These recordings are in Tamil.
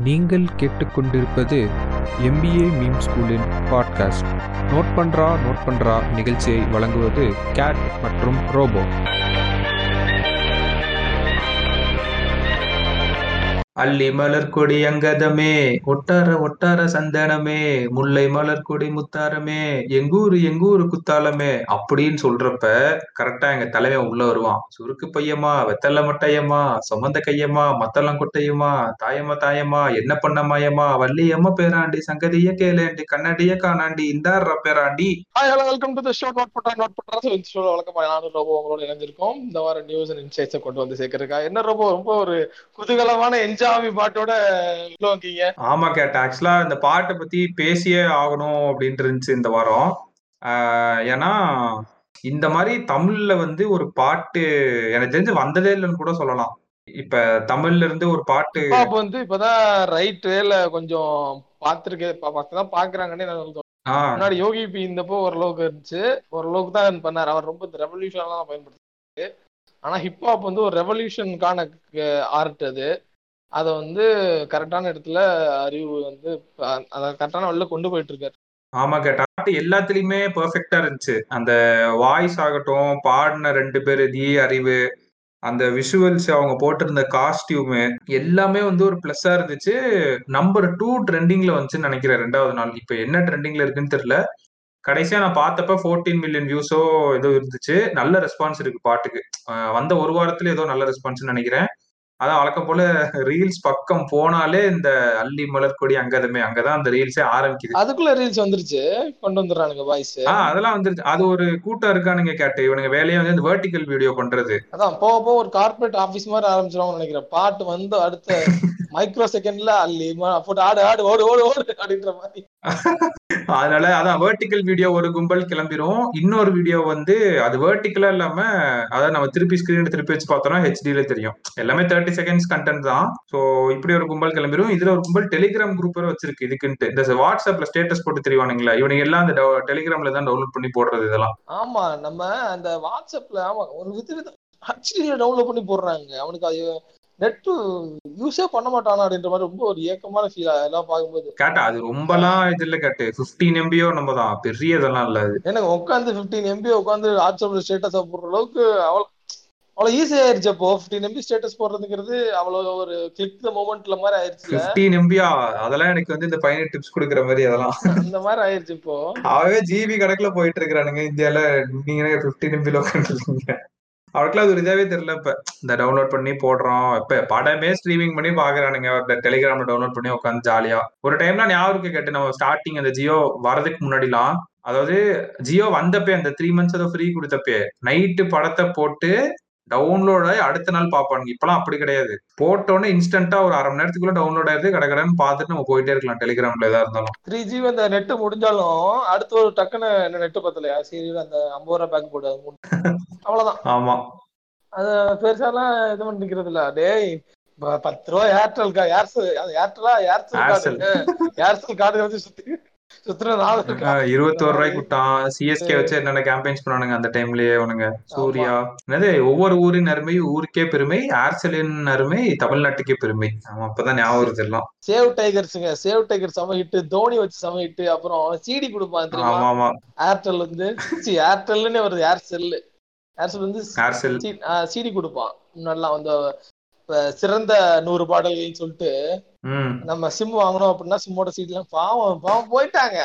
நீங்கள் கேட்டுக்கொண்டிருப்பது எம்பிஏ மீம் ஸ்கூலின் பாட்காஸ்ட் நோட் பண்றா நோட் பண்றா நிகழ்ச்சியை வழங்குவது கேட் மற்றும் ரோபோ அள்ளி மலர் கொடி அங்கதமே ஒட்டார ஒட்டார சந்தனமே முல்லை மலர் கொடி முத்தாரமே எங்கூரு எங்கூரு குத்தாலமே அப்படின்னு சொல்றப்ப கரெக்டா எங்க தலைவன் உள்ள வருவான். சுருக்கு பையமா வெத்தல்ல மட்டையம்மா சுமந்த கையம்மா மத்தளம் கொட்டையுமா தாயம்மா தாயம்மா என்ன பண்ண மாயம்மா வள்ளியம்மா பேராண்டி சங்கதிய கேளேண்டி கண்ணடிய காணாண்டி இந்தார பேராண்டி. Welcome to the show note பண்றா நோட் பண்றா இந்த ஷோ நானும் ரொம்ப உங்களோட இணைஞ்சிருக்கோம் இந்த வாரம் நியூஸ் அண்ட் இன்சைட்ஸை கொண்டு வந்து சேர்க்கறக்கா என்ன ரொம்ப ரொம்ப ஒரு குதூகலமான என்ஜாமி பாட்டோட வந்தீங்க. ஆமா கேட்ட ஆக்சுவலா இந்த பாட்டை பத்தி பேசியே ஆகணும் அப்படின்ட்டு இருந்துச்சு இந்த வாரம். ஏன்னா இந்த மாதிரி தமிழ்ல வந்து ஒரு பாட்டு எனக்கு தெரிஞ்சு வந்ததே இல்லைன்னு கூட சொல்லலாம். இப்ப தமிழ்ல இருந்து ஒரு பாட்டு வந்து இப்பதான் ரைட் வேல கொஞ்சம் பார்த்துருக்கேன் தான் பாக்குறாங்கன்னே முன்னாடி யோகி பி இருந்தப்போ ஓரளவுக்கு இருந்துச்சு. ஓரளவுக்கு தான் பண்ணாரு. அவர் ரொம்ப இந்த ரெவல்யூஷன்லாம் பயன்படுத்தினாரு. ஆனா ஹிப்ஹாப் வந்து ஒரு ரெவல்யூஷனுக்கான ஆர்ட் அது. அதை வந்து கரெக்டான இடத்துல அறிவு வந்து அதை கரெக்டான வழியில கொண்டு போயிட்டு இருக்காரு ஆமா கேட்ட பாட்டு எல்லாத்துலயுமே பெர்ஃபெக்டா இருந்துச்சு. அந்த வாய்ஸ் ஆகட்டும் பாடின ரெண்டு பேர் தி அறிவு அந்த விஷுவல்ஸ் அவங்க போட்டிருந்த காஸ்டியூமு எல்லாமே வந்து ஒரு ப்ளஸ்ஸாக இருந்துச்சு. நம்பர் டூ ட்ரெண்டிங்ல வந்துச்சுன்னு நினைக்கிறேன் ரெண்டாவது நாள். இப்போ என்ன ட்ரெண்டிங்ல இருக்குன்னு தெரியல. கடைசியா நான் பார்த்தப்ப 14 மில்லியன் வியூஸோ ஏதோ இருந்துச்சு. நல்ல ரெஸ்பான்ஸ் இருக்கு பாட்டுக்கு. வந்த ஒரு வாரத்துல ஏதோ நல்ல ரெஸ்பான்ஸ் நினைக்கிறேன். அதான் வழக்கம் போல ரீல்ஸ் பக்கம் போனாலே இந்த அள்ளி மலர் கொடி அங்கதமே அங்கதான் அந்த ரீல்ஸே ஆரம்பிக்குது. அதுக்குள்ள ரீல்ஸ் வந்துருச்சு. கொண்டு வந்துடுறானுங்க வாய்ஸ் ஆஹ் அதெல்லாம் வந்துருச்சு. அது ஒரு கூட்டம் இருக்கானுங்க கேட்டு? இவனுங்க வேலையை வந்து இந்த வெர்டிகல் வீடியோ பண்றது. அதான் போக போக ஒரு கார்ப்பரேட் ஆபீஸ் மாதிரி ஆரம்பிச்சிருவாங்கன்னு நினைக்கிறேன். பாட்டு வந்து அடுத்த மைக்ரோ செகண்ட்ல அள்ளி போட்டு ஆடு ஆடு ஓடு ஓடு ஓடு அப்படின்ற மாதிரி. அதனால அதான் வெர்டிகல் வீடியோ ஒரு கும்பல் கிளம்பிரும். இன்னொரு வீடியோ வந்து அது வெர்டிகலா இல்லாம அதாவது நம்ம திருப்பி ஸ்கிரீன் திருப்பி வச்சு பார்த்தோம்னா ஹெச்டில தெரியும். எல்லாமே தேர்ட்டி செகண்ட்ஸ் கண்டென்ட் தான். சோ இப்படி ஒரு கும்பல் கிளம்பிரும். இதுல ஒரு கும்பல் டெலிகிராம் குரூப் வச்சிருக்கு இதுக்குன்ட்டு. இந்த வாட்ஸ்அப்ல ஸ்டேட்டஸ் போட்டு தெரிவானுங்களா இவனுங்க எல்லாம் அந்த டெலிகிராம்ல தான் டவுன்லோட் பண்ணி போடுறது இதெல்லாம். ஆமா நம்ம அந்த வாட்ஸ்அப்ல ஆமா ஒரு வித ஹச்டில டவுன்லோட் பண்ணி போடுறாங்க. அவனுக்கு அது நெட் யூஸே பண்ண மாட்டானா அப்படின்ற மாதிரி ரொம்ப ஒரு ஏக்கமான ஃபீல் அதெல்லாம் பார்க்கும்போது. கேட்டா அது ரொம்பலாம் இது இல்ல கேட்டு பிப்டீன் எம்பியோ நம்ம தான். பெரிய இதெல்லாம் இல்ல அது. எனக்கு உட்காந்து பிப்டீன் எம்பி உட்காந்து வாட்ஸ்அப்ல ஸ்டேட்டஸ் போடுற அளவுக்கு அவ்வளோ அவ்வளோ ஈஸி ஆயிருச்சு அப்போ. பிப்டீன் எம்பி ஸ்டேட்டஸ் போடுறதுங்கிறது அவ்வளோ ஒரு கிளிக் த மூமெண்ட்ல மாதிரி ஆயிருச்சுல பிப்டீன் எம்பியா அதெல்லாம் எனக்கு வந்து இந்த பையன் டிப்ஸ் கொடுக்குற மாதிரி அதெல்லாம். அந்த மாதிரி ஆயிருச்சு இப்போ. அவவே ஜிபி கணக்குல போயிட்டு இருக்கிறானுங்க. இந்தியால நீங்க பிப்டீன் எம்பில உட்காந்துருக்கீங்க அவருக்குலாம் அது ஒரு இதாவே தெரியல. இப்ப இந்த டவுன்லோட் பண்ணி போடுறோம். இப்ப படமே ஸ்ட்ரீமிங் பண்ணி பாக்குறானுங்க. டெலிகிராம்ல டவுன்லோட் பண்ணி உட்காந்து ஜாலியா ஒரு டைம்ல ஞாபகம் கேட்டு நம்ம ஸ்டார்டிங் அந்த ஜியோ வரதுக்கு முன்னாடிலாம். அதாவது ஜியோ வந்தப்பே அந்த த்ரீ மந்த்ஸ் அதை ஃப்ரீ கொடுத்தப்பே நைட்டு படத்தை போட்டு டவுன்லோட் ஆகி அடுத்த நாள் பார்ப்பானுங்க. இப்பெல்லாம் அப்படி கிடையாது. போட்டோன்னே இன்ஸ்டன்டா ஒரு அரை மணி நேரத்துக்குள்ள டவுன்லோட் ஆயிருது கடகடன்னு பார்த்துட்டு நம்ம போயிட்டே இருக்கலாம் டெலிகிராம்ல எதா இருந்தாலும். த்ரீ ஜிபி அந்த நெட் முடிஞ்சாலும் அடுத்து ஒரு டக்குன்னு நெட் பத்தலையா? சரி அந்த ஐம்பது ரூபா பேக் போடு. அவ்வளவுதான். ஆமா. அது பெருசாலாம் இது பண்ணி நிக்கிறது இல்ல டேய் பத்து ரூபா ஏர்டெல் கா? ஏர்செல் அது ஏர்டெலா ஏர்செல். கார்டு ஏர்செல் கார்டு வந்து சுத்தி இருபத்தோரு ரூபாய்க்கு விட்டான் சிஎஸ்கே வச்சு என்னென்ன கேம்பெயின்ஸ் பண்ணானுங்க அந்த டைம்லயே அவனுங்க. சூர்யா. என்னது ஒவ்வொரு ஊரின் அருமை ஊருக்கே பெருமை ஏர்செலின் அருமை தமிழ்நாட்டுக்கே பெருமை. ஆமா அப்பதான் ஞாபகம் வருது எல்லாம். சேவ் டைகர்ஸுங்க சேவ் டைகர் செம ஹிட் தோனி வச்சு செம ஹிட் அப்புறம் சிடி கொடுப்பான் ஆமா ஆமா. ஏர்டெல் வந்து ஏர்டெல்னே வருது ஏர்செல் ஏர்செல் வந்து சிடி கொடுப்பான். முன்னாடிலாம் வந்து இப்ப சிறந்த நூறு பாடல்கள்னு சொல்லிட்டு நம்ம சிம் வாங்கணும் அப்படின்னா சிம்மோட சீட் எல்லாம் பாவம் பாவம் போயிட்டாங்க.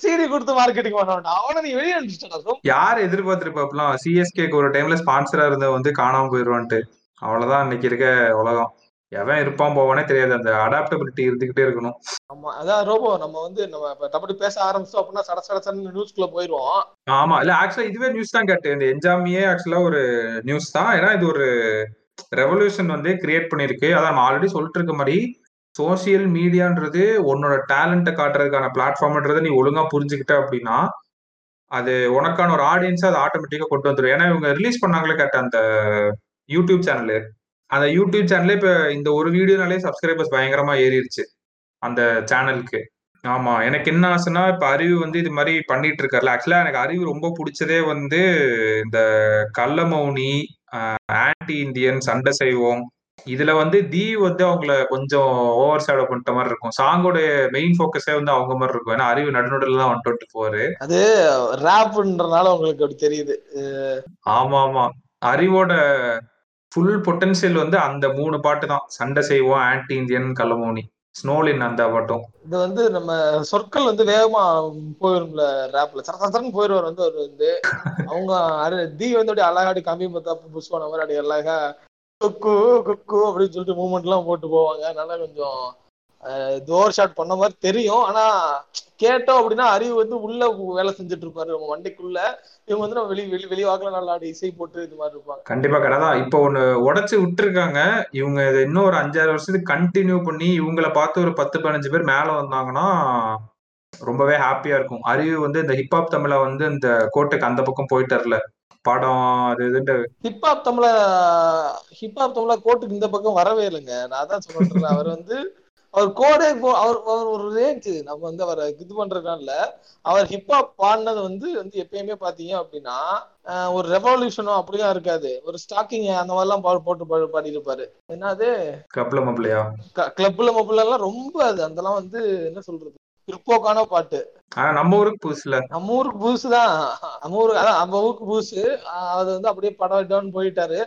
சீடி கொடுத்தா மார்க்கெட்டிங் பண்ண அவனை நீ வெளியே அனுப்பிச்சிட்டா யார் எதிர்பார்த்திருப்பாப்லாம் சிஎஸ்கேக்கு ஒரு டைம்ல ஸ்பான்சரா இருந்த வந்து காணாம போயிருவான்ட்டு அவ்வளவுதான் இன்னைக்கு இருக்க உலகம். எவன் இருப்பான் போவானே தெரியாது. அந்த அடாப்டபிலிட்டி இருந்துகிட்டே இருக்கணும். ஆமா அதான் ரோபோ நம்ம வந்து நம்ம இப்ப டபடி பேச ஆரம்பிச்சோம் அப்படின்னா சட சட சடன்னு நியூஸ்குள்ள போயிருவோம். ஆமா இல்ல ஆக்சுவலா இதுவே நியூஸ் தான் கேட்டு இந்த என்ஜாமியே ஆக்சுவலா ஒரு நியூஸ் தான். ஏன்னா இது ஒரு ரெவல்யூஷன் வந்து கிரியேட் பண்ணியிருக்கு. அதான் நம்ம ஆல்ரெடி சொல்லிட்டு இருக்க மாதிரி சோசியல் மீடியான்றது உன்னோட டேலண்ட்டை காட்டுறதுக்கான பிளாட்ஃபார்ம்ன்றதை நீ ஒழுங்காக புரிஞ்சுக்கிட்ட அப்படின்னா அது உனக்கான ஒரு ஆடியன்ஸை அது ஆட்டோமேட்டிக்காக கொண்டு வந்துடும் ஏன்னா இவங்க ரிலீஸ் பண்ணாங்களே கேட்ட அந்த யூடியூப் சேனலு அந்த யூடியூப் சேனலே இப்போ இந்த ஒரு வீடியோனாலே சப்ஸ்கிரைபர்ஸ் பயங்கரமாக ஏறிடுச்சு அந்த சேனலுக்கு ஆமா எனக்கு என்ன ஆசைன்னா இப்ப அறிவு வந்து இது மாதிரி பண்ணிட்டு இருக்காருல்ல ஆக்சுவலா எனக்கு அறிவு ரொம்ப பிடிச்சதே வந்து இந்த கள்ளமௌனி ஆன்டி இந்தியன் சண்டை செய்வோம். இதுல வந்து தி வந்து அவங்கள கொஞ்சம் ஓவர் ஷேடோ பண்ணிட்ட மாதிரி இருக்கும். சாங்கோட மெயின் ஃபோக்கஸே வந்து அவங்க மாதிரி இருக்கும். ஏன்னா அறிவு நடுநடுல தான் டுவெண்ட்டி போரு அது ரேப்ன்றனால உங்களுக்கு அப்படி தெரியுது. ஆமா ஆமா அறிவோட ஃபுல் பொட்டன்சியல் வந்து அந்த மூணு பாட்டு தான். சண்டை செய்வோம் ஆன்டி இந்தியன் கலமோனி ஸ்னோலின் அந்த பாட்டும் இது வந்து நம்ம சொற்கள் வந்து வேகமா போயிரும்ல ரேப்ல சரசரன்னு போயிருவார் வந்து அவர் வந்து. அவங்க அரு தி வந்து அப்படியே அழகாடி கம்மி பார்த்தா புஷ்பான மாதிரி அப்படியே அழகா குக்கு குக்கு அப்படின்னு சொல்லிட்டு மூமெண்ட் எல்லாம் போட்டு போவாங்க. அதனால கொஞ்சம் டோர் ஷாட் பண்ண மாதிரி தெரியும். ஆனா கேட்டோம் அப்படின்னா அறிவு வந்து உள்ள வேலை செஞ்சுட்டு இருப்பாரு. நம்ம வண்டிக்குள்ள இவங்க வந்து நம்ம வெளி வெளி வெளிவாக்குல நல்லா ஆடி இசை போட்டு இது மாதிரி இருப்பாங்க. கண்டிப்பா கடைதான் இப்போ ஒண்ணு உடைச்சு விட்டுருக்காங்க. இவங்க இதை இன்னும் ஒரு அஞ்சாறு வருஷத்துக்கு கண்டினியூ பண்ணி இவங்கள பார்த்து ஒரு பத்து பதினஞ்சு பேர் மேல வந்தாங்கன்னா ரொம்பவே ஹாப்பியா இருக்கும். அறிவு வந்து இந்த ஹிப்ஹாப் தமிழ வந்து இந்த கோட்டுக்கு அந்த பக்கம் போயிட்டார்ல படம் அது இதுன்ட்டு. ஹிப்ஹாப் தமிழ ஹிப்ஹாப் தமிழ கோட்டுக்கு இந்த பக்கம் வரவே இல்லைங்க. நான் அதான் சொல்றேன். அவர் வந்து அவர் கோடே அவர் அவர் ஒரு ரேஞ்ச் நம்ம வந்து அவரை இது பண்றதுனால அவர் ஹிப்ஹாப் பாடினது வந்து வந்து எப்பயுமே பாத்தீங்க அப்படின்னா ஒரு ரெவல்யூஷனோ அப்படிலாம் இருக்காது. ஒரு ஸ்டாக்கிங் அந்த மாதிரிலாம் போட்டு பாடி இருப்பாரு என்னது? கிளப்ல மப்பிளையா கிளப்ல மப்பிள எல்லாம் ரொம்ப அது. அதெல்லாம் வந்து என்ன சொல்றது? பிற்போக்கான பாட்டு. ஆனா நம்ம ஊருக்கு புதுசுல. நம்ம ஊருக்கு புதுசு தான். நம்ம ஊருக்கு அதான் நம்ம ஊருக்கு புதுசு. அது வந்து அப்படியே படம் டவுன் போயிட்டாரு.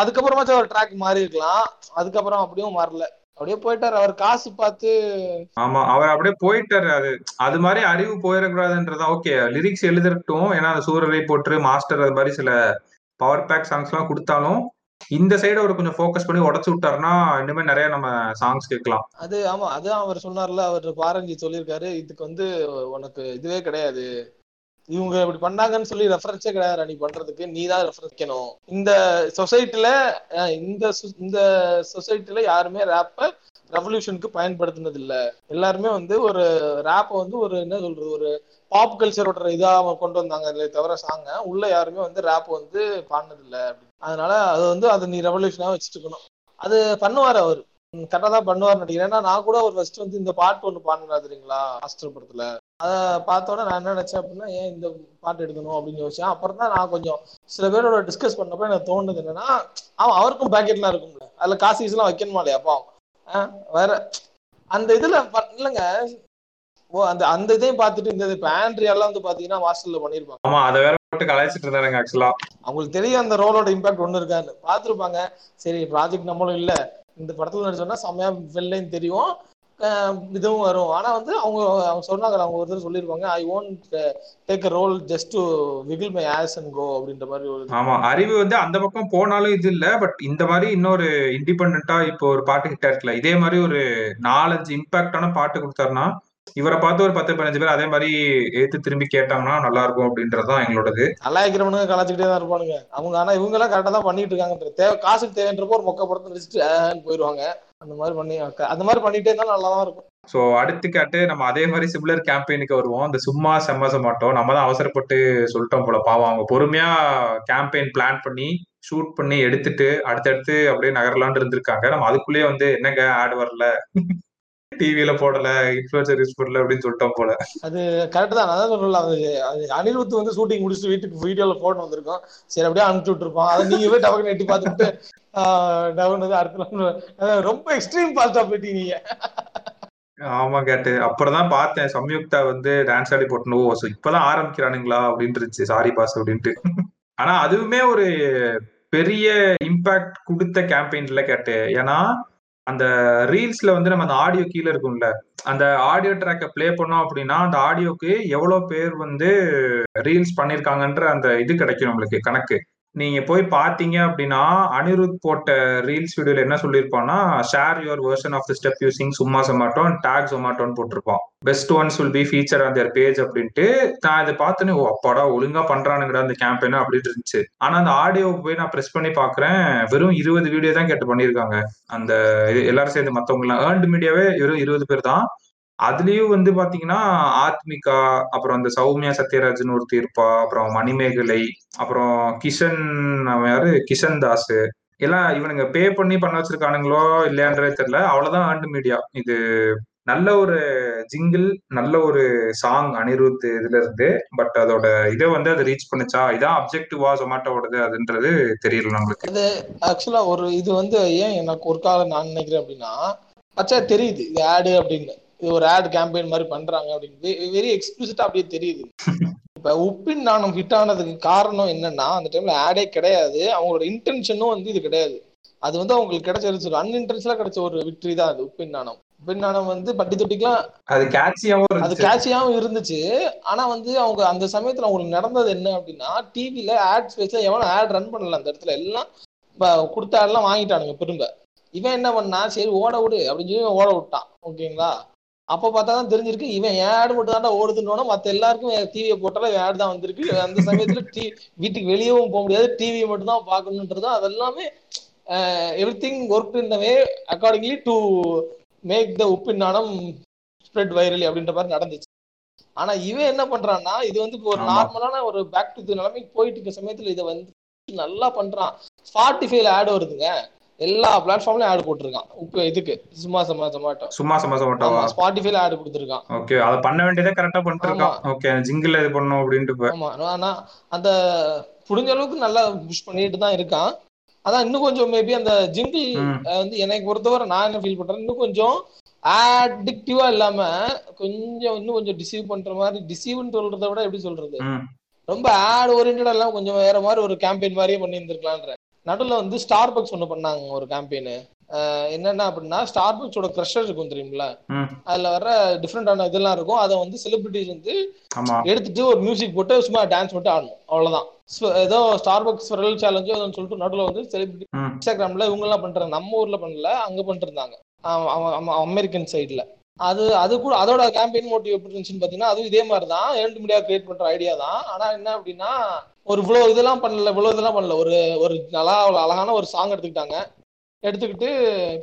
அதுக்கப்புறமாச்சும் ஒரு ட்ராக் மாறி இருக்கலாம் அதுக்கப்புறம் அப்படியும் மாறல. அப்படியே போயிட்டாரு. அவர் காசு பார்த்து ஆமா அவர் அப்படியே போயிட்டாரு. அது அது மாதிரி அறிவு போயிடக்கூடாதுன்றதா ஓகே லிரிக்ஸ் எழுதிருக்கட்டும். ஏன்னா அந்த சூரரை போட்டு மாஸ்டர் அது மாதிரி சில பவர் பேக் சாங்ஸ் எல்லாம் கொடுத்தாலும் இந்த சைடு அவர் கொஞ்சம் ஃபோக்கஸ் பண்ணி உடச்சு விட்டாருன்னா இனிமே நிறைய நம்ம சாங்ஸ் கேட்கலாம். அது ஆமா அதான் அவர் சொன்னார்ல. அவர் பாரஞ்சி சொல்லியிருக்காரு. இதுக்கு வந்து உனக்கு இதுவே கிடையாது. இவங்க இப்படி பண்ணாங்கன்னு சொல்லி ரெஃபரன்ஸே கிடையாது நீ பண்றதுக்கு. நீ தான் ரெஃபரன்ஸ் வைக்கணும். இந்த சொசைட்டில இந்த இந்த சொசைட்டில யாருமே ரேப்ப ரெவல்யூஷனுக்கு பயன்படுத்தினது இல்ல எல்லாருமே வந்து ஒரு ரேப்பை வந்து ஒரு என்ன சொல்றது ஒரு பாப் கல்ச்சரோட இதா கொண்டு வந்தாங்க இல்லை தவிர சாங்க உள்ள யாருமே வந்து ரேப் வந்து பாடினது இல்ல அதனால அது வந்து அதை நீ ரெவல்யூஷனா வச்சுட்டுக்கணும். அது பண்ணுவார் அவர். கரெக்டா தான் பண்ணுவார் நினைக்கிறேன். ஏன்னா நான் கூட ஒரு ஃபர்ஸ்ட் வந்து இந்த பாட்டு ஒண்ணு பாடினா தெரியுங்களா? ஹாஸ்டல் படத்துல அதை பார்த்தோன்னே நான் என்ன நினைச்சேன் அப்படின்னா ஏன் இந்த பாட்டு எடுக்கணும் அப்படின்னு யோசிச்சேன். அப்புறம் தான் நான் கொஞ்சம் சில பேரோட டிஸ்கஸ் பண்ணப்ப எனக்கு தோணுது என்னன்னா அவன் அவருக்கும் பேக்கெட்லாம் இருக்கும்ல அதுல காசு எல்லாம் வைக்கணுமா இல்லையா அப்போ வேற அந்த இதுல இல்லைங்க. ஓ அந்த அந்த இதையும் பார்த்துட்டு இந்த இப்ப ஆண்ட்ரியாலாம் வந்து பாத்தீங்கன்னா மாஸ்டர்ல பண்ணிருப்பாங்க. ஆமா அதை வேற போட்டு கலாய்ச்சிட்டு இருந்தாங்க ஆக்சுவலா அவங்களுக்கு தெரியும் அந்த ரோலோட இம்பாக்ட் ஒண்ணு இருக்கான்னு. பாத்துருப்பாங்க சரி ப்ராஜெக்ட் நம்மளும் இல்ல. இந்த படத்துல நடிச்சோம்னா செம்மையா வெள்ளைன்னு தெரியும். இதுவும் வரும். ஆனா வந்து அவங்க அவங்க சொன்னாங்க அவங்க ஒருத்தர் சொல்லியிருப்பாங்க I won't take a role just to wiggle my ass and go அப்படின்ற மாதிரி ஒரு ஆமா அறிவு வந்து அந்த பக்கம் போனாலும் இது இல்ல பட் இந்த மாதிரி இன்னொரு இண்டிபெண்டா இப்போ ஒரு பாட்டு ஹிட் ஆயிருக்கல இதே மாதிரி ஒரு நாலஞ்சு இம்பாக்டான பாட்டு கொடுத்தாருன்னா இவரை பார்த்து ஒரு பத்து பதினஞ்சு பேர் அதே மாதிரி ஏத்து திரும்பி கேட்டாங்கன்னா நல்லா இருக்கும் அப்படின்றதுதான் எங்களோடது கலாய்க்கிறவனுங்க கலாச்சிக்கிட்டே தான் இருப்பானுங்க. அவங்க ஆனா இவங்க எல்லாம் கரெக்டா தான் பண்ணிட்டு இருக்காங்க தேவை காசுக்கு தேவைன்றப்போ ஒரு மொக்க படத்தை வச்சுட்டு போயிருவாங்க. அந்த மாதிரி பண்ணி அந்த மாதிரி பண்ணிட்டே இருந்தா நல்லா தான் இருக்கும். சோ அடுத்து கேட்டு நம்ம அதே மாதிரி சிமிலர் கேம்பெயினுக்கு வருவோம். இந்த சும்மா செம்மச மாட்டோம். நம்ம தான் அவசரப்பட்டு சொல்லிட்டோம் போல பாவம். அவங்க பொறுமையா கேம்பெயின் பிளான் பண்ணி ஷூட் பண்ணி எடுத்துட்டு அடுத்தடுத்து அப்படியே நகரலான்னு இருந்திருக்காங்க. நம்ம அதுக்குள்ளேயே வந்து என்னங்க ஆட் வரல? டிவில போடல இன்ஃபுளுசர் யூஸ் பண்ணல அப்படின்னு சொல்லிட்டோம் போல. அது கரெக்ட் தான். அதான் சொல்லல அது அனிருத் வந்து ஷூட்டிங் முடிச்சுட்டு வீட்டுக்கு வீடியோல போட்டு வந்திருக்கோம். சரி அப்படியே அனுப்பிச்சு விட்டுருப்போம் அதை நீங்க போய் டவக்கு எட்டி பார்த்துட்டு டவுன் அடுத்த ரொம்ப எக்ஸ்ட்ரீம் பாஸ்டா போயிட்டீங்க நீங்க. ஆமா கேட்டு. அப்புறம் தான் பார்த்தேன். சம்யுக்தா வந்து டான்ஸ் ஆடி போட்டணும் ஓ இப்பதான் ஆரம்பிக்கிறானுங்களா அப்படின்னு இருந்துச்சு சாரி பாஸ் அப்படின்ட்டு. ஆனா அதுவுமே ஒரு பெரிய இம்பாக்ட் கொடுத்த கேம்பெயின்ல கேட்டு ஏன்னா அந்த ரீல்ஸ்ல வந்து நம்ம அந்த ஆடியோ கீழே இருக்கும்ல அந்த ஆடியோ ட்ராக்கை பிளே பண்ணோம் அப்படின்னா அந்த ஆடியோக்கு எவ்வளோ பேர் வந்து ரீல்ஸ் பண்ணியிருக்காங்கன்ற அந்த இது கிடைக்கும் நம்மளுக்கு கணக்கு. நீங்க போய் பாத்தீங்க அப்படின்னா அனிருத் போட்ட ரீல்ஸ் வீடியோல என்ன சொல்லியிருப்பான்னா share your version of the step using சும்மா சொமாட்டோன் டேக் சொமாட்டோன்னு போட்டிருப்பான். Best ones will be feature on their page அப்படின்ட்டு நான் இதை பார்த்தோன்னே ஓ அப்பாடா ஒழுங்கா பண்றானுங்கடா அந்த கேம்பெயின் அப்படின்னு இருந்துச்சு. ஆனா அந்த ஆடியோ போய் நான் ப்ரெஸ் பண்ணி பாக்குறேன் வெறும் இருபது வீடியோ தான் கேட்டு பண்ணியிருக்காங்க. அந்த எல்லாரும் சேர்ந்து மத்தவங்க எல்லாம் ஏர்ன்டு மீடியாவே வெறும் இருபது பேர் தான். அதுலயும் வந்து பாத்தீங்கன்னா ஆத்மிகா அப்புறம் அந்த சௌமியா சத்யராஜன் ஒருத்தி இருப்பா அப்புறம் மணிமேகலை அப்புறம் கிஷன் அவன் யாரு? கிஷன் தாஸ். எல்லாம் இவனுங்க பே பண்ணி பண்ண வச்சிருக்கானுங்களோ இல்லையான்றதே தெரியல. அவ்வளவுதான் ஆண்டு மீடியா இது நல்ல ஒரு ஜிங்கிள் நல்ல ஒரு சாங் அனிருத் இதுல இருந்து. பட் அதோட இதை வந்து அது ரீச் பண்ணுச்சா? இதான் அப்ஜெக்டிவா ஜொமேட்டோடது அதுன்றது தெரியல நம்மளுக்கு. அது ஆக்சுவலா ஒரு இது வந்து ஏன் எனக்கு ஒரு காலம் நான் நினைக்கிறேன் அப்படின்னா அச்சா தெரியுது. இது ஆடு அப்படின்னு. இது ஒரு ஆட் கேம்பெயின் மாதிரி பண்றாங்க அப்படின்னு வெரி எக்ஸ்பிளிசிட்டா அப்படியே தெரியுது. இப்ப உப்பின் நாணம் ஹிட் ஆனதுக்கு காரணம் என்னன்னா அந்த டைம்ல ஆடே கிடையாது. அவங்களோட இன்டென்ஷனும் வந்து இது கிடையாது. அது வந்து அவங்களுக்கு கிடைச்சிருச்சு அன்இன்டென்ஷனா கிடைச்ச ஒரு விக்டரி தான் அது உப்பின் நாணம். உப்பின் நாணம் வந்து பட்டி தொட்டிக்கெல்லாம் அது கேட்சியாவும் அது கேட்சியாவும் இருந்துச்சு. ஆனா வந்து அவங்க அந்த சமயத்துல அவங்களுக்கு நடந்தது என்ன அப்படின்னா டிவில ஆட் ஸ்பேஸ்ல எவனும் ஆட் ரன் பண்ணல அந்த இடத்துல. எல்லாம் கொடுத்த ad எல்லாம் வாங்கிட்டானுங்க திரும்ப. இவன் என்ன பண்ணா சரி ஓட விடு அப்படின்னு சொல்லி ஓட விட்டான். ஓகேங்களா அப்ப பார்த்தா தான் தெரிஞ்சிருக்கு இவன் ஆடு மட்டும் தான்டா ஓடுதுன்னு மத்த எல்லாருக்கும் டிவியை போட்டாலும் ஆட் தான் வந்திருக்கு. அந்த சமயத்துல டி வீட்டுக்கு வெளியவும் போக முடியாது. டிவியை மட்டும் தான் பார்க்கணுன்றது அதெல்லாமே எவ்ரி திங் ஒர்க் இந்த way accordingly to make the உப்பின் நாணம் ஸ்ப்ரெட் வைரலி அப்படின்ற மாதிரி நடந்துச்சு. ஆனா இவன் என்ன பண்றான்னா இது வந்து இப்போ ஒரு. நார்மலான ஒரு பேக் டு நிலைமைக்கு போயிட்டு இருக்க சமயத்துல இதை வந்து நல்லா பண்றான். ஸ்பாட்டிஃபைல ஆட் வருதுங்க. எல்லா பிளாட்ஃபார்ம்லயும் ஆட் போட்டிருக்கான். உப்பு இதுக்கு. சும்மா சும்மா ஜொமாட்டோ சும்மா சும்மா சொமாட்டோவா ஆமா ஸ்பாட்டிஃபைல ஆட் கொடுத்துருக்கான். ஓகே அதை பண்ண வேண்டியதை கரெக்டா பண்ணிட்டு இருக்கான் ஓகே ஜிங்கிள் இது இப்ப. ஆமா ஆனா அந்த புடிஞ்ச அளவுக்கு நல்லா புஷ் பண்ணிட்டு தான் இருக்கான். அதான் இன்னும் கொஞ்சம் மேபி அந்த ஜிங்கிள். வந்து எனக்கு பொறுத்தவரை நான் என்ன ஃபீல் பண்றேன் இன்னும் கொஞ்சம் அடிக்டிவா இல்லாம கொஞ்சம் இன்னும் கொஞ்சம் டிசீவ் பண்ற மாதிரி டிசீவ்னு சொல்றதை விட எப்படி சொல்றது. ரொம்ப ஆட் ஓரியன்டா எல்லாம் கொஞ்சம் வேற மாதிரி ஒரு கேம்பெயின் மாதிரியே பண்ணி இருந்திருக்கலான்ற நடுவுல வந்து ஸ்டார் பக்ஸ் ஒண்ணு பண்ணாங்க ஒரு கேம்பெயின் என்னன்னா அப்படின்னா ஸ்டார் பக்ஸோட க்ரஷர் இருக்கும் தெரியுங்களா ம். அதுல வர டிஃப்ரெண்டான இதெல்லாம் இருக்கும். அதை வந்து செலிபிரிட்டிஸ் வந்து எடுத்துட்டு ஒரு மியூசிக் போட்டு சும்மா டான்ஸ் மட்டும் ஆடணும். அவ்வளவுதான். ஏதோ ஸ்டார் பக்ஸ் ரெல் சேலஞ்சோ சொல்லிட்டு நடுவுல வந்து செலிபிரிட்டி. இன்ஸ்டாகிராம்ல இவங்க எல்லாம் பண்றாங்க நம்ம ஊர்ல பண்ணல அங்க ஆமா, அமெரிக்கன் சைடுல அது அது கூட அதோட கேம்பெயின் மோட்டிவ் எப்படி இருந்துச்சுன்னு பாத்தீங்கன்னா அதுவும் இதே மாதிரி தான் ஏர்ன் மீடியா கிரியேட் பண்ற ஐடியா தான். ஆனா என்ன அப்படின்னா ஒரு இவ்வளவு இதெல்லாம் பண்ணல இவ்வளவு இதெல்லாம் பண்ணல. ஒரு ஒரு நல்லா அழகான ஒரு சாங் எடுத்துக்கிட்டாங்க. எடுத்துக்கிட்டு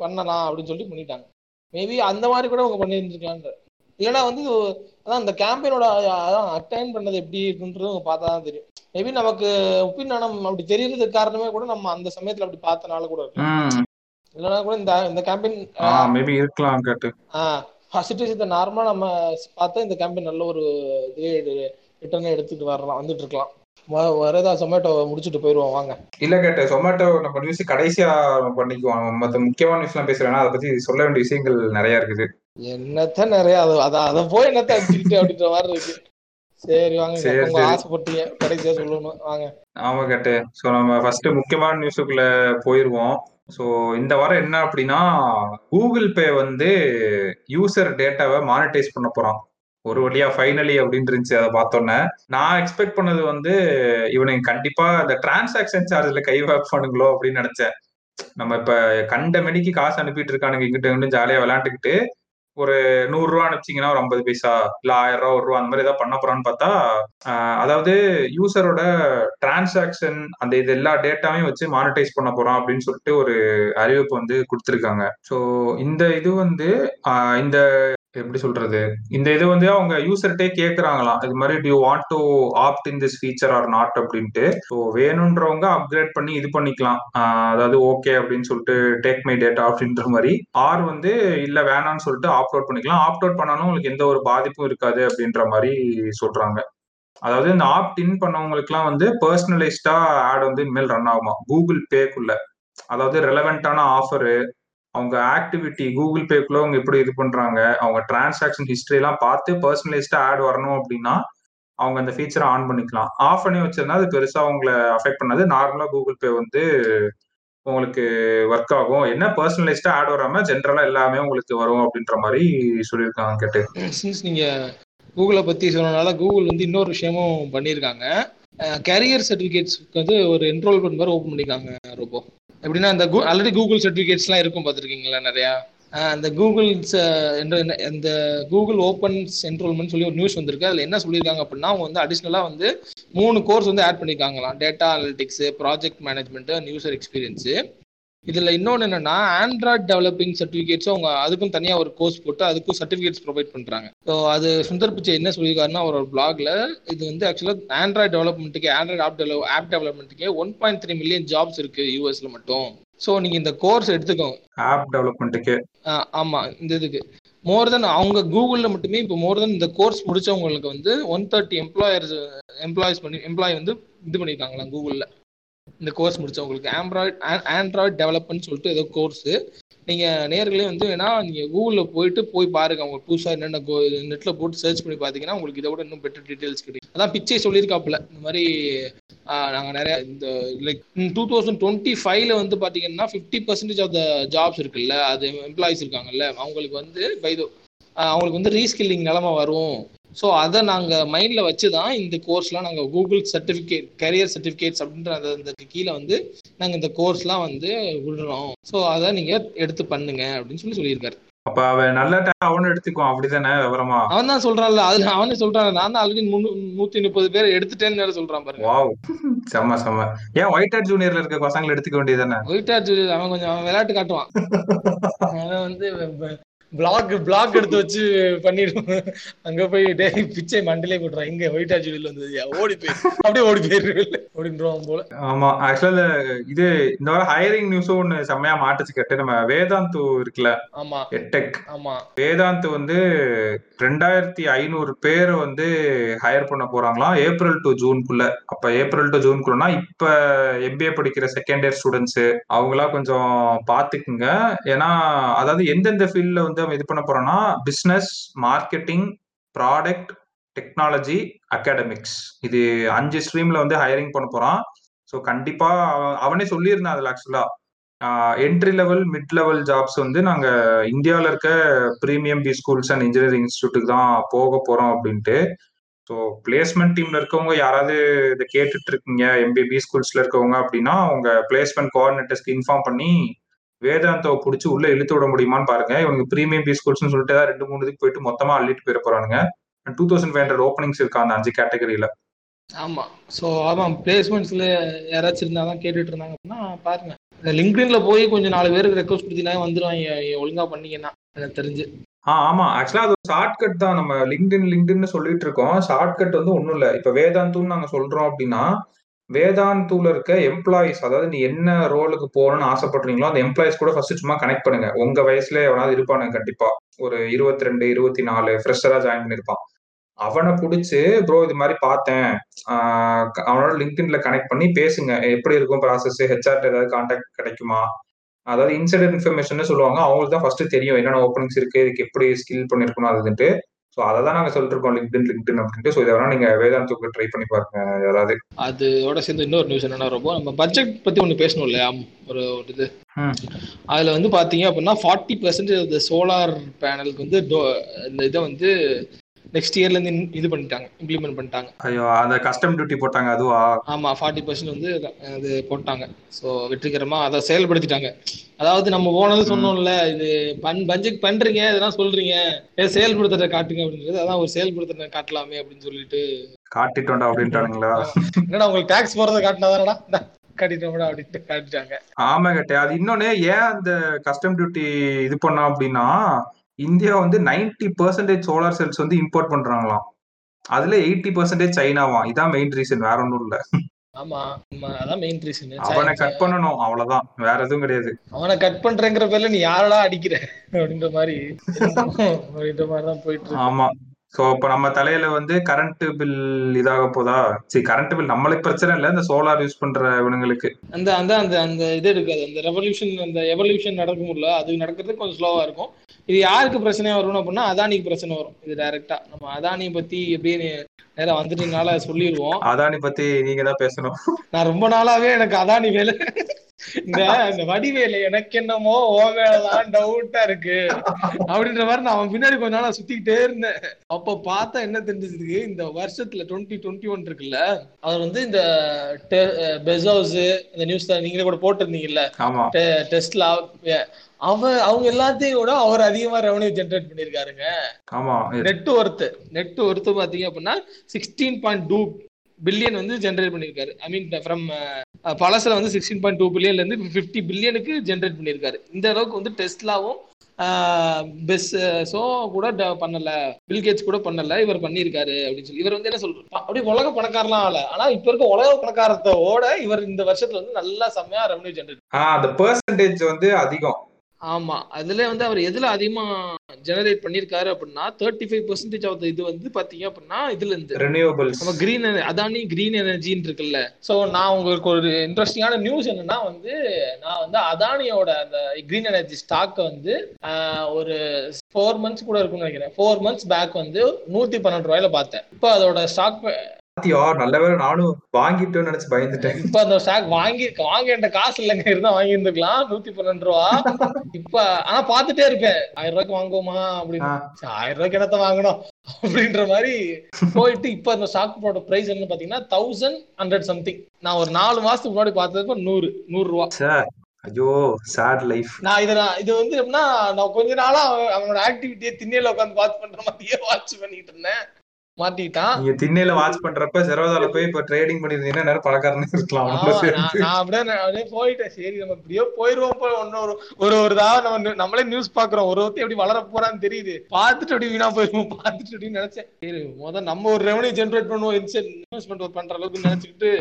பண்ணலாம் அப்படின்னு சொல்லி பண்ணிட்டாங்க. மேபி அந்த மாதிரி கூட அவங்க பண்ணியிருந்துருக்கலான்ற இல்லைன்னா வந்து அதான் இந்த கேம்பெயினோட அதான் அட்டைன் பண்ணது எப்படி இருக்குன்றது அவங்க பார்த்தா தான் தெரியும். மேபி நமக்கு ஒப்பினானம் அப்படி தெரியறதுக்கு காரணமே கூட நம்ம அந்த சமயத்துல அப்படி பார்த்தனால கூட இருக்கு. இல்லைன்னா கூட இந்த இந்த கேம்பெயின் மேபி இருக்கலாம் கேட்டு சுச்சுவேஷத்தை நார்மலா நம்ம பார்த்தா இந்த கேம்பெயின் நல்ல ஒரு இது ரிட்டர்ன் எடுத்துட்டு வரலாம் வந்துட்டு இருக்கலாம். வரதா சொமேட்டோ முடிச்சுட்டு போயிருவோம் வாங்க. இல்ல கேட்டு சொமேட்டோ நம்ம நியூஸ் கடைசியா பண்ணிக்குவோம். மத்த முக்கியமான நியூஸ் எல்லாம் பேசுறேன்னா அதை பத்தி சொல்ல வேண்டிய விஷயங்கள் நிறைய இருக்குது. என்னத்த நிறைய அது அத போய் என்னத்த அடிச்சுக்கிட்டு அப்படின்ற மாதிரி இருக்கு. சரி வாங்க உங்க. ஆசைப்பட்டீங்க. கடைசியா சொல்லணும். வாங்க. ஆமா கேட்டு. ஸோ நம்ம ஃபர்ஸ்ட் முக்கியமான நியூஸுக்குள்ள போயிருவோம். ஸோ இந்த வாரம் என்ன அப்படின்னா கூகுள் பே வந்து யூசர் டேட்டாவை மானிட்டைஸ் பண்ண போறான். ஒரு வழியா ஃபைனலி அப்படின்னு இருந்துச்சு அதை பார்த்தோன்னே. நான் எக்ஸ்பெக்ட் பண்ணது வந்து இவனுக்கு கண்டிப்பா இந்த டிரான்சாக்ஷன் சார்ஜ்ல கை வைப்பானுங்களோ அப்படின்னு நினைச்சேன். நம்ம இப்ப கண்ட மணிக்கு காசு அனுப்பிட்டு இருக்கானுங்க இங்கிட்ட இங்கிட்டு ஜாலியா விளையாண்டுக்கிட்டு ஒரு நூறு ரூபா அனுப்பிச்சிங்கன்னா ஒரு ஐம்பது பைசா இல்லை ஆயிரம் ரூபா ஒரு ரூபா அந்த மாதிரி ஏதாவது பண்ண போறான்னு பார்த்தா அதாவது யூசரோட டிரான்சாக்ஷன் அந்த இது எல்லா டேட்டாவையும் வச்சு மானிட்டைஸ் பண்ண போறோம் அப்படின்னு சொல்லிட்டு ஒரு அறிவிப்பு வந்து கொடுத்துருக்காங்க. ஸோ இந்த இது வந்து இந்த எப்படி சொல்றது? இந்த இது வந்து அவங்க யூசர்கிட்டே கேக்குறாங்களாம். இது மாதிரி do you want to opt in this feature or not அப்படின்ட்டு. ஸோ வேணுன்றவங்க அப்கிரேட் பண்ணி இது பண்ணிக்கலாம். அதாவது ஓகே அப்படின்னு சொல்லிட்டு டேக் மை டேட்டா அப்படின்ற மாதிரி. ஆர் வந்து இல்ல வேணாம்னு சொல்லிட்டு ஆப்ட் அவுட் பண்ணிக்கலாம். ஆப்ட் அவுட் பண்ணாலும் உங்களுக்கு எந்த ஒரு பாதிப்பும் இருக்காது அப்படின்ற மாதிரி சொல்றாங்க. அதாவது இந்த ஆப்ட் இன் பண்ணவங்களுக்குலாம் வந்து பர்சனலைஸ்டா ஆட் வந்து இனிமேல் ரன் ஆகுமா கூகுள் பேக்குள்ள அதாவது ரெலவெண்டான ஆஃபரு அவங்க ஆக்டிவிட்டி கூகுள் பேக்குள்ள அவங்க எப்படி இது பண்றாங்க அவங்க டிரான்சாக்ஷன் ஹிஸ்டரி எல்லாம் பார்த்து பர்சனலைஸ்டா ஆட் வரணும் அப்படின்னா அவங்க அந்த ஃபீச்சரை ஆன் பண்ணிக்கலாம். ஆஃப் பண்ணி வச்சிருந்தா அது பெருசா அவங்கள அஃபெக்ட் பண்ணாது. நார்மலா கூகுள் பே வந்து உங்களுக்கு ஒர்க் ஆகும். என்ன பர்சனலைஸ்டா ஆட் வராம ஜென்ரலா எல்லாமே உங்களுக்கு வரும் அப்படின்ற மாதிரி சொல்லியிருக்காங்க கேட்டு. சின்ஸ் நீங்க கூகுளை பத்தி சொன்னனால கூகுள் வந்து இன்னொரு விஷயமும் பண்ணியிருக்காங்க. கேரியர் சர்டிஃபிகேட்ஸ்க்கு வந்து ஒரு என்ரோல்மெண்ட் மாதிரி ஓப்பன் பண்ணிருக்காங்க ரொம்ப எப்படின்னா அந்த ஆல்ரெடி கூகுள் சர்டிஃபிகேட்ஸ்லாம் இருக்கும் பார்த்துருக்கீங்களா நிறையா? அந்த கூகுள் இந்த கூகுள் ஓப்பன்ஸ் என்ரோல்மெண்ட் சொல்லி ஒரு நியூஸ் வந்திருக்கு. அதில் என்ன சொல்லியிருக்காங்க அப்படின்னா அவங்க வந்து அடிஷ்னலாக வந்து மூணு கோர்ஸ் வந்து add பண்ணியிருக்காங்களாம். Data analytics project management new user experience இதுல இன்னொன்னு என்னன்னா ஆண்ட்ராய்ட் டெவலப்பிங் சர்டிஃபிகேட்ஸும் அவங்க அதுக்கும் தனியா ஒரு கோர்ஸ் போட்டு அதுக்கும் சர்டிஃபிகேட்ஸ் ப்ரொவைட் பண்றாங்க. ஸோ அது சுந்தர் பிச்சை என்ன சொல்லியிருக்காருன்னா ஒரு பிளாக்ல இது வந்து ஆக்சுவலா ஆண்ட்ராய்ட் டெவலப்மெண்ட்டுக்கு Android app develop app டெவலப்மெண்ட்டுக்கு one point three million jobs இருக்கு யூஎஸ்ல மட்டும். ஸோ நீங்க இந்த கோர்ஸ் எடுத்துக்கோங்க. ஆப் டெவலப்மெண்ட்டுக்கு ஆமா இந்த இதுக்கு. மோர் தென் அவங்க கூகுள்ல மட்டுமே இப்போ மோர் தென் இந்த கோர்ஸ் முடிச்சவங்களுக்கு வந்து ஒன் தேர்ட்டி எம்ப்ளாயர்ஸ் எம்ப்ளாயிஸ் பண்ணி எம்ப்ளாய் வந்து இது பண்ணியிருக்காங்களா கூகுள்ல இந்த கோர்ஸ் முடிச்சவங்களுக்கு ஆண்ட்ராய்ட் ஆண்ட்ராய்ட் டெவலப்மெண்ட் சொல்லிட்டு ஏதோ கோர்ஸு நீங்கள் நேர்களே வந்து வேணா நீங்கள் கூகுளில் போயிட்டு போய் பாருங்க. அவங்க புதுசாக என்னென்ன கோ நெட்ல போட்டு சர்ச் பண்ணி பார்த்தீங்கன்னா உங்களுக்கு இதை விட இன்னும் பெட்டர் டீடைல்ஸ் கிடைக்கும். அதான் பிச்சை சொல்லியிருக்காப்புல. இந்த மாதிரி நாங்கள் நிறையா நிறைய இந்த லைக் டூ தௌசண்ட் டுவெண்ட்டி ஃபைவ்ல வந்து பார்த்தீங்கன்னா fifty percentage of the jobs இருக்குல்ல அது எம்ப்ளாயிஸ் இருக்காங்கல்ல அவங்களுக்கு வந்து பைதோ அவங்களுக்கு வந்து ரீஸ்கில்லிங் நிலமை வரும். ஸோ அதை நாங்கள் மைண்டில் வச்சு தான் இந்த கோர்ஸ்லாம் நாங்கள் கூகுள் சர்டிஃபிகேட் கரியர் சர்டிஃபிகேட்ஸ் அப்படின்ற அந்த கீழே வந்து நாங்கள் இந்த கோர்ஸ்லாம் வந்து விடுறோம். ஸோ அதை நீங்கள் எடுத்து பண்ணுங்க அப்படின்னு சொல்லி சொல்லியிருக்காரு. அப்ப அவன் நல்ல அவனும் எடுத்துக்குவான். அப்படிதானே விவரமா? அவன் தான் சொல்றான்ல. அதுல அவனே சொல்றான் நான் தான் ஆல்ரெடி நூத்தி முப்பது பேர் எடுத்துட்டேன்னு வேற சொல்றான் பாருங்க. வாவ் செம்ம செம்ம. ஏன் ஒயிட் ஹேட் ஜூனியர்ல இருக்க பசங்களை எடுத்துக்க வேண்டியதானே ஒயிட் ஆர்ட் அவன் கொஞ்சம் அவன் விளையாட்டு காட்டுவான். அவன் வந்து பிளாக் பிளாக் எடுத்து வச்சு பண்ணிடுவான் அங்க போய் டேய் பிச்சை மண்டிலே போட்டுறான் இங்க ஒயிட் ஆர்ட் வந்தது. ஓடி போய் அப்படியே ஓடி போயிரு. ஓடின்றான் போல. ஆமா ஆக்சுவலா இது இந்த வாரம் ஹையரிங் நியூஸும் ஒண்ணு செம்மையா மாட்டுச்சு. கேட்டு நம்ம வேதாந்து இருக்குல்ல ஆமா. எட்டெக் ஆமா. வேதாந்த் வந்து ரெண்டாயிரத்தி ஐநூறு பேரை வந்து ஹையர் பண்ண போறாங்களாம். ஏப்ரல் டு ஜூன்குள்ள அப்ப ஏப்ரல் டு ஜூன்குள்ளனா இப்ப எம்பிஏ படிக்கிற செகண்ட் இயர் ஸ்டூடெண்ட்ஸ் அவங்களாம் கொஞ்சம் பாத்துக்குங்க. ஏன்னா அதாவது எந்தெந்த ஃபீல்ட்ல வந்து அவன் இது பண்ண போறோம்னா business marketing product technology academics இது அஞ்சு ஸ்ட்ரீம்ல வந்து ஹையரிங் பண்ண போறான். ஸோ கண்டிப்பா அவன் அவனே சொல்லியிருந்தான் அதுல ஆக்சுவலா entry level mid level jobs வந்து நாங்க இந்தியாவில் இருக்க premium B schools and engineering இன்ஸ்டியூட்டுக்கு தான் போக போறோம் அப்படின்ட்டு. ஸோ பிளேஸ்மெண்ட் டீம்ல இருக்கவங்க யாராவது இதை கேட்டுட்டு இருக்கீங்க எம்பிபி ஸ்கூல்ஸ்ல இருக்கவங்க அப்படின்னா உங்க பிளேஸ்மெண்ட் கோஆர்டினேட்டர்ஸ்க்கு இன்ஃபார்ம் பண்ணி வேதாந்தாவை பிடிச்சி உள்ள இழுத்து விட முடியுமான்னு பாருங்க. இவனுக்கு ப்ரீமியம் பி ஸ்கூல்ஸ்னு சொல்லிட்டு ஏதாவது ரெண்டு மூணு இதுக்கு போயிட்டு மொத்தமா அள்ளிட்டு போயிட போறானுங்க. Two thousand five hundred openings இருக்கா அந்த அஞ்சு கேட்டகரியில ஆமா. சோ ஆமாம் பிளேஸ்மெண்ட்ஸ்ல யாராச்சும் இருந்தா தான் கேட்டுட்டு இருந்தாங்க அப்படின்னா பாருங்க. இந்த லிங்க்டின்ல போய் கொஞ்சம் நாலு பேருக்கு ரெக்வஸ்ட் கொடுத்தீங்கன்னா வந்துருவாங்க. ஒழுங்கா பண்ணீங்கன்னா. எனக்கு தெரிஞ்சு. ஆ ஆமா. ஆக்சுவலா அது ஒரு ஷார்ட்கட் தான். நம்ம லிங்க்டின் லிங்க்டின்னு சொல்லிட்டு இருக்கோம். ஷார்ட்கட் வந்து ஒண்ணும் இல்ல. இப்ப வேதாந்துன்னு நாங்க சொல்றோம் அப்படின்னா வேதாந்தூல இருக்க எம்ப்ளாயிஸ் அதாவது நீ என்ன ரோலுக்கு போகணும்னு ஆசைப்படுறீங்களோ அந்த எம்ப்ளாயிஸ் கூட ஃபர்ஸ்ட் சும்மா கனெக்ட் பண்ணுங்க. உங்க வயசுல எவனாவது இருப்பானுங்க கண்டிப்பா. ஒரு இருபத்தி ரெண்டு இருபத்தி நாலு ஃப்ரெஷரா ஜாயின் பண்ணிருப்பான். அவனை பிடிச்சி ப்ரோ இது மாதிரி பார்த்தேன். அவனோட லிங்க்டின்ல கனெக்ட் பண்ணி பேசுங்க. எப்படி இருக்கும் ப்ராசஸ் ஹெச்ஆர்ட் ஏதாவது கான்டாக்ட் கிடைக்குமா? அதாவது இன்சிடென்ட் இன்ஃபர்மேஷன் சொல்லுவாங்க. அவங்களுக்கு தான் ஃபர்ஸ்ட் தெரியும். என்னென்ன ஓப்பனிங்ஸ் இருக்கு? இதுக்கு எப்படி ஸ்கில் பண்ணிருக்கணும்? அதுன்ட்டு ஸோ அதை தான் நாங்கள் சொல்லிட்டு இருக்கோம் லிங்க்டின் லிங்க்டின் அப்படின்ட்டு. ஸோ இதை வேணா நீங்க வேதாந்துக்கு ட்ரை பண்ணி பாருங்க யாராவது. அதோட சேர்ந்து இன்னொரு நியூஸ் என்னன்னா ரொம்ப நம்ம பட்ஜெட் பத்தி ஒன்று பேசணும் இல்லையா? ஒரு ஒரு இது. அதுல வந்து பாத்தீங்க அப்படின்னா ஃபார்ட்டி பர்சன்டேஜ் இந்த சோலார் பேனலுக்கு வந்து இந்த இதை வந்து நெக்ஸ்ட் இயர்ல இருந்து இது பண்ணிட்டாங்க இம்ப்ளிமெண்ட் பண்ணிட்டாங்க. ஐயோ அந்த கஸ்டம் டியூட்டி போட்டாங்க அதுவா? ஆமா ஃபார்ட்டி பர்சன்ட் வந்து அது போட்டாங்க. ஸோ வெற்றிகரமா அதை செயல்படுத்திட்டாங்க. அதாவது நம்ம போனது சொன்னோம்ல இது பண் பட்ஜெட் பண்றீங்க இதெல்லாம் சொல்றீங்க. செயல்படுத்துறத காட்டுங்க அப்படின்றது அதான் ஒரு செயல்படுத்துறத காட்டலாமே அப்படின்னு சொல்லிட்டு. காட்டிட்டோண்டா அப்படின்ட்டானுங்களா? என்னடா உங்களுக்கு டாக்ஸ் போறதை காட்டினாதானடா? காட்டிட்டோம்டா காட்டிட்டாங்க. ஆமா கட்டே அது இன்னொன்னு ஏன் அந்த கஸ்டம் டியூட்டி இது பண்ணோம் அப்படின்னா இந்தியா வந்து 90% பர்சன்டேஜ் சோலார் செல்ஸ் வந்து இம்போர்ட் பண்றாங்களாம். அதுல எயிட்டி பர்சன்டேஜ் சைனாவாம். இதான் மெயின் ரீசன் வேற ஒன்றும் இல்ல. ஆமா அதான் மெயின் ரீசன் அவனை கட் பண்ணணும் அவ்வளவுதான். வேற எதுவும் கிடையாது. அவனை கட் பண்றேங்கிற பேர்ல நீ யாரடா அடிக்கிற? அப்படின்ற மாதிரி. அப்படின்ற மாதிரி தான் போயிட்டு ஆமா. சோ இப்ப நம்ம தலையில வந்து கரண்ட் பில் இதாக போதா? சரி கரண்ட் பில் நம்மளுக்கு பிரச்சனை இல்ல இந்த சோலார் யூஸ் பண்ற இவனுங்களுக்கு. அந்த அந்த அந்த அந்த இது இருக்காது. அந்த ரெவல்யூஷன் அந்த எவல்யூஷன் நடக்கும்ல அது நடக்கிறதுக்கு கொஞ்சம் ஸ்லோவா இருக்கும். இது யாருக்கு பிரச்சனை வரும் அப்படின்னா அதானிக்கு பிரச்சனை வரும். இது டைரக்டா நம்ம அதானி பத்தி எப்படின்னு நேரா வந்துட்டீங்கனால சொல்லிடுவோம் அதானி பத்தி நீங்க தான் பேசணும். நான் ரொம்ப நாளாவே எனக்கு அதானி வேலை. இந்த இந்த வடிவேலு எனக்கு என்னமோ ஓ வேலைதான் டவுட்டா இருக்கு. அப்படின்ற மாதிரி நான் அவன் பின்னாடி கொஞ்ச நாளா சுத்திக்கிட்டே இருந்தேன். அப்ப பார்த்தா என்ன தெரிஞ்சதுக்கு இந்த வருஷத்துல டுவெண்ட்டி டுவெண்ட்டி ஒன் இருக்குல்ல அவர் வந்து இந்த பெசோஸ் இந்த நியூஸ் நீங்களே கூட போட்டிருந்தீங்கல்ல. ஆமா. டெ- டெஸ்லா எ- அவ அவங்க எல்லாத்தையும் விட அவர் அதிகமா ரெவன்யூ ஜென்ரேட் பண்ணிருக்காருங்க ஆமா. நெட் ஒர்த்து நெட் ஒர்த்து பாத்தீங்க அப்படின்னா சிக்ஸ்டீன் பாயிண்ட் டூ பில்லியன் வந்து ஜென்ரேட் பண்ணிருக்காரு ஐ மீன் ஃப்ரம் பழசுல வந்து சிக்ஸ்டீன் பாயிண்ட் டூ பில்லியன்ல இருந்து ஃபிஃப்டி பில்லியனுக்கு ஜென்ரேட் பண்ணியிருக்காரு. இந்த அளவுக்கு வந்து டெஸ்ட்லாவும் பெஸ் ஸோ கூட ட- பண்ணல. பில்கேட்ஸ் கூட பண்ணல. இவர் பண்ணியிருக்காரு அப்படின்னு சொல்லி. இவர் வந்து என்ன சொல்றாரு அப்படி உலக பணக்காரலாம் ஆகல. ஆனா இப்ப இருக்க உலக பணக்காரத்தோட இவர் இந்த வருஷத்துல வந்து நல்லா செம்மையா ரெவன்யூ ஜென்ரேட் அந்த பெர்சன்டேஜ் வந்து அதிகம். ஆமா. அதுல வந்து அவர் எதுல அதிகமா ஜெனரேட் பண்ணிருக்காரு அப்படின்னா தேர்ட்டி ஃபைவ் பர்சன்டேஜ் ஆஃப் இது வந்து பாத்தீங்க அப்படின்னா இதுல இருந்து. ரெனியூவபிள்ஸ் நம்ம கிரீன் அதானி கிரீன் எனர்ஜின்னு இருக்குல்ல. சோ நான் உங்களுக்கு ஒரு இன்ட்ரெஸ்டிங்கான நியூஸ் என்னன்னா வந்து நான் வந்து அதானியோட அந்த கிரீன் எனர்ஜி ஸ்டாக் வந்து ஒரு ஃபோர் மந்த்ஸ் கூட இருக்கும்னு நினைக்கிறேன். ஃபோர் மந்த்ஸ் பேக் வந்து நூத்தி பன்னெண்டு ரூபாயில பார்த்தேன். இப்போ அதோட ஸ்டாக் பாத்தியா? நல்ல நானும் வாங்கிட்டோம்னு நினைச்சு பயந்துட்டேன். இப்ப அந்த ஸ்டாக் வாங்கி வாங்கிட்ட காசு இல்லைங்க. இருந்தா வாங்கி இருந்துக்கலாம் நூத்தி பன்னெண்டு ரூபா. இப்ப ஆனா பாத்துட்டே இருப்பேன். ஆயிரம் ரூபாய்க்கு வாங்குவோமா? அப்படின்னு. ஆயிரம் ரூபாய்க்கு என்னத்த வாங்கணும்? அப்படின்ற மாதிரி போயிட்டு இப்ப அந்த ஸ்டாக் பிரைஸ் என்ன பாத்தீங்கன்னா தௌசண்ட் ஹண்ட்ரட் சம்திங் நான் ஒரு நாலு மாசத்துக்கு முன்னாடி பார்த்தப்ப நூறு நூறு ரூபா. ஐயோ சேட் லைஃப் நான் இதை நான் இது வந்து எப்படின்னா நான் கொஞ்ச நாளா அவன் அவனோட ஆக்டிவிட்டியை திண்ணையில உட்காந்து வாட்ச் பண்ற மாதிரியே வாட்ச் பண்ணிட்டு இருந்தேன். மாட்டிக்கிட்டான் நீங்க திண்ணையில வாட்ச் பண்றப்ப செரோதால போய் இப்ப ட்ரேடிங் பண்ணிருந்தீங்கன்னா நேரம் பணக்காரனே இருக்கலாம் நான் அப்படியே அப்படியே போயிட்டேன். சரி நம்ம இப்படியோ போயிருவோம் போய் ஒன்னொரு ஒரு ஒரு தடவை நம்ம நம்மளே நியூஸ் பாக்குறோம் ஒரு ஒருத்தர் எப்படி வளர போறான்னு தெரியுது. பார்த்துட்டு அப்படி வீணா போயிருவோம். பார்த்துட்டு அப்படின்னு நினைச்சேன். சரி முத நம்ம ஒரு ரெவன்யூ ஜென்ரேட் பண்ணுவோம். இன்வெஸ்ட்மெண்ட் பண்ற அளவுக்கு நினைச்சுக்கிட்டு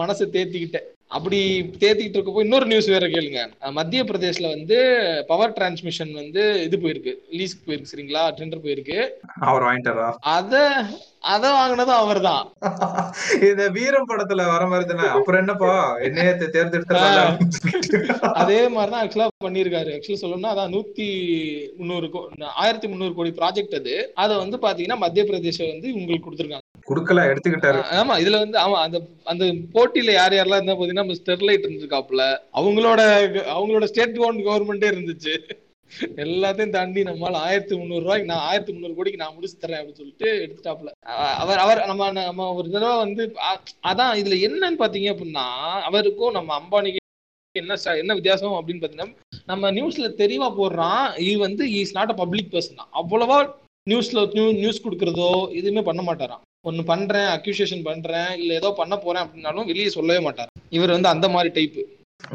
மனசை தேத்திக்கிட்டேன். அப்படி தேத்திக்கிட்டு இருக்கப்போ இன்னொரு நியூஸ் வேற கேளுங்க. மத்திய பிரதேஷ்ல வந்து பவர் டிரான்ஸ்மிஷன் வந்து இது போயிருக்கு. லீஸ்க்கு போயிருக்கு சரிங்களா? டெண்டர் போயிருக்கு. அவர் வாங்கிட்டாரா? அத அத வாங்கினதும் அவர்தான். இந்த வீரம் படத்துல வர மாதிரி தானே? அப்புறம் என்னப்பா? என்னைய தே- தேர்ந்தெடுத்துடலாம் அதே மாதிரிதான் ஆக்சுவலா பண்ணிருக்காரு ஆக்சுவலா சொல்லணும்னா அதான் நூத்தி முந்நூறு ஆயிரத்தி முந்நூறு கோடி ப்ராஜெக்ட் அது. அதை வந்து பாத்தீங்கன்னா மத்திய பிரதேசம் வந்து உங்களுக்கு கொடுத்துருக்காங்க. குடுக்கல எடுத்துக்கிட்டாரு. ஆமா இதுல வந்து ஆமா அந்த அந்த போட்டியில யார் யாரெல்லாம் இருந்தா பாத்தீங்கன்னா நம்ம ஸ்டெர்லைட் இருந்திருக்காப்புல. அவங்களோட அவங்களோட ஸ்டேட் கவர்மெண்டே இருந்துச்சு. எல்லாத்தையும் தாண்டி நம்மளால ஆயிரத்தி முந்நூறு ரூபாய்க்கு நான் ஆயிரத்தி முந்நூறு கோடிக்கு நான் முடிச்சு தரேன் அப்படின்னு சொல்லிட்டு எடுத்துட்டாப்ல அ- அவர் அவர் நம்ம நம்ம ஒரு தடவை வந்து அதான் இதுல என்னன்னு பாத்தீங்க அப்படின்னா அவருக்கும் நம்ம அம்பானிக்கு என்ன என்ன வித்தியாசம் அப்படின்னு பாத்தீங்கன்னா நம்ம நியூஸ்ல தெளிவா போடுறான் இது வந்து is not a public person தான் அவ்வளவா நியூஸ்ல நியூஸ் கொடுக்கறதோ எதுவுமே பண்ண மாட்டாராம். ஒன்னு பண்றேன் அக்யூசியேஷன் பண்றேன் இல்ல ஏதோ பண்ண போறேன் அப்படின்னாலும் வெளியே சொல்லவே மாட்டார். இவர் வந்து அந்த மாதிரி டைப்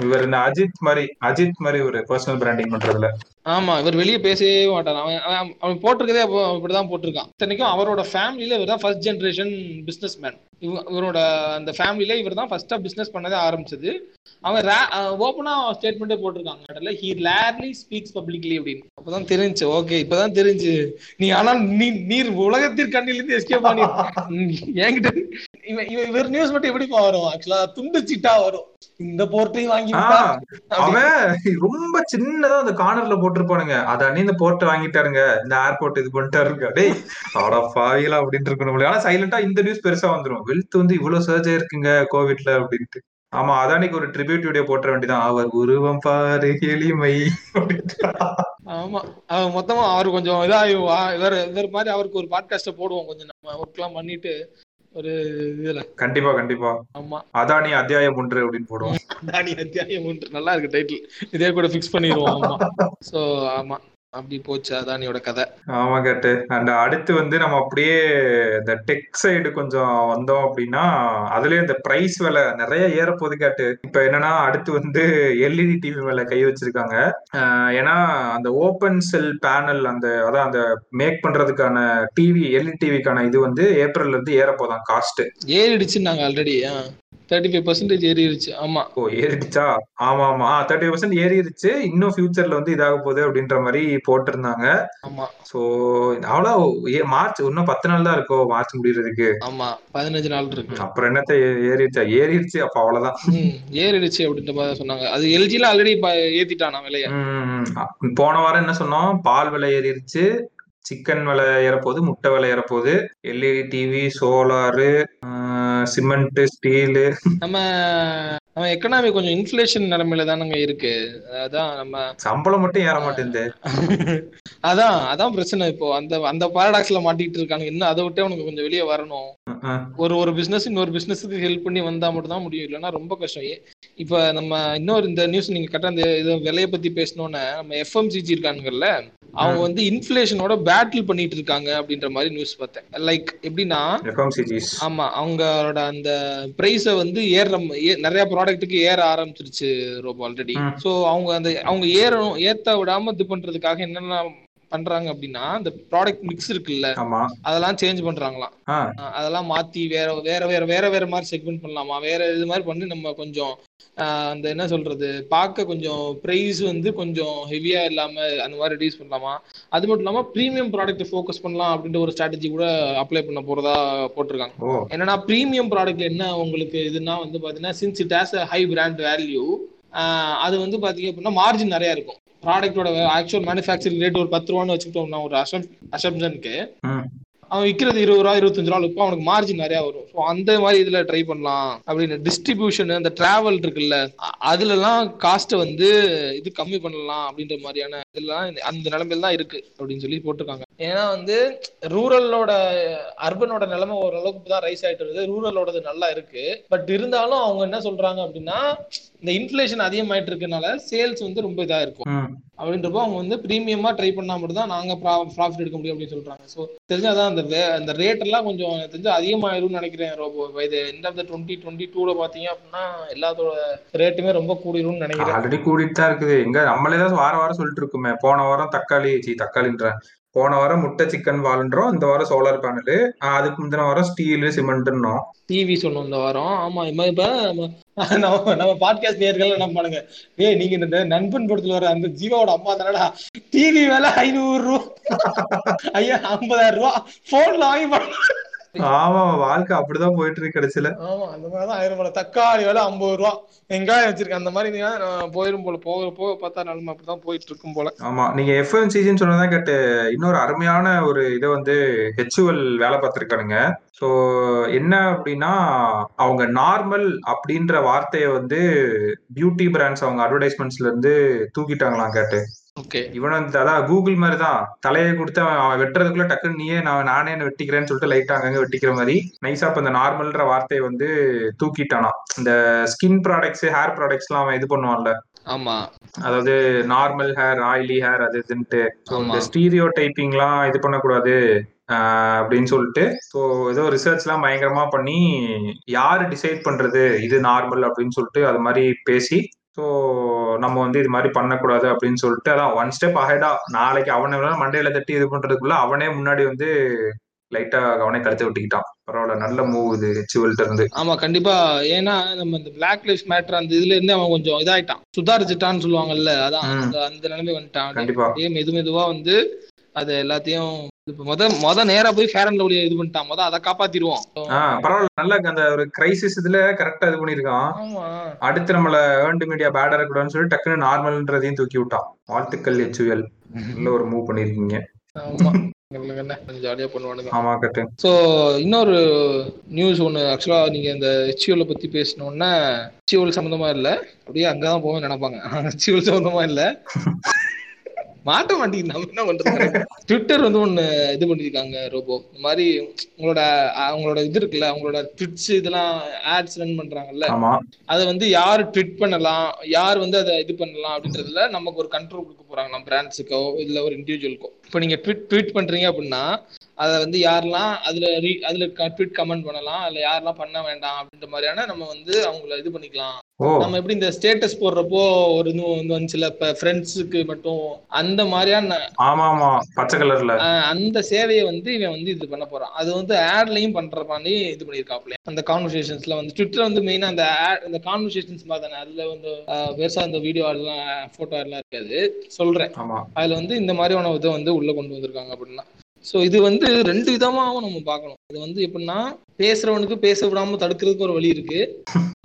இவர் இந்த அஜித் மாதிரி அஜித் மாதிரி ஒரு பர்சனல் பிராண்டிங் பண்றதுல. ஆமா இவர் வெளியே பேசவே மாட்டார். அவன் அவன் போட்டிருக்கதே இப்படிதான் போட்டிருக்கான். இத்தனைக்கும் அவரோட ஃபேமிலியில இவர் தான் ஃபர்ஸ்ட் ஜென்ரேஷன் பிசினஸ் மேன் இவரோட அந்த ஃபேமிலியில இவர் தான் ஃபர்ஸ்டா பிசினஸ் பண்ணதே ஆரம்பிச்சது. அவன் ஓப்பனா ஸ்டேட்மெண்ட்டே போட்டிருக்காங்க இடத்துல ஹி லேர்லி ஸ்பீக்ஸ் பப்ளிக்லி அப்படின்னு. அப்பதான் தெரிஞ்சு ஓகே இப்பதான் தெரிஞ்சு. நீ ஆனால் நீ நீர் உலகத்தின் கண்ணிலிருந்து எஸ்கேப் பண்ணி என்கிட்ட இவன் இவர் நியூஸ் மட்டும் எப்படிப்பா வரும்? ஆக்சுவலா துண்டு சீட்டா வரும். இந்த போர்ட்டையும் வாங்கி அவன் ரொம்ப சின்னதா அந்த கார்னர்ல போட்டிருப்பானுங்க. அதானே இந்த போர்ட் வாங்கிட்டாருங்க. இந்த ஏர்போர்ட் இது பண்ணிட்டாருங்க டேய் அட பாவிகளா அப்படின்ட்டு இருக்கணும். ஆனா சைலண்டா இந்த நியூஸ் பெருசா வந்துரும். வெல்த் வந்து இவ்வளவு சர்ஜ் ஆயிருக்குங்க கோவிட்ல அப்படின்ட்டு. ஆமா அதானிக்கு ஒரு ட்ரிபியூட் வீடியோ போட்டுற வேண்டியதான் அவர் உருவம் பாரு எளிமை ஆமா. மொத்தமா அவர் கொஞ்சம் இதா இவர் மாதிரி அவருக்கு ஒரு பாட்காஸ்ட போடுவோம் கொஞ்சம். நம்ம ஒர்க் எல்லாம் பண்ணிட்டு ஒரு இதுல. கண்டிப்பா கண்டிப்பா. ஆமா. அதானி அத்தியாயம் ஒன்று அப்படின்னு போடுவோம் தானி அத்தியாயம் ஒன்று. நல்லா இருக்கு டைட்டில் இதே கூட ஃபிக்ஸ் பண்ணிடுவோம். ஆமா. சோ ஆமா. அப்படி போச்சு அதானியோட கதை. ஆமா கேட்டு. அண்ட் அடுத்து வந்து நம்ம அப்படியே இந்த டெக் சைடு கொஞ்சம் வந்தோம் அப்படின்னா அதுலயே இந்த பிரைஸ் விலை நிறைய ஏற போகுது கேட்டு. இப்ப என்னன்னா அடுத்து வந்து எல்இடி டிவி மேல கை வச்சிருக்காங்க. ஏன்னா அந்த ஓப்பன் செல் பேனல் அந்த அதான் அந்த மேக் பண்றதுக்கான டிவி எல்இடி டிவிக்கான இது வந்து ஏப்ரல்ல இருந்து ஏற போதான் காஸ்ட் ஏறிடுச்சு நாங்க ஆல்ரெடி தேர்ட்டி ஃபைவ் பர்சன்டேஜ் ஏறிடுச்சு ஆமா. ஓ ஏறிடுச்சா? ஆமா ஆமா. தேர்ட்டி பர்சன்ட் ஏறிடுச்சு இன்னும் ஃபியூச்சர்ல வந்து இதாக போகுது அப்படின்ற மாதிரி போட்டிருந்தாங்க. ஆமா. சோ அவ்வளோ மார்ச் இன்னும் பத்து நாள் தான் இருக்கோ மார்ச் முடியறதுக்கு? ஆமா பதினஞ்சு நாள் இருக்கு. அப்புறம் என்னத்த ஏறிடுச்சா? ஏறிடுச்சு அப்ப அவ்வளவுதான் ஏறிடுச்சு அப்படின்ற மாதிரி சொன்னாங்க. அது எல்ஜில ஆல்ரெடி ஏத்திட்டானா விலைய. போன வாரம் என்ன சொன்னோம்? பால் விலை ஏறிடுச்சு. சிக்கன் விலை ஏறப்போகுது முட்டை விலை ஏறப்போகுது. LED TV solar cement steel. நம்ம நம்ம எக்கனாமி கொஞ்சம் இன்ஃபிளேஷன் நிலைமையில தானங்க இருக்கு. அதான் நம்ம சம்பளம் மட்டும் ஏற மாட்டேங்குது. அதான் அதான் பிரச்சனை இப்போ. அந்த அந்த பாரடாக்ஸ்ல மாட்டிட்டு இருக்காங்க இன்னும் அதை விட்டே உனக்கு கொஞ்சம் வெளியே வரணும். ஒரு ஒரு பிசினஸ் இன்னொரு பிசினஸுக்கு ஹெல்ப் பண்ணி வந்தா மட்டும் தான் முடியும். இல்லைன்னா ரொம்ப கஷ்டம். இப்ப நம்ம இன்னொரு இந்த நியூஸ் நீங்க கரெக்டா இந்த இது விலைய பத்தி பேசணும்னு நம்ம எஃப்எம்சிஜி இருக்காங்கல்ல அவங்க வந்து இன்ஃபிளேஷனோட பேட்டில் பண்ணிட்டு இருக்காங்க அப்படின்ற மாதிரி நியூஸ் பார்த்தேன். லைக் எப்படின்னா ஆமா அவங்களோட அந்த பிரைஸ வந்து ஏற நிறைய ப்ராடக்ட்டுக்கு ஏற ஆரம்பிச்சிருச்சு ரோபோ ஆல்ரெடி. சோ அவங்க அந்த அவங்க ஏறணும் ஏத்த விடாம இது பண்றதுக்காக என்னென்ன பண்றாங்க அப்படின்னா இந்த ப்ராடக்ட் மிக்ஸ் இருக்குல்ல அதெல்லாம் சேஞ்ச் பண்றாங்களாம். அதெல்லாம் மாத்தி வேற வேற வேற வேற வேற மாதிரி செக்மெண்ட் பண்ணலாமா? வேற இது மாதிரி பண்ணி நம்ம கொஞ்சம் அந்த என்ன சொல்றது பார்க்க கொஞ்சம் பிரைஸ் வந்து கொஞ்சம் ஹெவியா இல்லாம அந்த மாதிரி ரெடியூஸ் பண்ணலாமா? அது மட்டும் இல்லாம ப்ரீமியம் ப்ராடக்ட் ஃபோக்கஸ் பண்ணலாம் அப்படின்ற ஒரு ஸ்ட்ராட்டஜி கூட அப்ளை பண்ண போறதா போட்டிருக்காங்க. என்னன்னா ப்ரீமியம் ப்ராடக்ட்ல என்ன உங்களுக்கு இதுனா வந்து பாத்தீங்கன்னா since it has high brand value அது வந்து பாத்தீங்க அப்படின்னா மார்ஜின் நிறைய இருக்கும். ப்ராடக்டோட ஆக்சுவல் மேனுஃபேக்சரிங் ரேட் ஒரு பத்து ரூபான்னு வச்சுக்கிட்டோம்னா ஒரு அசம் அசம்ஷனுக்கு அவன் விற்கிறது இருபது ரூபா இருபத்தஞ்சு ரூபா இப்போ அவனுக்கு மார்ஜின் நிறைய வரும். ஸோ அந்த மாதிரி இதில் ட்ரை பண்ணலாம் அப்படின்னு டிஸ்ட்ரிபியூஷன் அந்த டிராவல் இருக்குல்ல அதுலலாம் காஸ்ட்டை வந்து இது கம்மி பண்ணலாம் அப்படின்ற மாதிரியான இதெல்லாம் அந்த நிலைமையில தான் இருக்கு அப்படின்னு சொல்லி போட்டிருக்காங்க. ஏன்னா வந்து ரூரலோட அர்பனோட நிலைமை ஓரளவுக்கு தான் ரைஸ் ஆயிட்டு வருது. ரூரலோடது நல்லா இருக்கு. பட் இருந்தாலும் அவங்க என்ன சொல்றாங்க அப்படின்னா இந்த இன்ஃபிளேஷன் அதிகமாயிட்டு இருக்கனால சேல்ஸ் வந்து ரொம்ப இதா இருக்கும். அப்படின்றப்போ அவங்க வந்து ப்ரீமியமா ட்ரை பண்ணா மட்டும் தான் நாங்க ப்ராஃபிட் எடுக்க முடியும் அப்படின்னு சொல்றாங்க. ஸோ தெரிஞ்சாதான் அந்த அந்த ரேட் எல்லாம் கொஞ்சம் தெரிஞ்சு அதிகமாயிரும்னு நினைக்கிறேன் ரோபோ. இது end of the twenty twenty டூல பாத்தீங்க அப்படின்னா எல்லாத்தோட ரேட்டுமே ரொம்ப கூடிரும்னு நினைக்கிறேன். ஆல்ரெடி கூடிட்டு தான் இருக்குது. எங்க நம்மளே தான் வார வாரம் சொல்லிட்டு இருக்குமே. போன வாரம் தக்காளி சி தக்காளின்றேன். போன வாரம் முட்டை சிக்கன் வால்ன்றோம் இந்த வாரம் சோலார் பேனல். அதுக்கு முந்தின வாரம் ஸ்டீல் சிமெண்ட்னோம். டிவி சொன்னோம் இந்த வாரம். ஆமா இம்மா இப்ப நம்ம நம்ம நம்ம பாட்காஸ்ட் நேர்கள் என்ன பண்ணுங்க? ஏய் நீங்க இந்த நண்பன் படத்துல வர அந்த ஜீவாவோட அம்மா தானடா? டிவி விலை ஐநூறு ரூபா. ஐயா ஐம்பதாயிரம் ரூபா. போன்ல வாங்கி பண்ண ஆமா வாழ்க்கை அப்படிதான் போயிட்டு இருக்கு கடைசியில. ஆமா அந்த மாதிரிதான் ஆயிரம் போல. தக்காளி விலை ஐம்பது ரூபா. வெங்காயம் வச்சிருக்கேன். அந்த மாதிரி நான் போயிரும் போல. போக போக பார்த்தா நிலைமை அப்படிதான் போயிட்டு இருக்கும் போல. ஆமா நீங்க எஃப்எம்சிஜின்னு சொன்னதான் கேட்டு இன்னொரு அருமையான ஒரு இதை வந்து ஹெச்யூஎல் வேலை பார்த்திருக்கானுங்க. ஸோ என்ன அப்படின்னா அவங்க நார்மல் அப்படின்ற வார்த்தையை வந்து பியூட்டி பிராண்ட்ஸ் அவங்க அட்வர்டைஸ்மெண்ட்ஸ்ல இருந்து தூக்கிட்டாங்களாம் கேட்டு ஓகே. இவன் வந்து அதான் கூகுள் மாதிரி தான் தலையை கொடுத்து அவன் வெட்டுறதுக்குள்ள டக்குன்னு நீயே நான் நானே என்ன வெட்டிக்கிறேன்னு சொல்லிட்டு லைட்டா அங்கங்க வெட்டிக்கிற மாதிரி நைஸா இப்ப இந்த நார்மல்ன்ற வார்த்தையை வந்து தூக்கிட்டானா. இந்த ஸ்கின் ப்ராடக்ட்ஸ் ஹேர் ப்ராடக்ட்ஸ்லாம் அவன் இது பண்ணுவான்ல. ஆமா. அதாவது நார்மல் ஹேர் ஆயிலி ஹேர் அது இதுன்ட்டு. இந்த ஸ்டீரியோ டைப்பிங்லாம் இது பண்ணக்கூடாது அப்படின்னு சொல்லிட்டு ஸோ ஏதோ ரிசர்ச்லாம் பயங்கரமா பண்ணி யாரு டிசைட் பண்றது இது நார்மல் அப்படின்னு சொல்லிட்டு அது மாதிரி பேசி ஸோ நம்ம வந்து இது மாதிரி பண்ணக்கூடாது அப்படின்னு சொல்லிட்டு அதான் ஒன் ஸ்டெப் அஹெடா நாளைக்கு அவனை மண்டையில தட்டி இது பண்றதுக்குள்ள அவனே முன்னாடி வந்து லைட்டா அவனே கழுத்து விட்டுக்கிட்டான் பரவாயில்ல நல்ல மூவ் இது ஹெச்வல்ட்ட இருந்து. ஆமா கண்டிப்பா. ஏன்னா நம்ம இந்த பிளாக் லைஃப் மேட்டர் அந்த இதுல இருந்து அவன் கொஞ்சம் இதாயிட்டான். சுதாரிச்சுட்டான்னு சொல்லுவாங்கல்ல அதான். அந்த நிலைமை வந்துட்டான். அப்படியே. மெது மெதுவா வந்து அது எல்லாத்தையும் முத முத நேரா போய் ஃபேர் அண்ட் இது பண்ணிட்டான். முத அதை காப்பாத்திடுவோம். பரவாயில்ல. நல்ல அந்த ஒரு கிரைசிஸ் இதுல கரெக்டா இது பண்ணிருக்கான் அடுத்து நம்மள ஏர்ன்டு மீடியா பேடா இருக்கக்கூடாதுன்னு சொல்லி டக்குன்னு நார்மல்ன்றதையும் தூக்கி விட்டான். வாழ்த்துக்கள் ஹெச்யூஎல் நல்ல ஒரு மூவ் பண்ணிருக்கீங்க ஜாலியா பண்ணுவானுங்க. ஆமா கட்டு ஸோ இன்னொரு நியூஸ் ஒன்று ஆக்சுவலாக நீங்கள் இந்த ஹெச்யூஎல் பற்றி பேசினோன்னே ஹெச்யூஎல் சம்மந்தமா இல்லை. அப்படியே அங்கே தான் போவேன் நினைப்பாங்க ஹெச்யூஎல் சம்மந்தமா இல்லை. மாட்ட மாட்டேங்குது நம்ம என்ன பண்றது? ட்விட்டர் வந்து ஒன்று இது பண்ணியிருக்காங்க ரோபோ இந்த மாதிரி உங்களோட அஹ், உங்களோட இது இருக்குல்ல அவங்களோட ட்விட்ஸ் இதெல்லாம் ஆட்ஸ் ரன் பண்றாங்கல்ல அதை வந்து யார் ட்விட் பண்ணலாம் யார் வந்து அதை இது பண்ணலாம் அப்படின்றதுல நமக்கு ஒரு கண்ட்ரோல் கொடுக்க போறாங்க நம்ம பிராண்ட்ஸுக்கோ இல்ல ஒரு இண்டிவிஜுவலுக்கோ இப்போ நீங்க ட்விட் ட்வீட் பண்றீங்க அப்படின்னா அதை வந்து யாரெல்லாம் அதுல ரீ அதுல ட்வீட் கமெண்ட் பண்ணலாம் அதுல யாரெல்லாம் பண்ண வேண்டாம் அப்படின்ற மாதிரியான நம்ம வந்து அவங்கள இது பண்ணிக்கலாம். நம்ம எப்படி இந்த ஸ்டேட்டஸ் போடுறப்போ ஒரு இது வந்து வந்துச்சுல இப்ப ஃப்ரெண்ட்ஸுக்கு மட்டும் அந்த மாதிரியான ஆமா ஆமா பச்சை கலர்ல அந்த சேவையை வந்து இவன் வந்து இது பண்ண போறான். அது வந்து ஆட்லயும் பண்ற மாதிரி இது பண்ணிருக்காப்ல அந்த கான்வர்சேஷன்ஸ்ல வந்து ட்விட்டர் வந்து மெயினா அந்த ad இந்த கான்வர்சேஷன்ஸ் மாதிரி அதுல வந்து பெருசா அந்த வீடியோ எல்லாம் போட்டோ எல்லாம் இருக்காது. சொல்றேன். அதுல வந்து இந்த மாதிரியான இதை வந்து உள்ள கொண்டு வந்திருக்காங்க அப்படின்னா. சோ இது வந்து ரெண்டு விதமாகவும் நம்ம பார்க்கணும். இது வந்து எப்படின்னா பேசுறவனுக்கு பேச விடாம தடுக்கிறதுக்கு ஒரு வழி இருக்கு.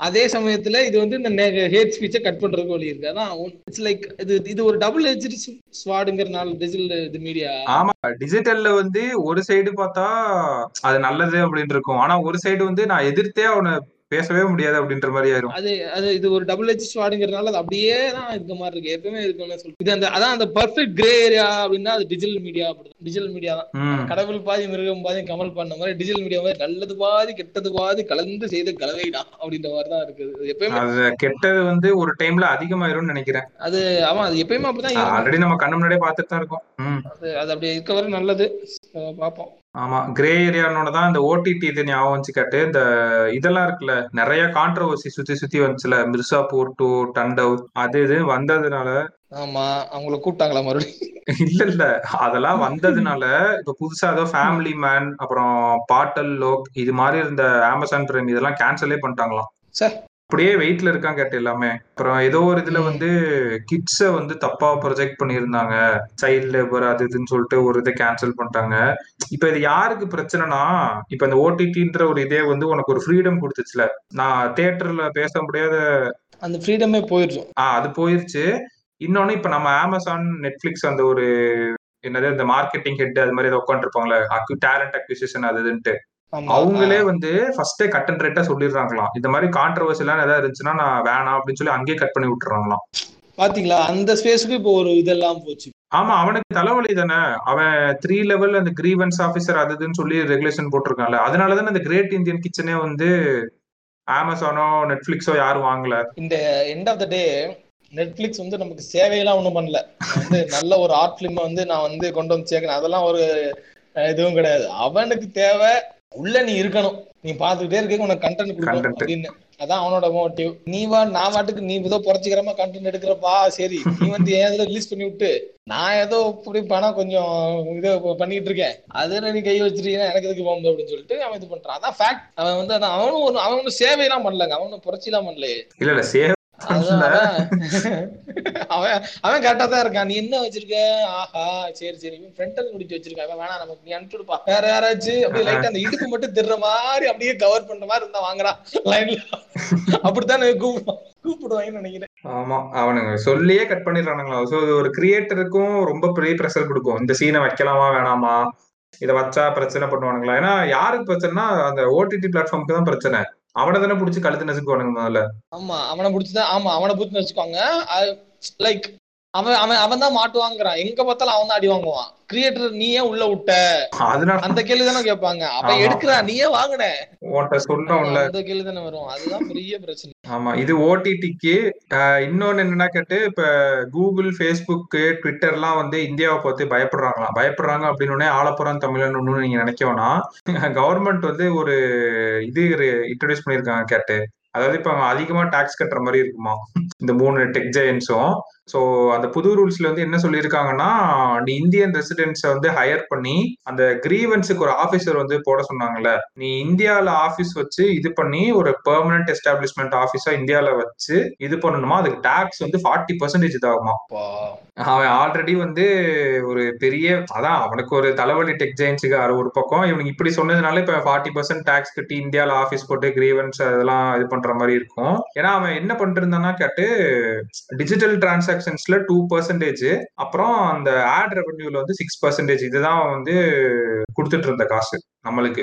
அதே சமயத்துல இது வந்து இந்த ஹேட் ஸ்பீச்சை கட் பண்றதுக்கு வழி இருக்கு. அதான் இட்ஸ் லைக் இது இது ஒரு டபுள் எஜ் ஸ்வாடுங்கிறனால டிஜிட்டல் இது மீடியா ஆமா டிஜிட்டல்ல வந்து ஒரு சைடு பார்த்தா அது நல்லது அப்படின்னு இருக்கும். ஆனா ஒரு சைடு வந்து நான் எதிர்த்தே அவனை பேசவே முடியாது அப்படின்ற மாதிரி ஆயிரும். அது அது இது ஒரு டபுள் ஹெச் ஸ்வாடுங்கிறதுனால அது அப்படியே தான் இருக்க மாதிரி இருக்கு. எப்பவுமே சொல்லி இது அந்த அதான் அந்த பர்ஃபெக்ட் கிரே ஏரியா அப்படின்னா அது டிஜிட்டல் மீடியா அப்படிதான். டிஜிட்டல் மீடியா தான். கடவுள் பாதி மிருகம் பாதி கமல் பண்ண மாதிரி டிஜிட்டல் மீடியா மாதிரி நல்லது பாதி கெட்டது பாதி கலந்து செய்த கலவைதான் அப்படின்ற மாதிரி தான் இருக்குது. எப்பயுமே அது கெட்டது வந்து ஒரு டைம்ல அதிகமாயிரும்னு நினைக்கிறேன். அது ஆமா அது எப்பயுமே அப்படிதான் ஆல்ரெடி நம்ம கண்ணு முன்னாடியே பார்த்துட்டு தான் இருக்கோம் அது அது அப்படி இருக்க வரை நல்லது. அஹ் பார்ப்போம். ஆமா கிரே ஏரியானோட தான் இந்த ஓடிடி இது ஞாபகம் வச்சு கேட்டு இந்த இதெல்லாம் இருக்குல்ல நிறைய கான்ட்ரவர்சி சுத்தி சுத்தி வந்துச்சுல மிர்சாபூர் டு டண்டவ் அது இது வந்ததுனால. ஆமா அவங்கள கூப்பிட்டாங்களா மறுபடியும்? இல்ல இல்ல அதெல்லாம் வந்ததுனால இப்ப புதுசா ஏதோ ஃபேமிலி மேன் அப்புறம் பாட்டல் லோக் இது மாதிரி இருந்த அமேசான் பிரைம் இதெல்லாம் கேன்சலே பண்ணிட்டாங்களாம். அப்படியே வெயிட்ல இருக்கான் கேட்டு எல்லாமே. அப்புறம் ஏதோ ஒரு இதுல. வந்து கிட்ஸ வந்து தப்பா ப்ரொஜெக்ட் பண்ணியிருந்தாங்க. சைல்ட் லேபர் அது இதுன்னு சொல்லிட்டு ஒரு இதை கேன்சல் பண்ணிட்டாங்க. இப்ப இது யாருக்கு பிரச்சனைனா இப்ப இந்த ஓடிடின்ற ஒரு இதே வந்து உனக்கு ஒரு ஃப்ரீடம் கொடுத்துச்சுல. நான் தியேட்டர்ல பேச முடியாத அந்த ஃப்ரீடமே போயிடுச்சு. ஆஹ் அது போயிருச்சு. இன்னொன்னு இப்ப நம்ம அமேசான் நெட்ஃபிளிக்ஸ் அந்த ஒரு என்னது இந்த மார்க்கெட்டிங் ஹெட் அது மாதிரி உட்காந்துருப்பாங்களே அக்யூ டேலண்ட் அக்விசிஷன் அது இதுன்ட்டு. அவங்களே வந்து ஃபர்ஸ்டே கட் அண்ட் ரேட்டா சொல்லிடுறாங்களாம். இந்த மாதிரி கான்ட்ரவர்சி எல்லாம் ஏதாவது இருந்துச்சுன்னா நான் வேணாம் அப்படின்னு சொல்லி அங்கேயே கட் பண்ணி விட்டுறாங்களாம். பாத்தீங்களா? அந்த ஸ்பேஸ்க்கு இப்போ ஒரு இதெல்லாம் போச்சு. ஆமா அவனுக்கு தலைவலி தானே. அவன் த்ரீ லெவல் அந்த கிரீவன்ஸ் ஆபீசர் அது இதுன்னு சொல்லி ரெகுலேஷன் போட்டிருக்கான்ல. அதனால தானே அந்த கிரேட் இந்தியன் கிச்சனே வந்து அமேசானோ நெட்ஃபிளிக்ஸோ யாரும் வாங்கல. இந்த end of the day Netflix வந்து நமக்கு சேவையெல்லாம் ஒண்ணும் பண்ணல. வந்து நல்ல ஒரு ஆர்ட் பிலிம் வந்து நான் வந்து கொண்டு வந்து சேர்க்கணும் அதெல்லாம் ஒரு இதுவும் கிடையாது. அவனுக்கு தேவை உள்ள நீ இருக்கணும். நீ பாத்துக்கிட்டே இருக்க உனக்கு கண்டென்ட் கொடுக்கணும். அப்படின்னு. அதான் அவனோட மோட்டிவ் நீ வா நான் வாட்டுக்கு நீ ஏதோ புரட்சிகரமா கண்டென்ட் எடுக்கிறப்பா சரி. நீ வந்து ஏன் இதுல ரிலீஸ் பண்ணி விட்டு நான் ஏதோ இப்படி பணம் கொஞ்சம் இது பண்ணிட்டு இருக்கேன். அதுல நீ கை வச்சிருக்கீங்கன்னா எனக்கு எதுக்கு போகுது அப்படின்னு சொல்லிட்டு அவன் இது பண்றான். அதான் ஃபேக்ட் அவன் வந்து அவனும் ஒரு அவன் ஒன்றும் சேவையெல்லாம் பண்ணலங்க. அவனும் புரட்சிலாம் பண்ணலையே. இல்ல இல்ல சேவ். அவன் அவன் கரெக்டா தான் இருக்கான். நீ என்ன வச்சிருக்க? ஆஹா சரி சரி. ஃப்ரண்டல் முடிச்சு வச்சிருக்கான். அவன் வேணாம் நமக்கு நீ அனுப்பிச்சுடுப்பா வேற யாராச்சும் அப்படியே லைட்டா அந்த இடுப்பு மட்டும் திடுற மாதிரி அப்படியே கவர் பண்ற மாதிரி இருந்தா வாங்குறான் லைன்ல அப்படித்தானே கூப்பிடுவான் கூப்பிடுவாங்கன்னு நினைக்கிறேன். ஆமா அவனுங்க சொல்லியே கட் பண்ணிடுறானுங்களா. சோ இது ஒரு கிரியேட்டருக்கும் ரொம்ப பெரிய ப்ரெஷர் கொடுக்கும். இந்த சீனை வைக்கலாமா வேணாமா? இதை வச்சா பிரச்சனை பண்ணுவானுங்களா? ஏன்னா யாருக்கு பிரச்சனைனா அந்த ஓடிடி பிளாட்ஃபார்முக்கு தான் பிரச்சனை. அவனை தானே புடிச்சு கழுத்து நசுக்குவானுங்க முதல்ல. ஆமா அவனை புடிச்சுதான் ஆமா அவனை புடிச்சு வச்சுக்கோங்க லைக் அவன் அவன் அவன் தான் மாட்டுவாங்கிறான். எங்க பார்த்தாலும் அவன் தான் அடி வாங்குவான். கிரியேட்டர் நீ ஏன் உள்ள விட்ட. அதனால அந்த கேள்வி தானே கேட்பாங்க. அவன் ஆமா. எடுக்கிறான் நீ ஏன் வாங்கின சொன்னோம்ல அந்த கேள்வி தானே வரும். அதுதான் பெரிய பிரச்சனை. ஆமா இது ஓடிடிக்கு இன்னொன்னு என்னன்னா கேட்டு இப்ப கூகுள் ஃபேஸ்புக் ட்விட்டர்லாம் வந்து இந்தியாவை பார்த்து பயப்படுறாங்களாம். பயப்படுறாங்க அப்படின்னு ஆலப்புறம் தமிழன் ஒண்ணு நீங்க நினைக்க வேணாம். கவர்மெண்ட் வந்து ஒரு இது இன்ட்ரடியூஸ் பண்ணிருக்காங்க கேட்டு. அதாவது இப்ப அவங்க அதிகமா டாக்ஸ் கட்டுற மாதிரி இருக்குமா? இந்த மூணு டெக் ஜெயன்ஸும் ஸோ அந்த புது ரூல்ஸ்ல வந்து என்ன சொல்லியிருக்காங்கன்னா நீ இந்தியன் ரெசிடென்ட்ஸை வந்து ஹையர் பண்ணி அந்த கிரீவன்ஸுக்கு ஒரு ஆபீசர் வந்து போட சொன்னாங்கல்ல. நீ இந்தியால ஆபீஸ் வச்சு இது பண்ணி ஒரு பெர்மனன்ட் எஸ்டாப்ளிஷ்மெண்ட் ஆபீஸா இந்தியால வச்சு இது பண்ணணுமா? அதுக்கு டாக்ஸ் வந்து ஃபார்ட்டி பர்சன்டேஜ் இதாகுமா? அவன் ஆல்ரெடி வந்து ஒரு பெரிய அதான் அவனுக்கு ஒரு தலைவலி டெக் ஜெயின்ஸுக்கு ஒரு பக்கம். இவனுக்கு இப்படி சொன்னதுனால இப்ப ஃபார்ட்டி பர்சன்ட் டாக்ஸ் கட்டி இந்தியால ஆபீஸ் போட்டு கிரீவன்ஸ் அதெல்லாம் இது பண்ற மாதிரி இருக்கும். ஏன்னா அவன் என்ன பண்ணிட்டு கேட்டு டிஜிட்டல் டிரான்சாக்ஷன்ஸ்ல டூ பர்சன்டேஜ் அப்புறம் அந்த ஆட் ரெவன்யூல வந்து சிக்ஸ் பர்சன்டேஜ் இதுதான் வந்து கொடுத்துட்டு இருந்த காசு நம்மளுக்கு.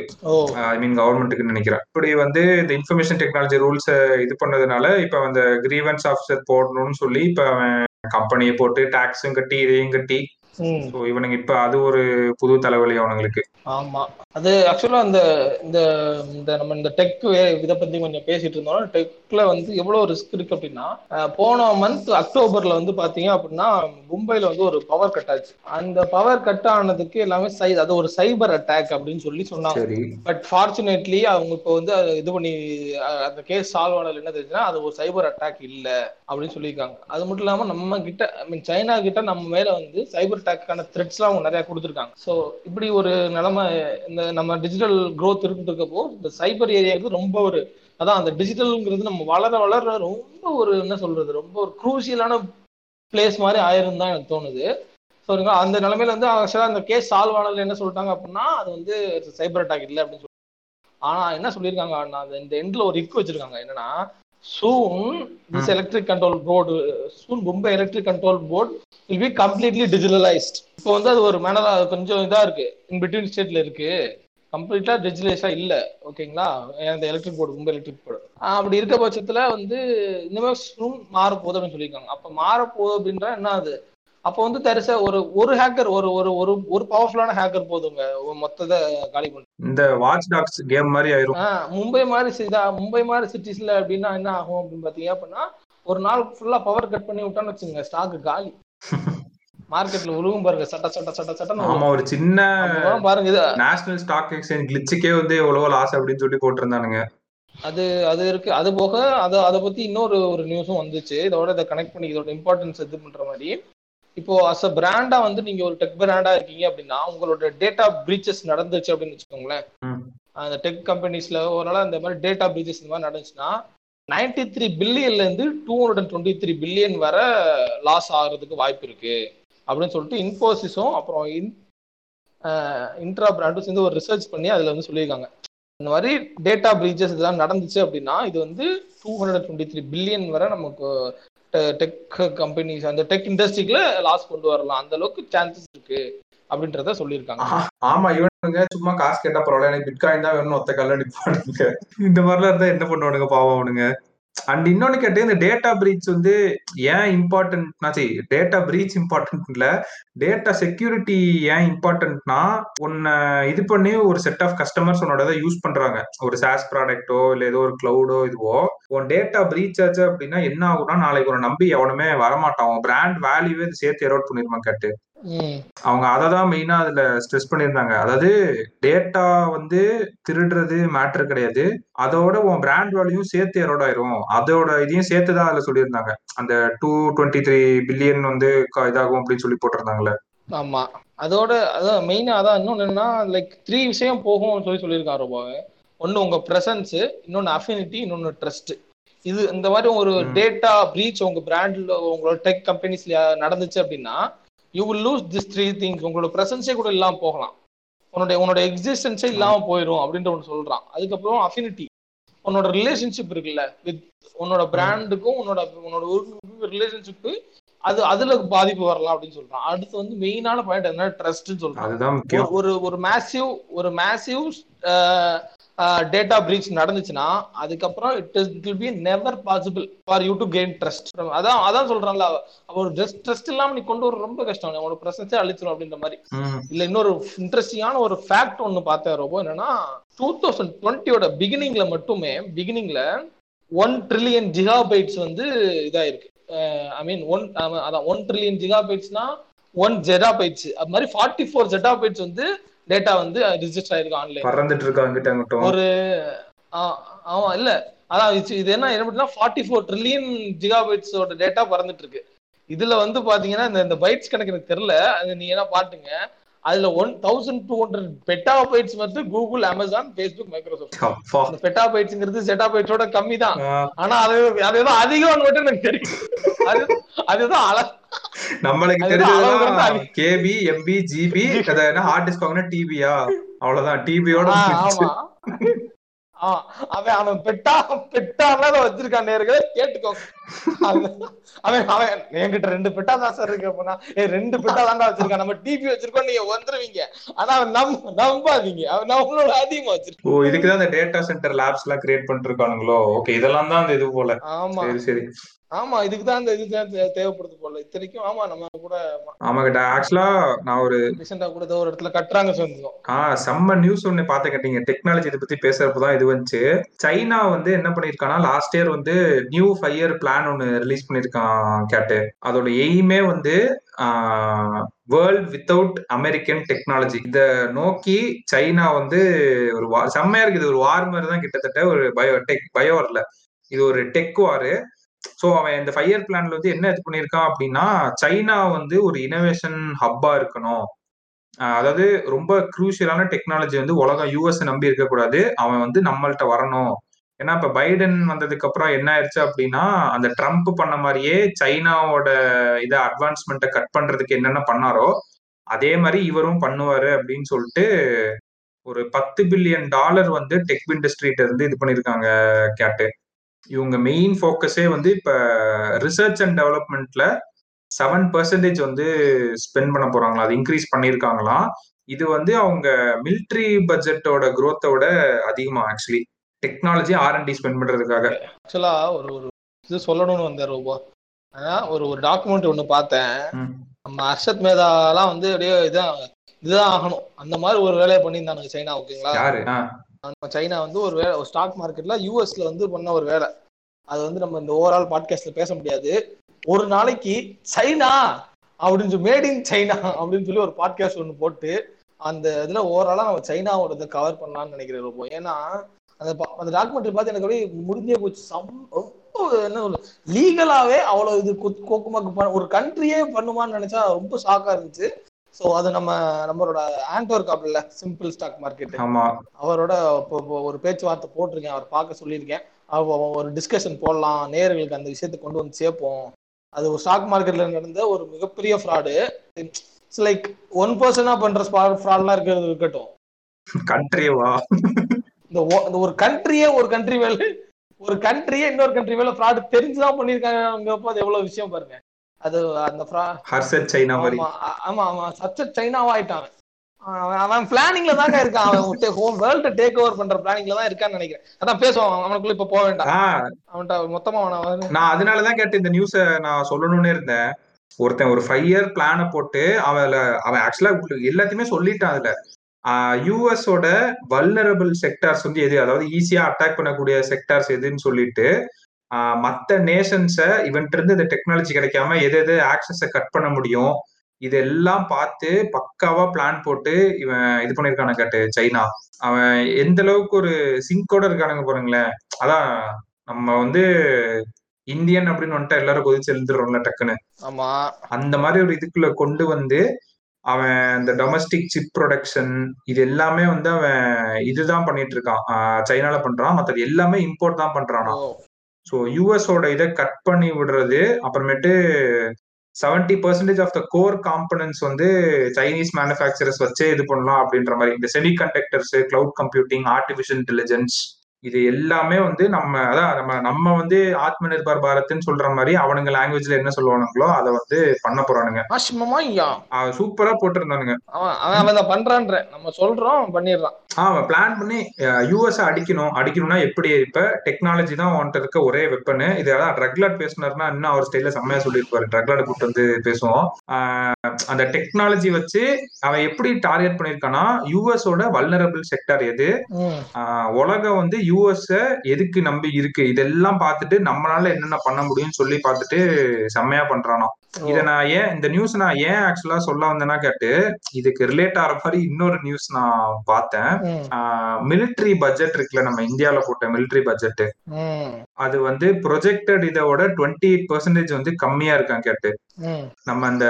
ஐ மீன் கவர்மெண்ட்டுக்கு நினைக்கிறேன். இப்படி வந்து இந்த இன்ஃபர்மேஷன் டெக்னாலஜி ரூல்ஸ் இது பண்ணதுனால இப்ப அந்த கிரீவன்ஸ் ஆஃபீஸர் போடணும்னு சொல்லி இப்ப அவன் கம்பெனியை போட்டு டாக்ஸும் கட்டி இதையும் கட்டி ஸோ இவனுங்க இப்ப அது ஒரு புது தலைவலி அவனுங்களுக்கு. ஆமா. அது ஆக்சுவலா அந்த இந்த இந்த நம்ம இந்த டெக் இதை பத்தி கொஞ்சம் பேசிட்டு இருந்தோம் டெக்ல வந்து எவ்வளவு ரிஸ்க் இருக்கு அப்படின்னா போன மந்த் அக்டோபர்ல வந்து பாத்தீங்க அப்படின்னா மும்பைல வந்து ஒரு பவர் கட் ஆச்சு. அந்த பவர் கட் ஆனதுக்கு எல்லாமே சை அது ஒரு சைபர் அட்டாக் அப்படின்னு சொல்லி சொன்னாங்க. பட் ஃபார்ச்சுனேட்லி அவங்க இப்போ வந்து இது பண்ணி அந்த கேஸ் சால்வ் ஆனதுல என்ன தெரிஞ்சுன்னா அது ஒரு சைபர் அட்டாக் இல்ல. அப்படின்னு சொல்லியிருக்காங்க. அது மட்டும் இல்லாமல் நம்ம கிட்ட ஐ மீன் சைனா கிட்ட நம்ம மேல வந்து சைபர் அட்டாக்கான த்ரெட்ஸ்லாம் அவங்க நிறைய கொடுத்துருக்காங்க. ஸோ இப்படி ஒரு நிலைமை இந்த நம்ம டிஜிட்டல் க்ரோத் இருந்துட்டு இருக்கப்போ இந்த சைபர் ஏரியாவுக்கு ரொம்ப ஒரு அதான் அந்த டிஜிட்டல்ங்கிறது நம்ம வளர வளர ரொம்ப ஒரு என்ன சொல்றது ரொம்ப ஒரு குரூசியலான பிளேஸ் மாதிரி ஆயிரும் தான் எனக்கு தோணுது. ஸோ அந்த நிலைமையில வந்து ஆக்சுவலாக அந்த கேஸ் சால்வ் ஆனதுல என்ன சொல்லிட்டாங்க அப்படின்னா அது வந்து சைபர் அட்டாக் இல்லை அப்படின்னு சொல்லி ஆனா என்ன சொல்லியிருக்காங்க அண்ணா, அந்த இந்த எண்ட்ல ஒரு இக்கு வச்சிருக்காங்க. என்னன்னா soon this electric control board soon Mumbai electric control board will be completely digitalised இப்போ வந்து அது ஒரு மேனரா கொஞ்சம் இதா இருக்கு. இன் பிட்வீன் ஸ்டேட்ல இருக்கு. கம்ப்ளீட்டா டிஜிட்டலைஸா இல்ல. ஓகேங்களா அந்த electric board Mumbai electric board அப்படி இருக்க பட்சத்துல வந்து இனிமே சூன் மாற போகுது அப்படின்னு சொல்லியிருக்காங்க. அப்ப மாற போகுது அப்படின்றா என்ன அது அப்போ வந்து தரிசா ஒரு ஒரு ஹேக்கர் ஒரு ஒரு ஒரு ஒரு பவர்ஃபுல்லான ஹேக்கர் போதுங்க. மொத்தத்தை காலி பண்ண இந்த வாட்ச் டாக்ஸ் கேம் மாதிரி ஆயிரும். மும்பை மாதிரி மும்பை மாதிரி சிட்டிஸ்ல அப்படின்னா என்ன ஆகும் அப்படின்னு பாத்தீங்க அப்படின்னா ஒரு நாள் ஃபுல்லா பவர் கட் பண்ணி விட்டான்னு வச்சுங்க ஸ்டாக் காலி. மார்க்கெட்ல விழுகும் பாருங்க சட்ட சட்ட சட்ட சட்டன்னு ஆமா ஒரு சின்ன. பாருங்க இது. நேஷனல் ஸ்டாக் எக்ஸ்சேஞ்ச் கிளிச்சுக்கே வந்து எவ்வளவோ லாஸ் அப்படின்னு சொல்லி போட்டிருந்தானுங்க. அது அது இருக்கு. அது போக அதை அதை பத்தி இன்னொரு ஒரு நியூஸும் வந்துச்சு. இதோட இதை கனெக்ட் பண்ணி இதோட இம்பார்ட்டன்ஸ் இது பண்ற மாதிரி. இப்போ அஸ் அ பிராண்டா வந்து நீங்க ஒரு டெக் பிராண்டா இருக்கீங்க அப்படின்னா உங்களோட டேட்டா பிரீச்சஸ் நடந்துச்சு அப்படின்னு வச்சுக்கோங்களேன். அந்த டெக் கம்பெனிஸ்ல ஒரு நாள் இந்த மாதிரி டேட்டா பிரீச்சஸ் இந்த மாதிரி நடந்துச்சுன்னா நைன்டி த்ரீ பில்லியன்ல இருந்து two hundred and twenty three billion வரை லாஸ் ஆகிறதுக்கு வாய்ப்பு இருக்கு. அப்படின்னு சொல்லிட்டு இன்ஃபோசிஸும் அப்புறம் இன்ட்ரா பிராண்டும் சேர்ந்து ஒரு ரிசர்ச் பண்ணி அதுல வந்து சொல்லியிருக்காங்க. இந்த மாதிரி டேட்டா பிரீச்சஸ் இதெல்லாம் நடந்துச்சு அப்படின்னா இது வந்து two hundred twenty three billion வரை நமக்கு டெக் கம்பெனிஸ் அந்த டெக் இண்டஸ்ட்ரிக்குள்ள லாஸ் கொண்டு வரலாம். அந்த அளவுக்கு சான்சஸ் இருக்கு அப்படின்றத சொல்லியிருக்காங்க. ஆமா இவனுங்க சும்மா காசு கேட்டா பரவாயில்ல எனக்கு பிட்காயின் தான் வேணும் ஒத்த கல்ல நிப்பானுங்க இந்த மாதிரிலாம் இருந்தா என்ன பண்ணுவானுங்க பாவம் அவனுங்க. அண்ட் இன்னொன்னு கேட்டு இந்த டேட்டா பிரீச் வந்து ஏன் இம்பார்ட்டன்ட்னா சரி டேட்டா பிரீச் இம்பார்ட்டன்ட் இல்ல. டேட்டா செக்யூரிட்டி ஏன் இம்பார்ட்டன்ட்னா உன்னை இது பண்ணி ஒரு செட் ஆஃப் கஸ்டமர்ஸ் உன்னோட இதை யூஸ் பண்றாங்க. ஒரு சாஸ் ப்ராடக்ட்டோ இல்ல ஏதோ ஒரு கிளவுடோ இதுவோ உன் டேட்டா பிரீச் ஆச்சு அப்படின்னா என்ன ஆகும்னா நாளைக்கு உன்னை நம்பி எவனுமே வரமாட்டான். பிராண்ட் வேல்யூவே சேர்த்து எரோட் பண்ணிருமா கேட்டு. அவங்க அதை தான் மெயினா அதுல ஸ்ட்ரெஸ் பண்ணியிருந்தாங்க. அதாவது டேட்டா வந்து திருடுறது மேட்டர் கிடையாது. அதோட உன் பிராண்ட் வேல்யூயும் சேர்த்து எரோட் ஆயிரும். அதோட இதையும் சேர்த்து தான் அதுல சொல்லியிருந்தாங்க. அந்த டூ டுவெண்ட்டி த்ரீ பில்லியன் வந்து இதாகும் அப்படின்னு சொல்லி போட்டிருந்தாங்கல்ல. ஆமா. அதோட அதான் மெயினா அதான் இன்னொன்னு என்னன்னா லைக் த்ரீ விஷயம் போகும்னு சொல்லி சொல்லியிருக்காரு ரொம்ப ஒன்னு உங்க பிரசன்ஸ் இன்னொன்னு அஃபினிட்டி இன்னொன்னு ட்ரஸ்ட் இது இந்த மாதிரி ஒரு. டேட்டா பிரீச் உங்க பிராண்ட்ல உங்களோட டெக் கம்பெனிஸ்ல நடந்துச்சு அப்படின்னா you will lose this three things உங்களோட பிரசன்ஸே கூட இல்லாம போகலாம். உன்னோட உன்னோட எக்ஸிஸ்டன்ஸே இல்லாம போயிடும் அப்படின்ற ஒன்று சொல்றான். அதுக்கப்புறம் அஃபினிட்டி உன்னோட ரிலேஷன்ஷிப் இருக்குல்ல வித் உன்னோட பிராண்டுக்கும் உன்னோட உன்னோட ரிலேஷன்ஷிப்பு அது அதுல பாதிப்பு வரலாம் அப்படின்னு சொல்றான். அடுத்து வந்து மெயினான பாயிண்ட் என்ன ட்ரஸ்ட்னு சொல்றான். ஒரு ஒரு மேசிவ் ஒரு மேசிவ் டேட்டா பிரீச் நடந்துச்சுன்னா அதுக்கப்புறம் it is will be never possible for you to gain trust அதான் அதான் சொல்றான்ல ஒரு ஜஸ்ட் ட்ரஸ்ட் இல்லாம நீ கொண்டு வர ரொம்ப கஷ்டம். உன்னோட பிரசன்ஸே அழிச்சிடும் அப்படின்ற மாதிரி. இல்ல இன்னொரு இன்ட்ரெஸ்டிங்கான ஒரு ஃபேக்ட் ஒன்னு பார்த்தேன் ரொம்ப என்னன்னா டூ தௌசண்ட் டுவெண்ட்டியோட பிகினிங்ல மட்டுமே பிகினிங்ல ஒன் ட்ரில்லியன் ஜிகாபைட்ஸ் வந்து இதாயிருக்கு. ஐ மீன் ஒன் அதான் ஒன் ட்ரில்லியன் ஜிகாபைட்ஸ்னா ஒன் ஜெடாபைட்ஸ் அது மாதிரி ஃபார்ட்டி ஃபோர் ஜெடாபைட்ஸ் வந்து டேட்டா வந்து ரிஜிஸ்டர் ஆயிருக்கு ஆன்லைன் பறந்துட்டு இருக்காங்கிட்ட மட்டும் ஒரு ஆமா இல்ல. அதான் இது- என்ன என்ன அப்படின்னா ஃபார்ட்டி ஃபோர் ட்ரில்லியன் ஜிகாபைட்ஸோட டேட்டா பறந்துட்டு இருக்கு இதுல வந்து பாத்தீங்கன்னா இந்த இந்த பைட்ஸ் கணக்கு எனக்கு தெரியல. அது நீங்க என்ன பாட்டுங்க அதுல one thousand two hundred petabytes வந்து கூகுள் அமேசான் ஃபேஸ்புக் மைக்ரோசாஃப்ட் அப்பா அந்த பெட்டா பைட்ஸ்ங்கிறது செட்டா பைட்ஸோட கம்மி தான் ஆனா அது அதுதான் அதிகம் மட்டும் எனக்கு தெரியும். அது அதுதான் அழ நம்மளுக்கு அது- KB MB GB hard disk வாங்கினா டிபியா அவ்வளவுதான். டிபியோட அவன் அவன் பெட்டா பெட்டாலாம் வச்சிருக்கான் நேர்களே கேட்டுக்கோங்க அவன் அவன் என்கிட்ட ரெண்டு பெட்டா தான் சார் இருக்கு அப்படின்னா ரெண்டு பெட்டா தான்டா வச்சிருக்கான். நம்ம டிபி வச்சிருக்கோம் நீங்க வந்துருவீங்க. ஆனா அவன் நம் நம்பாதீங்க. அவன் நம்மளோட அதிகமா வச்சிருக்கான். ஓ இதுக்குதான் இந்த டேட்டா சென்டர் லேப்ஸ் எல்லாம் கிரியேட் பண்ணிட்டு இருக்கானுங்களோ? ஓகே இதெல்லாம் தான் அந்த இது போல. ஆமா. சரி. ஆமா இதுக்கு தான் இந்த இது தான் தே- தேவைப்படுது போல. இத்தனைக்கும் ஆமா நம்ம கூட ஆமா கிட்ட ஆக்சுவலா நான் ஒரு ரீசெண்டா கூட ஒரு இடத்துல கட்டுறாங்க சொன்னோம் ஆஹ் செம்ம நியூஸ் ஒண்ணு பாத்து கேட்டீங்க. டெக்னாலஜி இதை பத்தி பேசுறப்பதான் இது வந்துச்சு. சைனா வந்து என்ன பண்ணிருக்கானா லாஸ்ட் இயர் வந்து நியூ ஃபைவ் இயர் பிளான் ஒன்னு ரிலீஸ் பண்ணிருக்கான் கேட்டு. அதோட எய்மே வந்து வேர்ல்ட் வித்தவுட் அமெரிக்கன் டெக்னாலஜி இத நோக்கி சைனா வந்து ஒரு செம்மையா இருக்குது. இது ஒரு வார் மாதிரி தான் கிட்டத்தட்ட ஒரு பயோ டெக் பயோ இல்ல இது ஒரு டெக் வாரு ஸோ அவன் இந்த ஃபைவ் இயர் பிளான்ல வந்து என்ன இது பண்ணியிருக்கான் அப்படின்னா சைனா வந்து ஒரு இனோவேஷன் ஹப்பா இருக்கணும். அதாவது ரொம்ப குரூஷியலான டெக்னாலஜி வந்து உலகம் யூஎஸ் நம்பி இருக்கக்கூடாது. அவன் வந்து நம்மள்கிட்ட வரணும். ஏன்னா இப்ப பைடன் வந்ததுக்கு அப்புறம் என்ன ஆயிடுச்சு அப்படின்னா அந்த ட்ரம்ப் பண்ண மாதிரியே சைனாவோட இதை அட்வான்ஸ்மெண்ட்டை கட் பண்றதுக்கு என்னென்ன பண்ணாரோ அதே மாதிரி இவரும் பண்ணுவாரு அப்படின்னு சொல்லிட்டு ஒரு பத்து பில்லியன் டாலர் வந்து டெக் இண்டஸ்ட்ரிட்ட இருந்து இது பண்ணிருக்காங்க கேட்டு. இவங்க மெயின் ஃபோக்கஸே வந்து இப்ப ரிசர்ச் அண்ட் டெவலப்மெண்ட்ல செவன் பர்சன்டேஜ் வந்து ஸ்பெண்ட் பண்ண போறாங்களா? அது இன்க்ரீஸ் பண்ணியிருக்காங்களாம் இது வந்து அவங்க மிலிட்ரி பட்ஜெட்டோட growth-ஓட அதிகமா ஆக்சுவலி டெக்னாலஜி ஆர்என்டி ஸ்பெண்ட் பண்றதுக்காக. ஆக்சுவலா ஒரு ஒரு இது சொல்லணும்னு வந்தேன் ரொம்ப ஆனா ஒரு ஒரு டாக்குமெண்ட் ஒண்ணு பார்த்தேன். நம்ம அர்ஷத் மேதாலாம் வந்து அப்படியே இதான் இதுதான் ஆகணும். அந்த மாதிரி ஒரு வேலையை பண்ணியிருந்தானுங்க சைனா ஓகேங்களா? நம்ம சைனா வந்து ஒரு வேலை ஒரு ஸ்டாக் மார்க்கெட்ல யூஎஸ்ல வந்து பண்ண ஒரு வேலை. அது வந்து நம்ம இந்த ஓவரால் பாட்காஸ்ட்ல பேச முடியாது. ஒரு நாளைக்கு சைனா அப்படின்னு சொல்லி மேட் இன் சைனா அப்படின்னு சொல்லி ஒரு பாட்காஸ்ட் ஒன்று போட்டு அந்த இதுல ஓவராலா நம்ம சைனாவோட இதை கவர் பண்ணலாம்னு நினைக்கிறேன் ரொம்ப ஏன்னா அந்த பா- அந்த டாக்குமெண்ட்ரி பார்த்து எனக்கு அப்படியே முடிஞ்சே போச்சு. சம் ரொம்ப என்ன லீகலாவே அவ்வளவு இது கோக்குமாக்கு ஒரு கண்ட்ரியே பண்ணுமான்னு நினைச்சா ரொம்ப ஷாக்கா இருந்துச்சு. ஸோ அது நம்ம நம்மளோட ஆண்டோர் காப்பில் சிம்பிள் ஸ்டாக் மார்க்கெட் அவரோட ஒரு பேச்சுவார்த்தை போட்டிருக்கேன் அவர் பார்க்க சொல்லியிருக்கேன். ஒரு டிஸ்கஷன் போடலாம் நேயர்களுக்கு அந்த விஷயத்தை கொண்டு வந்து சேர்ப்போம். அது ஒரு ஸ்டாக் மார்க்கெட்ல நடந்த ஒரு மிகப்பெரிய ஃப்ராடு இட்ஸ் லைக் ஒன் பர்சனா பண்ற ஃப்ராட்லாம் இருக்கிறது இருக்கட்டும். கண்ட்ரிவா இந்த ஒரு கண்ட்ரியே ஒரு கண்ட்ரி மேல ஒரு கண்ட்ரியே இன்னொரு கண்ட்ரி மேல ஃப்ராட் தெரிஞ்சுதான் பண்ணிருக்காங்கிறப்போ அது எவ்வளவு விஷயம் பாருங்க. அது அந்த ஹர்ஷத் சைனா மாதிரி. ஆமா ஆமா சச்ச சைனாவா ஆயிட்டான் அவன். பிளானிங்ல தாங்க இருக்கான். அவன் ஹோம் வேர்ல்டு டேக் ஓவர் பண்ற பிளானிங்ல தான் இருக்கான்னு நினைக்கிறேன். அதான் பேசுவான் அவன் அவனுக்குள்ள இப்ப போக வேண்டாம். அவன்கிட்ட மொத்தமா அவன நான் அதனாலதான் கேட்டு இந்த நியூஸ நான் சொல்லணும்னு இருந்தேன். ஒருத்தன் ஒரு ஃபைவ் இயர் பிளான போட்டு அவன் அவன் ஆக்சுவலா எல்லாத்தையுமே சொல்லிட்டான் அதுல. யூஎஸோட வல்னரபிள் செக்டார்ஸ் வந்து எது? அதாவது ஈஸியா அட்டாக் பண்ணக்கூடிய செக்டார்ஸ் எதுன்னு சொல்லிட்டு மத்த நேஷன்ஸை இவன்ட்டு இருந்து இந்த டெக்னாலஜி கிடைக்காம எது எது ஆக்சஸை கட் பண்ண முடியும்? இதெல்லாம் பார்த்து பக்காவா பிளான் போட்டு இவன் இது பண்ணிருக்கானு கேட்டு சைனா. அவன் எந்த அளவுக்கு ஒரு சிங்கோட இருக்கானுங்க பாருங்களேன். அதான் நம்ம வந்து இந்தியன் அப்படின்னு வந்துட்டா எல்லாரும் கொதிச்சு எழுந்துடுறோம்ல டக்குன்னு. ஆமா. அந்த மாதிரி ஒரு இதுக்குள்ள கொண்டு வந்து அவன் இந்த டொமஸ்டிக் சிப் ப்ரொடக்ஷன் இது எல்லாமே வந்து அவன் இதுதான் பண்ணிட்டு இருக்கான். சைனால பண்றான். மத்தது எல்லாமே இம்போர்ட் தான் பண்றானா ஸோ யூஎஸோட இதை கட் பண்ணி விடுறது அப்புறமேட்டு seventy percentage of the core components வந்து சைனீஸ் மேனுஃபேக்சரர்ஸ் வச்சே இது பண்ணலாம் அப்படின்ற மாதிரி இந்த semiconductors cloud computing artificial intelligence இது எல்லாமே வந்து நம்ம அதான் நம்ம நம்ம வந்து ஆத்ம நிர்பர் பாரத்னு சொல்ற மாதிரி அவனுங்க லாங்குவேஜ்ல என்ன சொல்லுவானுங்களோ அதை வந்து பண்ண போறானுங்க. சூப்பரா போட்டிருந்தானுங்க. அவன் பண்றான்ற. நம்ம சொல்றோம் பண்ணிடுறான். அவன் பிளான் பண்ணி யூஎஸ் அடிக்கணும். அடிக்கணும்னா எப்படி? இப்ப டெக்னாலஜி தான் அவன்கிட்ட இருக்க ஒரே வெப்பனு இது அதான் ட்ரக்லாட் பேசினாருன்னா இன்னும் அவர் ஸ்டைல செம்மையா சொல்லியிருப்பாரு. ட்ரக்லாட் கூப்பிட்டு வந்து பேசுவோம். அந்த டெக்னாலஜி வச்சு அவன் எப்படி டார்கெட் பண்ணிருக்கானா யூஎஸோட வல்னரபிள் செக்டார் எது? உலகம் வந்து யூஎஸ் எதுக்கு நம்பி இருக்கு? இதெல்லாம் பார்த்துட்டு நம்மளால என்னென்ன பண்ண முடியும்னு சொல்லி பார்த்துட்டு செம்மையா பண்றானா. இத நான் ஏன் இந்த நியூஸ் நான் ஏன் ஆக்சுவலா சொல்ல வந்தேன்னா கேட்டு இதுக்கு ரிலேட் ஆகிற மாதிரி இன்னொரு நியூஸ் நான் பார்த்தேன். மிலிட்ரி பட்ஜெட் இருக்குல்ல நம்ம இந்தியால போட்ட மிலிட்ரி பட்ஜெட் அது வந்து ப்ரொஜெக்டட் இதோட டுவெண்ட்டி எயிட் பர்சன்டேஜ் வந்து கம்மியா இருக்கான் கேட்டு. நம்ம அந்த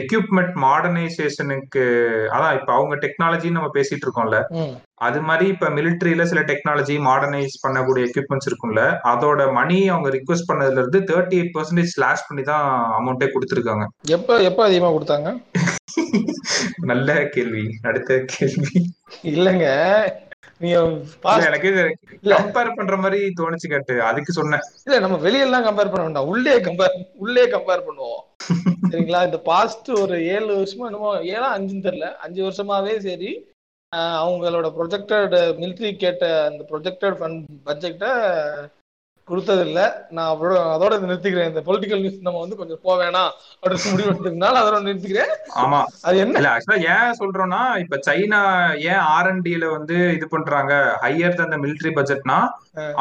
எக்யூப்மெண்ட் மாடர்னைசேஷனுக்கு அதான் இப்ப அவங்க டெக்னாலஜி நம்ம பேசிட்டு இருக்கோம்ல. அது மாதிரி இப்ப மிலிட்ரியில சில டெக்னாலஜி மாடர்னைஸ் பண்ணக்கூடிய எக்யூப்மெண்ட்ஸ் இருக்கும்ல அதோட மணி அவங்க ரிக்வஸ்ட் பண்ணதுல இருந்து தேர்ட்டி எயிட் பர்சன்டேஜ் ஸ்லாஷ் பண்ணி தான் அமௌண்ட்டே கொடுத்துருக்காங்க. எப்ப எப்ப அதிகமா கொடுத்தாங்க? நல்ல கேள்வி. அடுத்த கேள்வி. இல்லங்க. எனக்கு இல்ல. கம்பேர் பண்ற மாதிரி தோணுச்சு கேட்டு. அதுக்கு சொன்னேன். இல்ல நம்ம வெளியெல்லாம் கம்பேர் பண்ண வேண்டாம். உள்ளே கம்பேர் உள்ளே கம்பேர் பண்ணுவோம். சரிங்களா? இந்த பாஸ்ட் ஒரு ஏழு வருஷமா என்னமோ ஏழா அஞ்சுன்னு தெரியல. அஞ்சு வருஷமாவே சரி. அவங்களோட ப்ரொஜெக்டட் மிலிட்ரி கேட்ட அந்த ப்ரொஜெக்டட் ஃபண்ட் பட்ஜெட்டை கொடுத்தது இல்ல நான் அதோட நிறுத்திக்கிறேன். இந்த பொலிட்டிக்கல் நியூஸ் நம்ம வந்து கொஞ்சம் போக வேணாம் அப்படின்னு முடிவு எடுத்ததுனால அதோட நிறுத்திக்கிறேன். ஆமா. அது என்ன? இல்ல ஆக்சுவலா ஏன் சொல்றோம்னா இப்ப சைனா ஏன் ஆர்என்டில வந்து இது பண்றாங்க? ஹையர் தன் மிலிட்ரி பட்ஜெட்னா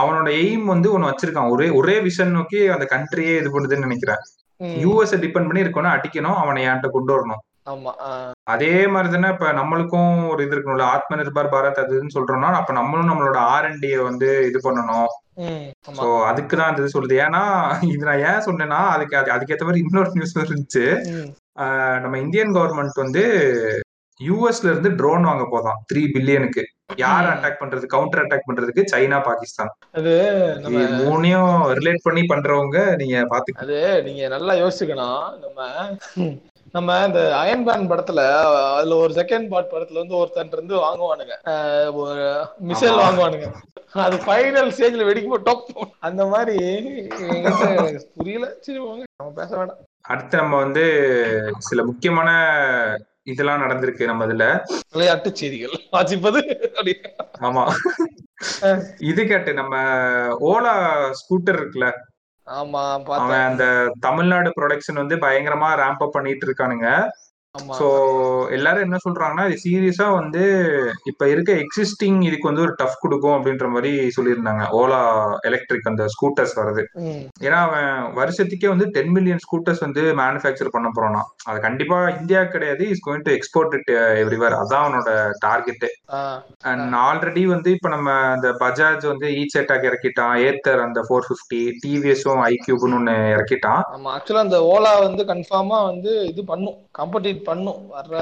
அவனோட எய்ம் வந்து ஒன்னு வச்சிருக்கான். ஒரே ஒரே விஷன் நோக்கி அந்த கண்ட்ரியே இது பண்ணுதுன்னு நினைக்கிறேன். யூஎஸ் டிபெண்ட் பண்ணி இருக்கணும் அடிக்கணும் அவனை என்கிட்ட கொண்டு வரணும். அதே மாதிரி தானே இப்ப நம்மளுக்கும் ஒரு இது இருக்கணும்ல ஆத்ம நிர்பர் பாரத் அதுன்னு சொல்றோம்னா அப்ப நம்மளும் நம்மளோட ஆர்என்டிய வந்து இது பண்ணணும். சோ அதுக்கு தான் இது சொல்லுது. ஏன்னா இது நான் ஏன் சொன்னேன்னா அதுக்கு அது- அதுக்கேத்த மாதிரி இன்னொரு நியூஸ் இருந்துச்சு. நம்ம இந்தியன் கவர்மெண்ட் வந்து யூஎஸ்ல இருந்து ட்ரோன் வாங்க போதாம் த்ரீ பில்லியனுக்கு யார். அட்டாக் பண்றது? கவுண்டர் அட்டாக் பண்றதுக்கு சைனா பாகிஸ்தான். அது மூணையும் ரிலேட் பண்ணி பண்றவங்க நீங்க பாத்து அது நீங்க நல்லா யோசிக்கணும். நம்ம நம்ம இந்த அயன் மேன் படத்துல அதுல ஒரு செகண்ட் பார்ட் படத்துல வந்து ஒருத்தன் இருந்து வாங்குவானுங்க. ஒரு மிசைல். வாங்குவானுங்க. அது ஃபைனல் ஸ்டேஜ்ல வெடிக்கும் டொப் அந்த மாதிரி புரியல. சரி நம்ம பேச வேண்டாம் அடுத்து நம்ம வந்து சில முக்கியமான இதெல்லாம் நடந்திருக்கு நம்ம இதுல. விளையாட்டு செய்திகள். வாசிப்பது ஆமா. இது கேட்டு நம்ம ஓலா ஸ்கூட்டர் இருக்குல்ல ஆமா அவன் அந்த தமிழ்நாடு ப்ரொடக்ஷன் வந்து பயங்கரமா ரேம்ப் அப் பண்ணிட்டு இருக்கானுங்க. சோ எல்லாரும் என்ன சொல்றாங்கன்னா இது சீரியஸா வந்து இப்ப இருக்க எக்ஸிஸ்டிங் இதுக்கு வந்து ஒரு டஃப் கொடுக்கும் அப்படின்ற மாதிரி சொல்லியிருந்தாங்க. ஓலா எலக்ட்ரிக் அந்த ஸ்கூட்டர்ஸ் வருது ஏன்னா அவன் வருஷத்துக்கே வந்து டென் மில்லியன் ஸ்கூட்டர்ஸ் வந்து மேனுஃபேக்சர் பண்ண போறானா அது கண்டிப்பா இந்தியா கிடையாது. Is going to export it everywhere அதான் அவனோட டார்கெட் ஆ, அண்ட் ஆல்ரெடி வந்து இப்ப நம்ம அந்த பஜாஜ் வந்து இ செட்டாக் இறக்கிட்டான். ஏத்தர் அந்த ஃபோர் ஃபிஃப்டி டிவிஎஸும் ஐக்யூப்னு ஒன்னு இறக்கிட்டான். ஆக்சுவலா அந்த ஓலா வந்து கன்ஃபார்மா வந்து இது பண்ணும். காம்படிட் பண்ணும். வர்ற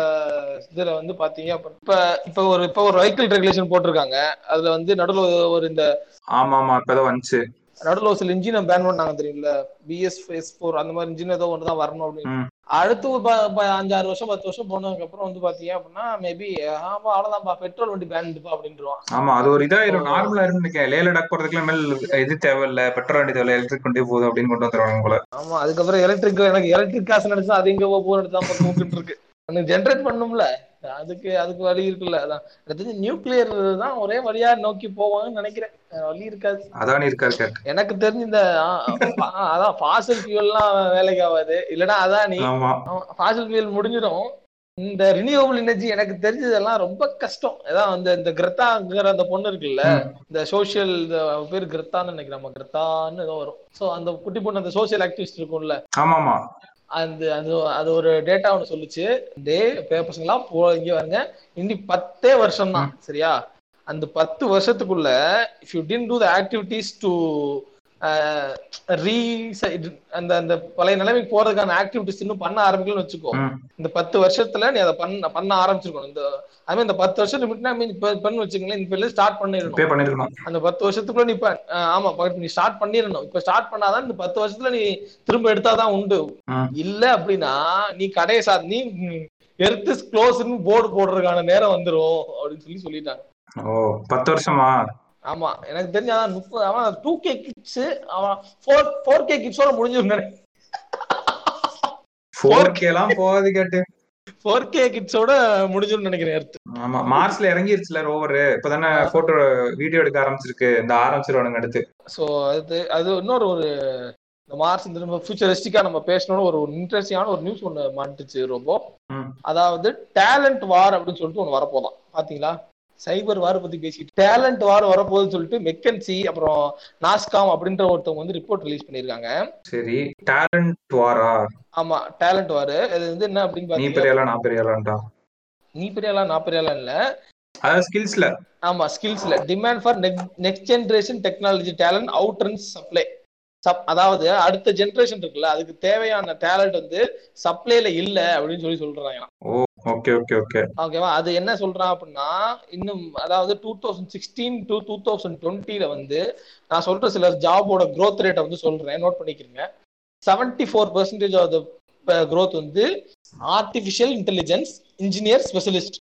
இதுல வந்து பாத்தீங்க இப்ப இப்ப ஒரு இப்ப ஒரு வெஹிக்கிள் ரெகுலேஷன் போட்டிருக்காங்க. அதுல வந்து நடுவில் ஒரு இந்த ஆமா ஆமா இப்பதான் வந்துச்சு. நடுவில் ஒரு சில இன்ஜினை பேன் பண்ணாங்க தெரியுங்களா பிஎஸ் எஸ் ஃபோர் அந்த மாதிரி இன்ஜின் ஏதோ ஒன்று தான் வரணும் அப்படின்னு. அடுத்து ஒரு அஞ்சாறு வருஷம் பத்து வருஷம் போனதுக்கு அப்புறம் வந்து பாத்தீங்க அப்படின்னா மேபி ஆமா அவ்வளவுதான்ப்பா பெட்ரோல் வண்டி பேன்டுப்பா அப்படின்றான் ஆமா அது ஒரு இதாயிரும். நார்மலா இருந்து நினைக்கிறேன் லே லடாக் போறதுக்குலாம் மேல் இது தேவையில்ல. பெட்ரோல் வண்டி தேவையில்ல. எலக்ட்ரிக் கொண்டே போதும் அப்படின்னு கொண்டு வந்துருவாங்க போல. ஆமா அதுக்கப்புறம் எலக்ட்ரிக் எனக்கு எலக்ட்ரிக் காசு நினைச்சா அது எங்க போக எடுத்தா தூக்கிட்டு இருக்கு. எனக்கு ஜென்ரேட் பண்ணும்ல. அதுக்கு அதுக்கு வழி இருக்குல்ல அதான். நியூக்ளியர் தான் ஒரே வழியா நோக்கி போவாங்கன்னு நினைக்கிறேன். வழி இருக்காது. அதான் இருக்காரு எனக்கு தெரிஞ்சு இந்த அதான் ஃபாசில் ஃபியூல்லாம் வேலைக்கு ஆகாது. இல்லனா அதான்? நீ ஃபாசில் ஃபியூல் முடிஞ்சிடும். இந்த ரினியூவபிள் எனர்ஜி எனக்கு தெரிஞ்சதெல்லாம் ரொம்ப கஷ்டம். அதான் அந்த இந்த கிரத்தாங்கிற அந்த பொண்ணு இருக்குல்ல. இந்த சோஷியல் பேர் கிரத்தான்னு நினைக்கிறேன். நம்ம கிரத்தான்னு ஏதோ வரும். சோ அந்த குட்டி பொண்ணு அந்த சோஷியல் ஆக்டிவிஸ்ட் இருக்கும்ல. ஆமா அந்த அது அது ஒரு டேட்டா ஒன்று சொல்லுச்சு. டே பேப்பர்ஸ்ங்களா போ இங்க வருங்க. இன்னி பத்தே வருஷம் தான் சரியா? அந்த பத்து வருஷத்துக்குள்ள if you didn't do the activities to ரீ அந்த அந்த பழைய நிலைமைக்கு போறதுக்கான ஆக்டிவிட்டிஸ் இன்னும் பண்ண ஆரம்பிக்கணும்னு வச்சுக்கோ. இந்த பத்து வருஷத்துல நீ அதை பண்ண பண்ண ஆரம்பிச்சிருக்கணும். இந்த மாதிரி இந்த பத்து வருஷம் லிமிட்னா மீன் இப்ப பண்ணு வச்சுக்கங்களேன் இப்ப ஸ்டார்ட் பண்ணிடணும். அந்த பத்து வருஷத்துக்குள்ள நீ இப்ப ஆமா நீ ஸ்டார்ட் பண்ணிடணும். இப்ப ஸ்டார்ட் பண்ணாதான் இந்த பத்து வருஷத்துல நீ திரும்ப எடுத்தாதான் உண்டு. இல்ல அப்படின்னா நீ கடையை சா நீ எர்த்து க்ளோஸ்னு போர்டு போடுறதுக்கான நேரம் வந்துரும் அப்படின்னு சொல்லி சொல்லிட்டாங்க. ஓ பத்து வருஷமா? ஆமா எனக்கு தெரிஞ்ச அதான் முப்பது அவன் டூ கே கிட்ஸ் அவன் ஃபோர் ஃபோர் கே கிட்ஸோட முடிஞ்சிருந்தானே ஃபோர் கே எல்லாம் போகாது கேட்டு. ஃபோர் கே கிட்ஸோட முடிஞ்சிரும் நினைக்கிறேன் ஆமா மார்ச்ல இறங்கிருச்சுல ரோவர் இப்பதானே போட்டோ வீடியோ எடுக்க ஆரம்பிச்சிருக்கு. இந்த ஆரம்பிச்சிருவானுங்க அடுத்து. ஸோ அது அது இன்னொரு ஒரு இந்த மார்ச் இந்த நம்ம ஃபியூச்சரிஸ்டிக்கா நம்ம பேசணும்னு ஒரு இன்ட்ரெஸ்டிங்கான ஒரு நியூஸ் ஒன்று மாட்டுச்சு ரொம்ப. ம். அதாவது டேலண்ட் வார் அப்படின்னு சொல்லிட்டு ஒன்று வரப்போதான். பாத்தீங்களா? சைபர் வார் பத்தி பேசிட்டு டேலண்ட் வார் வரப்போகுதுன்னு சொல்லிட்டு மெக்கன்சி அப்புறம் நாஸ்காம் அப்படின்ற ஒருத்தவங்க வந்து ரிப்போர்ட் ரிலீஸ் பண்ணியிருக்காங்க. சரி டேலண்ட் வாரா? ஆமா டேலண்ட் வார். இது வந்து என்ன அப்படின்னு நீ பெரியாளா நான் பெரியாளான்டா? நீ பெரியாளா நான் பெரியாளா இல்ல. அதாவது ஸ்கில்ஸ்ல ஆமா ஸ்கில்ஸ்ல demand for next generation technology talent out and supply sub அதாவது அடுத்த ஜென்ரேஷன் இருக்குல்ல அதுக்கு தேவையான டேலண்ட் வந்து சப்ளைல இல்ல அப்படின்னு சொல்லி சொல்றாங்க ஓகே ஓகே ஓகே ஓகேவா அது என்ன சொல்றான் அப்படின்னா இன்னும் அதாவது two thousand sixteen to two thousand டுவெண்ட்டில வந்து நான் சொல்ற சில ஜாபோட growth ரேட்டை வந்து சொல்றேன். நோட் பண்ணிக்கிறீங்க seventy four percentage of the growth வந்து artificial intelligence engineer specialist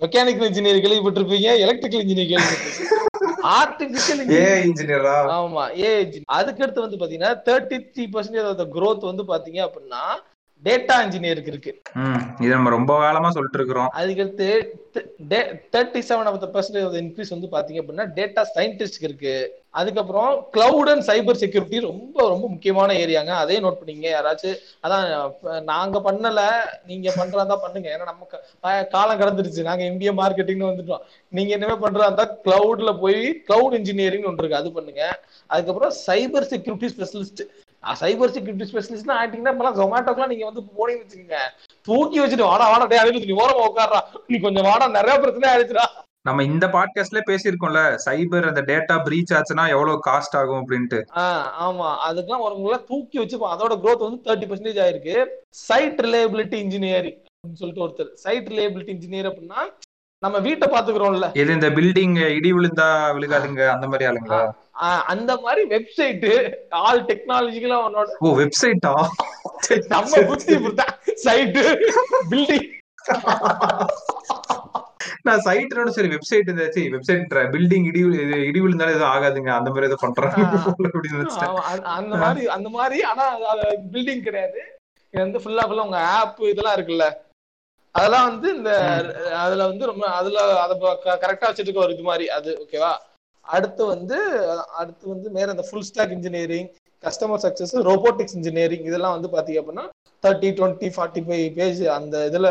mechanical engineer கேள்விப்பட்டிருப்பீங்க எலக்ட்ரிக்கல் இன்ஜினியர் கேள்விப்பட்டிருப்பீங்க. ஆர்டிஃபிஷியல் ஏ இன்ஜினியரா ஆமா ஏ அதுக்கடுத்து வந்து பாத்தீங்கன்னா thirty three percentage of the growth வந்து பாத்தீங்க அப்படின்னா டேட்டா இன்ஜினியருக்கு இருக்கு. இது நம்ம ரொம்ப காலமா சொல்லிட்டு இருக்கிறோம் அதுக்கடுத்து thirty seven of percentage increase வந்து பாத்தீங்க அப்படின்னா டேட்டா சயின்டிஸ்ட்க்கு இருக்கு. அதுக்கப்புறம் கிளவுட் அண்ட் சைபர் செக்யூரிட்டி ரொம்ப ரொம்ப முக்கியமான ஏரியாங்க. அதே நோட் பண்ணீங்க யாராச்சும். அதான் நாங்க பண்ணல. நீங்க பண்றதா பண்ணுங்க. ஏன்னா நம்ம காலம் கடந்துருச்சு. நாங்க இந்திய மார்க்கெட்டிங்னு வந்துட்டோம். நீங்க என்னமே பண்றதா இருந்தா கிளவுட்ல போய் கிளவுட் இன்ஜினியரிங் ஒன்று இருக்கு. அது பண்ணுங்க. அதுக்கப்புறம் cyber security specialist cyber security ஸ்பெஷலிஸ்ட்னா ஆயிட்டீங்கன்னா இப்பெல்லாம் ஜொமேட்டோக்கெல்லாம் நீங்க வந்து போனீங்கன்னு வச்சுக்கோங்க. தூக்கி வச்சுட்டு வாடா வாடா டே அடிச்சு நீ ஓரமா உட்கார்றா. நீ கொஞ்சம் வாடா நிறைய பிரச்சனை ஆயிடுச்சுடா. நம்ம இந்த பாட்காஸ்ட்ல பேசியிருக்கோம்ல சைபர் அந்த டேட்டா பிரீச் ஆச்சுன்னா எவ்வளவு காஸ்ட் ஆகும் அப்படின்ட்டு. ஆமா. அதுக்கெல்லாம் ஒருவங்கள தூக்கி வச்சு அதோட growth வந்து தேர்ட்டி பர்சன்டேஜ் ஆயிருக்கு. சைட் ரிலேபிலிட்டி இன்ஜினியரிங் அப்படின்னு சொல்லிட்டு ஒருத்தர். சைட் ரிலேபிலிட்டி இன்ஜினியர் அப்படின்னா நம்ம வீட்டை பாத்துக்கிறோம்ல எது இந்த பில்டிங் இடி விழுந்தா விழுகாதுங்க அந்த மாதிரி ஆளுங்களா? அந்த மாதிரி வெப்சைட் ஆல் டெக்னாலஜிக்கெல்லாம் உன்னோட ஓ வெப்சைட்டா நம்ம புத்தி சைட்டு பில்டிங் நான் சைட்டோட சரி வெப்சைட் இருந்தாச்சு வெப்சைட் பில்டிங் இடி இடி விழுந்தாலும் எதுவும் ஆகாதுங்க. அந்த மாதிரி ஏதோ பண்றாங்க அந்த- மாதிரி அந்த மாதிரி ஆனா பில்டிங் கிடையாது. இது வந்து ஃபுல்லா ஃபுல்லா உங்க ஆப் இதெல்லாம் இருக்குல்ல. அதெல்லாம் வந்து இந்த அதுல வந்து ரொம்ப அதுல அத கரெக்டா வச்சுட்டு இருக்க ஒரு இது மாதிரி அது ஓகேவா அடுத்து வந்து அடுத்து வந்து மேல இந்த full stack engineering customer success robotics engineering இதெல்லாம் வந்து பாத்தீங்க அப்படின்னா thirty twenty forty five page அந்த இதுல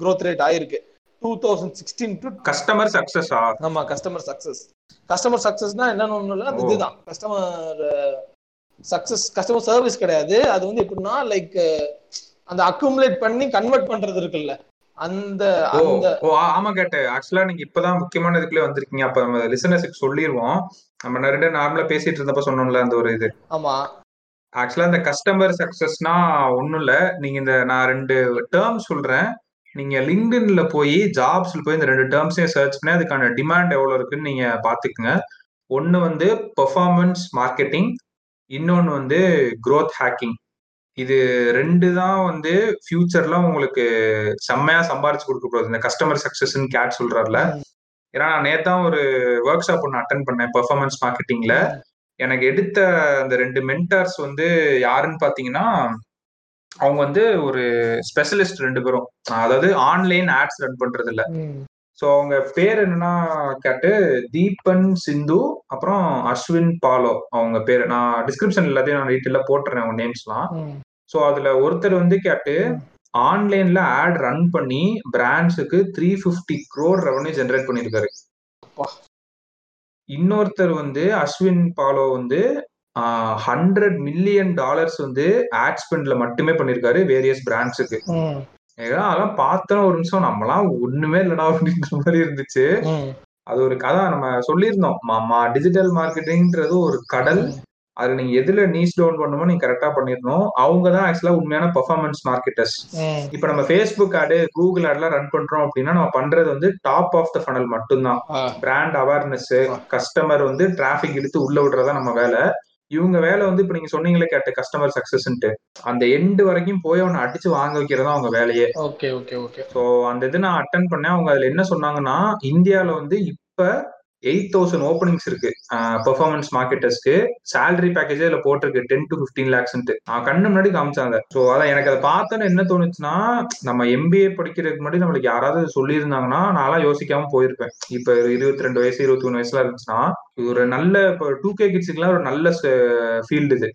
growth ரேட் ஆயிருக்கு. Two thousand sixteen to customer சக்சஸா ஆமா கஸ்டமர் சக்சஸ் கஸ்டமர் சக்சஸ்னா என்னன்னு ஒண்ணு இல்ல. இதுதான் கஸ்டமர் சக்சஸ் கஸ்டமர் சர்வீஸ் கிடையாது. அது வந்து எப்படின்னா லைக் அந்த அக்குமுலேட் பண்ணி கன்வெர்ட் பண்றது இருக்குல்ல. அந்த அந்த ஆமா கேட்டேன். ஆக்சுவலா நீங்க இப்பதான் முக்கியமான இதுக்குள்ளே வந்திருக்கீங்க. அப்ப நம்ம லிசனர்ஸுக்கு சொல்லிடுவோம் நம்ம நிறைய நார்மலா பேசிட்டு இருந்தப்ப சொன்னோம்ல அந்த ஒரு இது. ஆமா. ஆக்சுவலா இந்த கஸ்டமர் சக்சஸ்னா ஒண்ணும் இல்ல. நீங்க இந்த நான் ரெண்டு டேர்ம் சொல்றேன். நீங்க லிங்க்டின்ல போய் ஜாப்ஸ்ல போய் இந்த ரெண்டு டேர்ம்ஸையும் சர்ச் பண்ணி அதுக்கான டிமாண்ட் எவ்வளவு இருக்குன்னு நீங்க பாத்துக்குங்க. ஒன்னு வந்து பெர்ஃபார்மன்ஸ் மார்க்கெட்டிங் இன்னொன்னு வந்து growth ஹேக்கிங் இது ரெண்டு தான் வந்து ஃபியூச்சர்ல உங்களுக்கு செம்மையா சம்பாரிச்சு கொடுக்க போகுது. இந்த கஸ்டமர் சக்சஸ்ன்னு கேட் சொல்றாருல. ஏன்னா நான் நேத்தான் ஒரு ஒர்க் ஷாப் ஒன்று அட்டன் பண்ணேன் பெர்ஃபார்மன்ஸ் மார்க்கெட்டிங்ல எனக்கு எடுத்த அந்த ரெண்டு மென்டார்ஸ் வந்து யாருன்னு பாத்தீங்கன்னா அவங்க வந்து ஒரு ஸ்பெஷலிஸ்ட் ரெண்டு பேரும் அதாவது ஆன்லைன் ஆட்ஸ் ரன் பண்றது இல்ல. ஸோ அவங்க பேர் என்னன்னா கேட்டு தீபன் சிந்து அப்புறம் அஸ்வின் பாலோ அவங்க பேர் நான் டிஸ்கிரிப்ஷன் எல்லாத்தையும் நான் டீட்டெயில போட்டுறேன் அவங்க நேம்ஸ்லாம். ஸோ அதுல ஒருத்தர் வந்து கேட்டு ஆன்லைன்ல ஆட் ரன் பண்ணி பிராண்ட்ஸுக்கு three fifty crore revenue generate பண்ணியிருக்காரு. இன்னொருத்தர் வந்து அஸ்வின் பாலோ வந்து ஹண்ட்ரட் மில்லியன் டாலர்ஸ் வந்து ஆட் ஸ்பெண்ட்ல மட்டுமே பண்ணிருக்காரு வேரியஸ் பிராண்ட்ஸுக்கு ம். ஏன்னா அதெல்லாம் பார்த்தோம் ஒரு நிமிஷம் நம்மலாம் ஒண்ணுமே இல்லடா அப்படின்ற மாதிரி இருந்துச்சு. ம். அது ஒரு கதை நம்ம சொல்லியிருந்தோம். டிஜிட்டல் மார்க்கெட்டிங்ன்றது ஒரு கடல். அது நீங்க எதுல நீஸ் டவுன் பண்ணுமோ நீங்க கரெக்டா பண்ணிடணும். அவங்க தான் ஆக்சுவலா உண்மையான பெர்ஃபார்மன்ஸ் மார்க்கெட்டர்ஸ் ம். இப்ப நம்ம ஃபேஸ்புக் ஆடு கூகுள் ஆட்லாம் ரன் பண்றோம் அப்படின்னா நம்ம பண்றது வந்து டாப் ஆஃப் த ஃபனல் மட்டும்தான். பிராண்ட் அவேர்னஸ் கஸ்டமர் வந்து டிராபிக் எடுத்து உள்ள விடுறதா நம்ம வேலை. இவங்க வேலை வந்து இப்ப நீங்க சொன்னீங்களே கேட்ட கஸ்டமர் சக்சஸ்ன்ட்டு அந்த எண்டு வரைக்கும் போய் அவனை அடிச்சு வாங்க வைக்கிறதா அவங்க வேலையே. ஓகே ஓகே ஓகே ஸோ அந்த இது நான் அட்டன் பண்ணேன். அவங்க அதுல என்ன சொன்னாங்கன்னா இந்தியால வந்து இப்ப எயிட் தௌசண்ட் ஓப்பனிங்ஸ் இருக்கு. பெர்ஃபார்மன்ஸ் மார்க்கெட்டர்ஸ்க்கு சேலரி பேக்கேஜே இதுல போட்டிருக்கு. டென் டு ஃபிஃப்டீன் லேக்ஸ்ன்ட்டு கண்ணு முன்னாடி காமிச்சாங்க. ஸோ அதான் எனக்கு அதை பார்த்தோன்னு என்ன தோணுச்சுன்னா நம்ம எம்பிஏ படிக்கிறதுக்கு முன்னாடி நம்மளுக்கு யாராவது சொல்லியிருந்தாங்கன்னா நான்லாம் யோசிக்காம போயிருப்பேன். இப்ப இருபத்தி ரெண்டு வயசு இருபத்தி மூணு வயசுல இருந்துச்சுன்னா இது ஒரு நல்ல இப்போ டூ கே கிட்ஸுக்குலாம் ஒரு நல்ல ஃபீல்டு இது.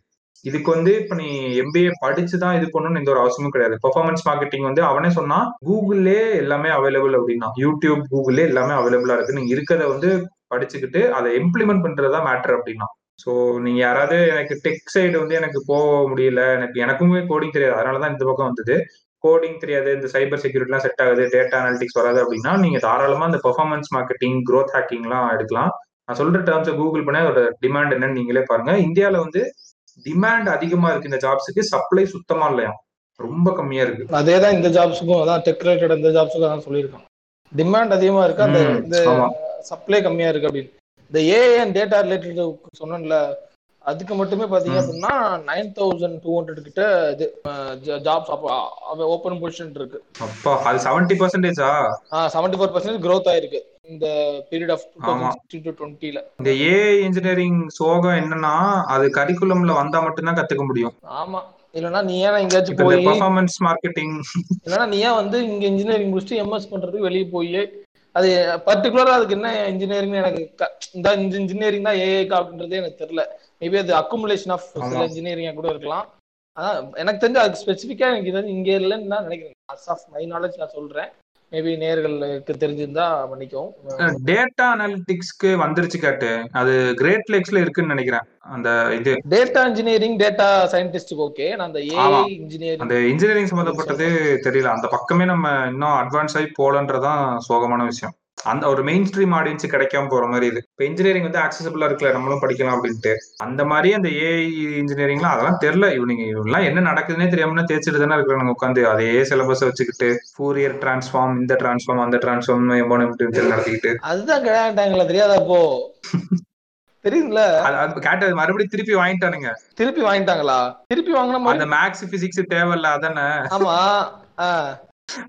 இதுக்கு வந்து இப்ப நீ எம்பிஏ படிச்சுதான் இது பண்ணணும்னு எந்த ஒரு அவசியமும் கிடையாது. பெர்ஃபார்மன்ஸ் மார்க்கெட்டிங் வந்து அவனே சொன்னா கூகுளே எல்லாமே அவைலபிள் அப்படின்னா யூடியூப் கூகுளே எல்லாமே அவைலபிளா இருக்கு. நீங்க இருக்கிறத வந்து படிச்சுக்கிட்டு அதை இம்ப்ளிமெண்ட் பண்றதா மேட்டர் அப்படின்னா. ஸோ நீங்க யாராவது எனக்கு டெக் சைடு வந்து எனக்கு போக முடியல எனக்கு எனக்குமே கோடிங் தெரியாது. அதனாலதான் இந்த பக்கம் வந்தது. கோடிங் தெரியாது இந்த சைபர் செக்யூரிட்டிலாம் செட் ஆகுது டேட்டா அனாலிட்டிக்ஸ் வராது அப்படின்னா நீங்க தாராளமா இந்த பெர்ஃபார்மன்ஸ் மார்க்கெட்டிங் growth ஹேக்கிங்லாம் எடுக்கலாம். நான் சொல்ற டேர்ம்ஸை கூகுள் பண்ணி அதோட டிமாண்ட் என்னன்னு நீங்களே பாருங்க. இந்தியால வந்து டிமாண்ட் அதிகமா இருக்கு இந்த ஜாப்ஸுக்கு சப்ளை சுத்தமா இல்லையா ரொம்ப கம்மியா இருக்கு. அதே தான் இந்த ஜாப்ஸுக்கும் அதான் டெக் ரிலேட்டட் இந்த ஜாப்ஸுக்கும் அதான் சொல்லியிருக்கான். டிமாண்ட் அதிகமா இருக்கு? அந்த. சப்ளை கம்மியா இருக்கு அப்படின்னு. இந்த அண்ட் டேட்டா ரிலேட்டட் சொன்னேன்ல அதுக்கு மட்டுமே பாத்தீங்க. அப்படின்னா நைன் தௌசண்ட் டூ ஹண்ட்ரட் கிட்ட இது ஜாப்ஸ் ஓப்பன் பொசிஷன் இருக்கு. அப்பா அது செவன்டி பர்சன்டேஜா செவன்டி ஃபோர் பர்சன்ட் க்ரோத் ஆயிருக்கு. இந்த பீரியட் ஆஃப் டுவெண்ட்டில இந்த ஏஐ இன்ஜினியரிங் சோகம் என்னன்னா அது கரிக்குலம்ல வந்தா மட்டும்தான் கத்துக்க முடியும். ஆமா. இல்லைன்னா நீ ஏன் எங்கேயாச்சும் போய் பெர்ஃபார்மன்ஸ் மார்க்கெட்டிங் இல்லைன்னா நீ ஏன் வந்து இங்க இன்ஜினியரிங் முடிச்சுட்டு எம்எஸ் பண்றதுக்கு வெளியே போய் அது பர்டிகுலரா அதுக்கு என்ன இன்ஜினியரிங் எனக்கு இந்த இன்ஜினியரிங் தான் ஏஏக்கா அப்படின்றதே எனக்கு தெரியல. மேபி அது அக்குமுலேஷன் ஆஃப் சில. இன்ஜினியரிங்கா கூட இருக்கலாம். ஆனா எனக்கு தெரிஞ்சு அதுக்கு ஸ்பெசிஃபிக்கா எனக்கு இது இங்க இல்லைன்னு தான் நினைக்கிறேன். ஆஃப் மை நாலேஜ் நான் சொல்றேன். மேபி நேர்களுக்கு தெரிஞ்சிருந்தா மன்னிக்கவும். டேட்டா அனாலிட்டிக்ஸ்க்கு வந்துருச்சு கேட்டு. அது கிரேட் லேக்ஸ்ல இருக்குன்னு நினைக்கிறேன். அந்த இது. டேட்டா இன்ஜினியரிங் டேட்டா சயின்டிஸ்டுக்கு ஓகே நான் அந்த ஏஐ. இன்ஜினியரிங் அந்த இன்ஜினியரிங் சம்பந்தப்பட்டது தெரியல. அந்த பக்கமே நம்ம இன்னும் அட்வான்ஸ் ஆகி போலன்றதான் சோகமான விஷயம். அந்த ஒரு மெயின் ஸ்ட்ரீம் ஆடியன்ஸ் கிடைக்காம போற மாதிரி இது. இப்போ இன்ஜினியரிங் வந்து ஆக்சசபிளா இருக்குல்ல நம்மளும் படிக்கலாம் அப்படின்ட்டு. அந்த மாதிரி அந்த ஏஐ இன்ஜினியரிங்லாம் அதெல்லாம் தெரியல. இவனுங்க இவங்கெல்லாம் என்ன நடக்குதுன்னே தெரியாம தேய்ச்சிட்டு தானே இருக்கிறாங்க உட்காந்து அதே சிலபஸ் வச்சுக்கிட்டு ஃபூரியர் டிரான்ஸ்ஃபார்ம் இந்த டிரான்ஸ்ஃபார்ம் அந்த டிரான்ஸ்ஃபார்ம் எம்போன நடத்திக்கிட்டு. அதுதான் கிடையாட்டாங்களா தெரியாதா அப்போ? தெரியுதுல கேட்டது மறுபடியும் திருப்பி வாங்கிட்டானுங்க. திருப்பி வாங்கிட்டாங்களா? திருப்பி வாங்கின அந்த மேக்ஸ் பிசிக்ஸ் தேவையில்ல அதானே ஆமா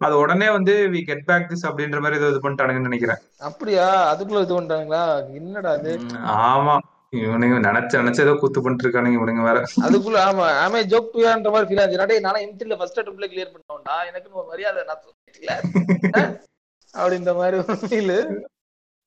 அது உடனே வந்து வி கெட் பேக் திஸ் அப்படின்ற மாதிரி இது பண்ணிட்டானுங்கன்னு நினைக்கிறேன். அப்படியா? அதுக்குள்ள இது பண்றாங்களா என்னடா அது ஆமா. இவனுங்க நினைச்சு நினைச்சு ஏதோ கூத்து பண்ணிட்டு இருக்கானுங்க இவனுங்க வேற. அதுக்குள்ள ஆமா. ஆமே ஜோக் டுயான்ற மாதிரி ஃபீல் ஆச்சு. டேய் நானே எம்டில ஃபர்ஸ்ட் அட்டம்ப்ட்ல கிளியர் பண்ணோம்டா எனக்குன்னு ஒரு மரியாதை நான் அப்படின்ற மாதிரி ஒரு ஃபீல்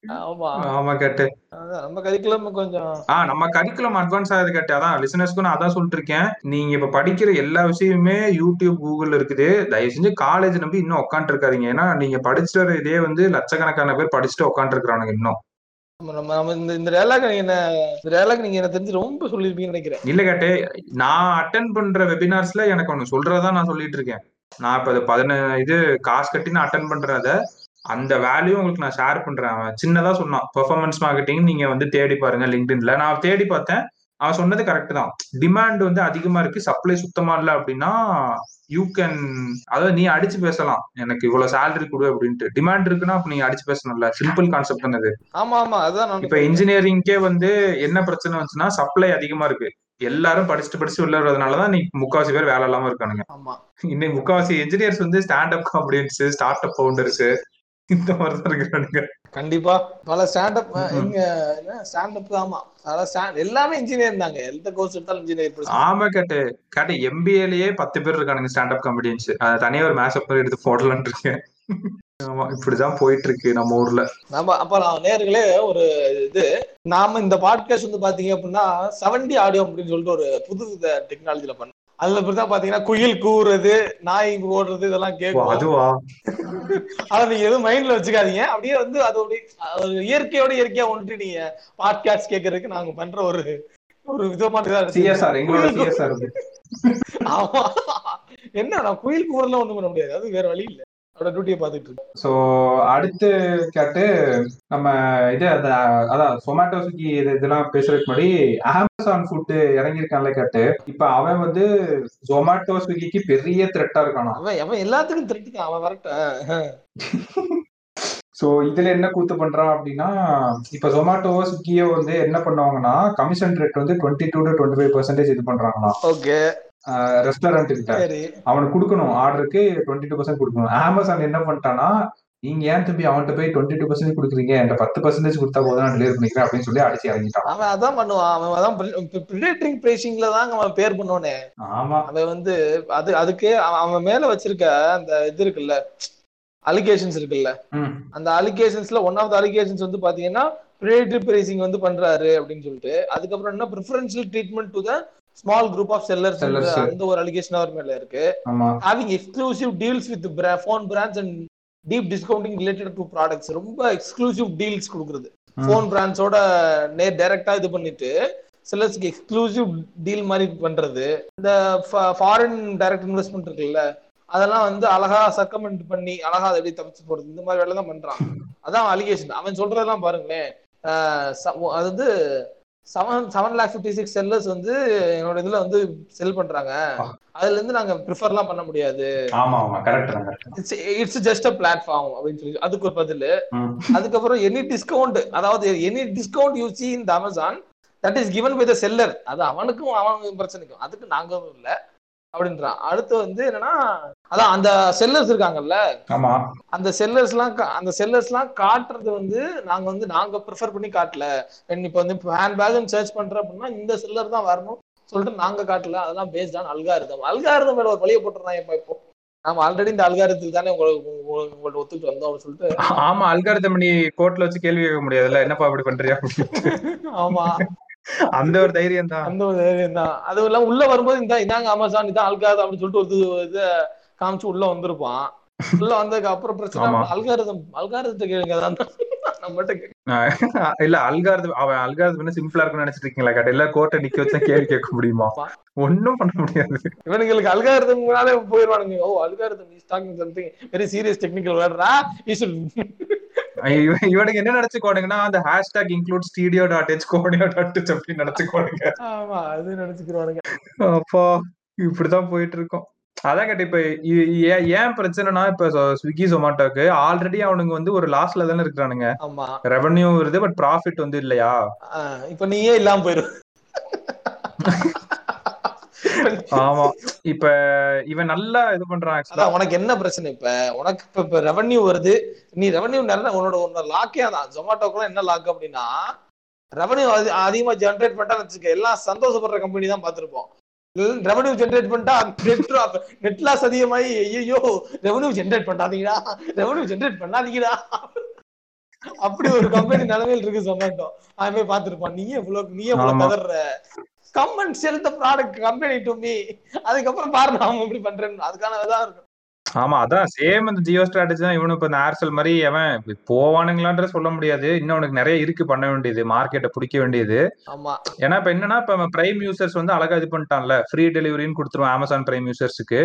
நம்ம கரிக்குலம் கொஞ்சம் ஆ நம்ம கரிக்குலம் அட்வான்ஸ் ஆகுது கேட்டு அதான் லிசனர்ஸ்க்கும் நான் அதான் சொல்லிட்டு இருக்கேன் நீங்க இப்ப படிக்கிற எல்லா விஷயமுமே யூடியூப் கூகுள் இருக்குது. தயவு செஞ்சு காலேஜ் நம்பி இன்னும் உட்காந்து இருக்காதீங்க ஏன்னா நீங்க படிச்சுட்டு வர இதே வந்து லட்சக்கணக்கான பேர் படிச்சுட்டு உட்காந்து இருக்கிறானுங்க இன்னும் இந்த டயலாக் நீங்க டயலாக் நீங்க எனக்கு தெரிஞ்சு ரொம்ப சொல்லிருப்பீங்கன்னு நினைக்கிறேன். இல்ல கேட்டு நான் அட்டன் பண்ற வெபினார்ஸ்ல எனக்கு ஒண்ணு சொல்றதா நான் சொல்லிட்டு இருக்கேன் நான் இப்ப பதின இது காசு கட்டி நான் அட்டன் பண்றத அந்த வேல்யூ உங்களுக்கு நான் ஷேர் பண்றேன். அவன் சின்னதா சொன்னான். பெர்ஃபார்மன்ஸ் மார்க்கெட்டிங் நீங்க வந்து தேடி பாருங்க லிங்க்டின்ல நான் தேடி பார்த்தேன். அவன் சொன்னது கரெக்ட் தான். டிமாண்ட் வந்து அதிகமா இருக்கு. சப்ளை சுத்தமா இல்ல அப்படின்னா யூ கேன் அதாவது நீ அடிச்சு பேசலாம். எனக்கு இவ்வளவு சேலரி கொடு அப்படின்ட்டு. டிமாண்ட் இருக்குன்னா அப்ப நீங்க அடிச்சு பேசணும்ல. சிம்பிள் கான்செப்ட் தானே இது. ஆமா ஆமா. அதான் நான் இப்ப இன்ஜினியரிங்க்கே வந்து என்ன பிரச்சனை வந்துச்சுன்னா சப்ளை அதிகமா இருக்கு. எல்லாரும் படிச்சுட்டு படிச்சுட்டு உள்ள வர்றதுனாலதான் நீ முக்காவாசி பேர் வேலை இல்லாம இருக்கானுங்க. ஆமா. இன்னைக்கு முக்காவாசி இன்ஜினியர்ஸ் வந்து stand up comedians startup founders இந்த மாதிரி இருக்கிறானுங்க. கண்டிப்பா. பல ஸ்டாண்டப். இங்க ஸ்டாண்டப் ஆமா அதான் stand- எல்லாமே இன்ஜினியர் தாங்க. எந்த கோர்ஸ் எடுத்தாலும் இன்ஜினியர் ஆமா கேட்டு. கேட்டு எம்பிஏலயே பத்து பேர் இருக்கானுங்க ஸ்டாண்ட் அப் காமெடியன்ஸ் அதை தனியா ஒரு மேட்ச் அப் எடுத்து போடலான்னு இருக்கேன். ஆமா இப்படிதான் போயிட்டு இருக்கு நம்ம ஊர்ல. நம்ம அப்ப நான் நேர்களே ஒரு இது நாம இந்த பாட்காஸ்ட் வந்து பாத்தீங்க அப்படின்னா செவன்டி ஆடியோ அப்படின்னு சொல்லிட்டு ஒரு புது டெக்னாலஜில பண்ணோம். அதுல இப்படிதான் பாத்தீங்கன்னா குயில் கூவுறது நாய் ஓடுறது இதெல்லாம் கேட்கும் அதுவா? அதை நீங்க எதுவும் மைண்ட்ல வச்சுக்காதீங்க. அப்படியே வந்து அது அப்படியே ஒரு இயற்கையோட இயற்கையா ஒன்று நீங்க பாட்காஸ்ட் கேட்கறதுக்கு நாங்க பண்ற ஒரு ஒரு விதமான. சிஎஸ்ஆர் எங்களோட சிஎஸ்ஆர் ஆமா. என்ன நான் குயில் கூறலாம் ஒண்ணும் பண்ண முடியாது. அது வேற வழி இல்ல. டியூட்டியை இருக்கேன் சோ அடுத்து கேட்டு நம்ம இது அத- அதான் சொமேட்டோ ஸ்விக்கி இது இதெல்லாம் பேசுறதுக்கு முன்னாடி அமேசான் ஃபுட் இறங்கியிருக்கான்ல கேட்டு. இப்ப அவன் வந்து ஜொமேட்டோ ஸ்விக்கிக்கு பெரிய த்ரெட்டா இருக்கானா? அவன் அவன் எல்லாத்துக்கும் திருட்டுக்கான் அவன் வரட்டும் சோ இதுல என்ன கூத்து பண்றான் அப்படின்னா இப்ப ஜொமேட்டோ ஸ்விக்கியோ வந்து என்ன பண்ணுவாங்கன்னா கமிஷன் ரேட் வந்து twenty two to twenty five percentage இது பண்றாங்களாம். ஓகே ரெஸ்டாரண்ட் கிட்ட. அவனுக்கு கொடுக்கணும். ஆர்டருக்கு டுவெண்ட்டி டூ பர்சன்ட் கொடுக்கணும். அமேசான் என்ன பண்ணிட்டானா நீங்க ஏன் தம்பி அவன்கிட்ட போய் டுவெண்ட்டி டூ பர்சன்ட் கொடுக்குறீங்க? என்கிட்ட பத்து பர்சன்டேஜ் கொடுத்தா போதும் நான் டெலிவரி பண்ணிக்கிறேன் அப்படின்னு சொல்லி அடிச்சு இறங்கிட்டான். அவன் அதான் பண்ணுவான். அவன் அதான் ப்ரிடேட்டரிங் பிரேசிங்ல தான் அவன் பேர் பண்ணோனே ஆமா. அவன் வந்து அது அதுக்கு அவன் மேல வச்சிருக்க அந்த இது இருக்குல்ல அலிகேஷன்ஸ் இருக்குல்ல அந்த அலிகேஷன்ஸ்ல ஒன் ஆஃப் த அலிகேஷன்ஸ் வந்து பாத்தீங்கன்னா ப்ரிடேட்டரி பிரேசிங் வந்து பண்றாரு அப்படின்னு சொல்லிட்டு அதுக்கப்புறம் என்ன preferential treatment to the small group of sellers Sellers. அந்த ஒரு அலிகேஷன் அவர் மேல இருக்கு. having exclusive deals with phone brands and deep discounting related to products. ரொம்ப எக்ஸ்க்ளூசிவ் டீல்ஸ் கொடுக்குறது. ஃபோன் பிராண்ட்ஸோட நே டைரக்டா இது பண்ணிட்டு சிலர்ஸ்க்கு எக்ஸ்க்ளூசிவ் டீல் மாதிரி பண்றது. இந்த ஃபாரின் டைரக்ட் இன்வெஸ்ட்மெண்ட் இருக்குல்ல அதெல்லாம் வந்து அழகா சர்க்கமெண்ட் பண்ணி அழகா அதை எப்படி தப்பிச்சு போறது இந்த மாதிரி வேலை தான் பண்றான் அதான் அலிகேஷன் அவன் சொல்றதெல்லாம் பாருங்களேன். அது வந்து seven seven lakh fifty six sellers வந்து என்னோட இதுல வந்து செல் பண்றாங்க. அதுல இருந்து நாங்க ப்ரிஃபர்லாம் பண்ண முடியாது. இட்ஸ் ஜஸ்ட் அ பிளாட்ஃபார்ம் அப்படின்னு சொல்லி அதுக்கு ஒரு பதில். அதுக்கப்புறம் எனி டிஸ்கவுண்ட் அதாவது எனி டிஸ்கவுண்ட் யூ சி இந்த Amazon that is given by the seller அது அவனுக்கும் அவனுக்கும் பிரச்சனைக்கும். அதுக்கு நாங்களும் இல்ல. அப்படின்றான் அடுத்து வந்து என்னன்னா அதான் அந்த செல்லர்ஸ் இருக்காங்கல்ல? அந்த செல்லர்ஸ்லாம் அந்த செல்லர்ஸ்லாம் காட்டுறது வந்து நாங்க வந்து நாங்க ப்ரிஃபர் பண்ணி காட்டல. இப்ப வந்து ஹேண்ட் பேக் சர்ச் பண்ற அப்படின்னா இந்த செல்லர் தான் வரணும் சொல்லிட்டு நாங்க காட்டல. அதெல்லாம் பேஸ்ட் ஆன் அல்காரிதம் அல்காரிதம் மேல ஒரு வழியை போட்டுறான் இப்ப இப்போ. நாம ஆல்ரெடி இந்த அல்காரத்தில் தானே உங்களுக்கு உங்கள்ட்ட ஒத்துட்டு வந்தோம் அப்படின்னு சொல்லிட்டு. ஆமா அல்காரதம் நீ கோர்ட்ல வச்சு கேள்வி கேட்க முடியாதுல்ல. என்னப்பா அப்படி பண்றியா. ஆமா. அந்த ஒரு தைரியம் தான் அந்த ஒரு தைரியம் தான் அதுவும் இல்லாம உள்ள வரும்போது இந்த இதாங்க அமேசான் இதான் அல்காரதம் அப்படின்னு சொல்லிட்டு ஒரு இது- காமிச்சு உள்ள வந்திருப்பான். உள்ள வந்ததுக்கு அப்புறம் பிரச்சனை. அல்காரதம் அல்காரத்தை கேளுங்க கேட்க இல்ல அல்காரதம் அவன் அல்காரதம் சிம்பிளா இருக்கும்னு நினைச்சிட்டு இருக்கீங்களா கேட்ட எல்லா கோர்ட்டை நிக்க வச்சா கேள்வி கேட்க முடியுமா? ஒண்ணும் பண்ண முடியாது. இவனுங்களுக்கு அல்காரதம்னாலே போயிடுவானுங்க ஓ algorithm is talking something very serious technical வேர்டா you இவனுக்கு என்ன நினைச்சுக்கோனுங்கன்னா அந்த hashtag include stdio dot h conio dot h அப்படின்னு நினைச்சுக்கோனுங்க ஆமா அது நினைச்சுக்கிறானுங்க அப்பா இப்படிதான் போயிட்டு இருக்கோம் அதான் கேட்ட இப்ப ஏன் பிரச்சனைனா இப்ப ஸ்விக்கி ஜொமாட்டோக்கு ஆல்ரெடி அவனுங்க வந்து ஒரு லாஸ்ட்ல தானே இருக்கிறானுங்க. ரெவன்யூ வருது பட் ப்ராஃபிட் வந்து இல்லையா? இப்ப நீயே இல்லாம போயிரு. ஆமா. இப்ப இவன் நல்லா இது பண்றான் உனக்கு என்ன பிரச்சனை இப்ப? உனக்கு இப்ப இப்ப ரெவன்யூ வருது. நீ ரெவன்யூ நிறைய உன்னோட உன்னோட லாக்கே அதான். ஜொமாட்டோக்குலாம் என்ன லாக் அப்படின்னா ரெவன்யூ அதிகமா ஜென்ரேட் பண்ணிட்டா வச்சுக்க எல்லாம் சந்தோஷப்படுற கம்பெனி தான் பார்த்திருப்போம். ரெவன்யூ ஜென்ரேட் பண்ணிட்டா நெட் நெட் லாஸ் அதிகமாகி ஐயோ ரெவன்யூ ஜென்ரேட் பண்ணாதீங்கடா. ரெவன்யூ ஜென்ரேட் பண்ணாதீங்கடா. அப்படி ஒரு கம்பெனி நிலைமையில் இருக்கு சொமாட்டோ அவன் போய் பார்த்திருப்பான் நீயே இவ்வளவு நீயே இவ்வளவு ஆமா. கதற come and sell the product company to me அதுக்கப்புறம் பாரு நான் இப்படி பண்றேன்னு. அதுக்கான இதான் இருக்கும். ஆமா அதான் சேம் இந்த ஜியோ ஸ்ட்ராட்டஜி தான். இவனு இப்ப இந்த ஏர்செல் மாதிரி அவன் போவானுங்களான்ற சொல்ல முடியாது. இன்னும் அவனுக்கு நிறைய இருக்கு பண்ண வேண்டியது மார்க்கெட்டை பிடிக்க வேண்டியது. ஆமா. ஏன்னா இப்ப என்னன்னா இப்ப பிரைம் யூசர்ஸ் வந்து அழகா இது பண்ணிட்டான்ல. ஃப்ரீ டெலிவரின்னு கொடுத்துருவான் அமேசான் பிரைம் யூசர்ஸ்க்கு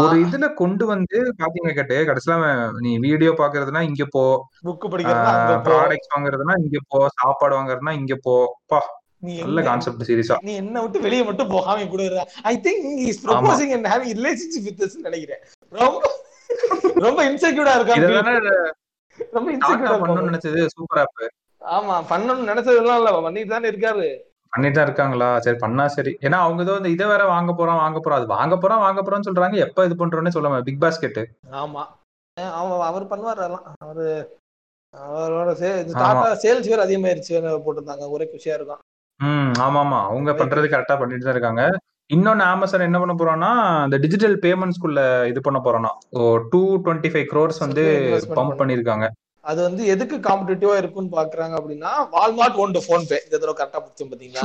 ஒரு இதுல கொண்டு வந்து பாத்தீங்க கேட்டு கடைசியில நீ வீடியோ பாக்குறதுனா இங்க போ. புக் படிக்கிறதா அங்க போ. ப்ராடக்ட்ஸ் வாங்குறதுனா இங்க போ. சாப்பாடு வாங்குறதுனா இங்க போ. பா. நீ நல்ல கான்செப்ட் சீரியஸா நீ என்ன விட்டு வெளியே மட்டும் போகாம கூட I think is proposing and having relationship with this நினைக்கிறேன். ரொம்ப ரொம்ப இன்செக்யூர்டா இருக்காங்க ரொம்ப இன்செக்யூர்டா இருக்காங்க நினைச்சது சூப்பர் ஆப் ஆமா பண்ணணும்னு நினைச்சதெல்லாம் இல்ல. பண்ணிட்டு தானே இருக்காரு. பண்ணிட்டு தான் இருக்காங்களா? சரி பண்ணா சரி. ஏன்னா அவங்க ஏதோ இந்த இதை வேற வாங்க போறோம் வாங்க போறோம் அது வாங்க போறோம் வாங்க போறோம்னு சொல்றாங்க. எப்ப இது பண்றோம்னு சொல்ல பிக் பாஸ்கெட் ஆமா. அவன் அவர் பண்ணுவார் அதெல்லாம். அவரு அவரோட சே இது ஆமா. டாடா சேல்ஸ் வேற அதிகமாயிருச்சு. போட்டிருந்தாங்க. ஒரே குஷியா இருக்கும் ம் ஆமா ஆமா அவங்க பண்றது கரெக்டா பண்ணிட்டு தான் இருக்காங்க. இன்னொன்னு அமேசான் என்ன பண்ண போறோம்னா இந்த டிஜிட்டல் பேமெண்ட்ஸ்குள்ள இது பண்ண டூ டுவெண்ட்டி ஃபைவ் க்ரோர்ஸ் வந்து பம்ப் பண்ண- பண்ணிருக்காங்க அது வந்து எதுக்கு காம்படிட்டிவா இருக்கும்னு பாக்குறாங்க அப்படின்னா வால்மார்ட் ஓன் போன் பே இந்த தடவை கரெக்டா பிடிச்சோம் பாத்தீங்களா?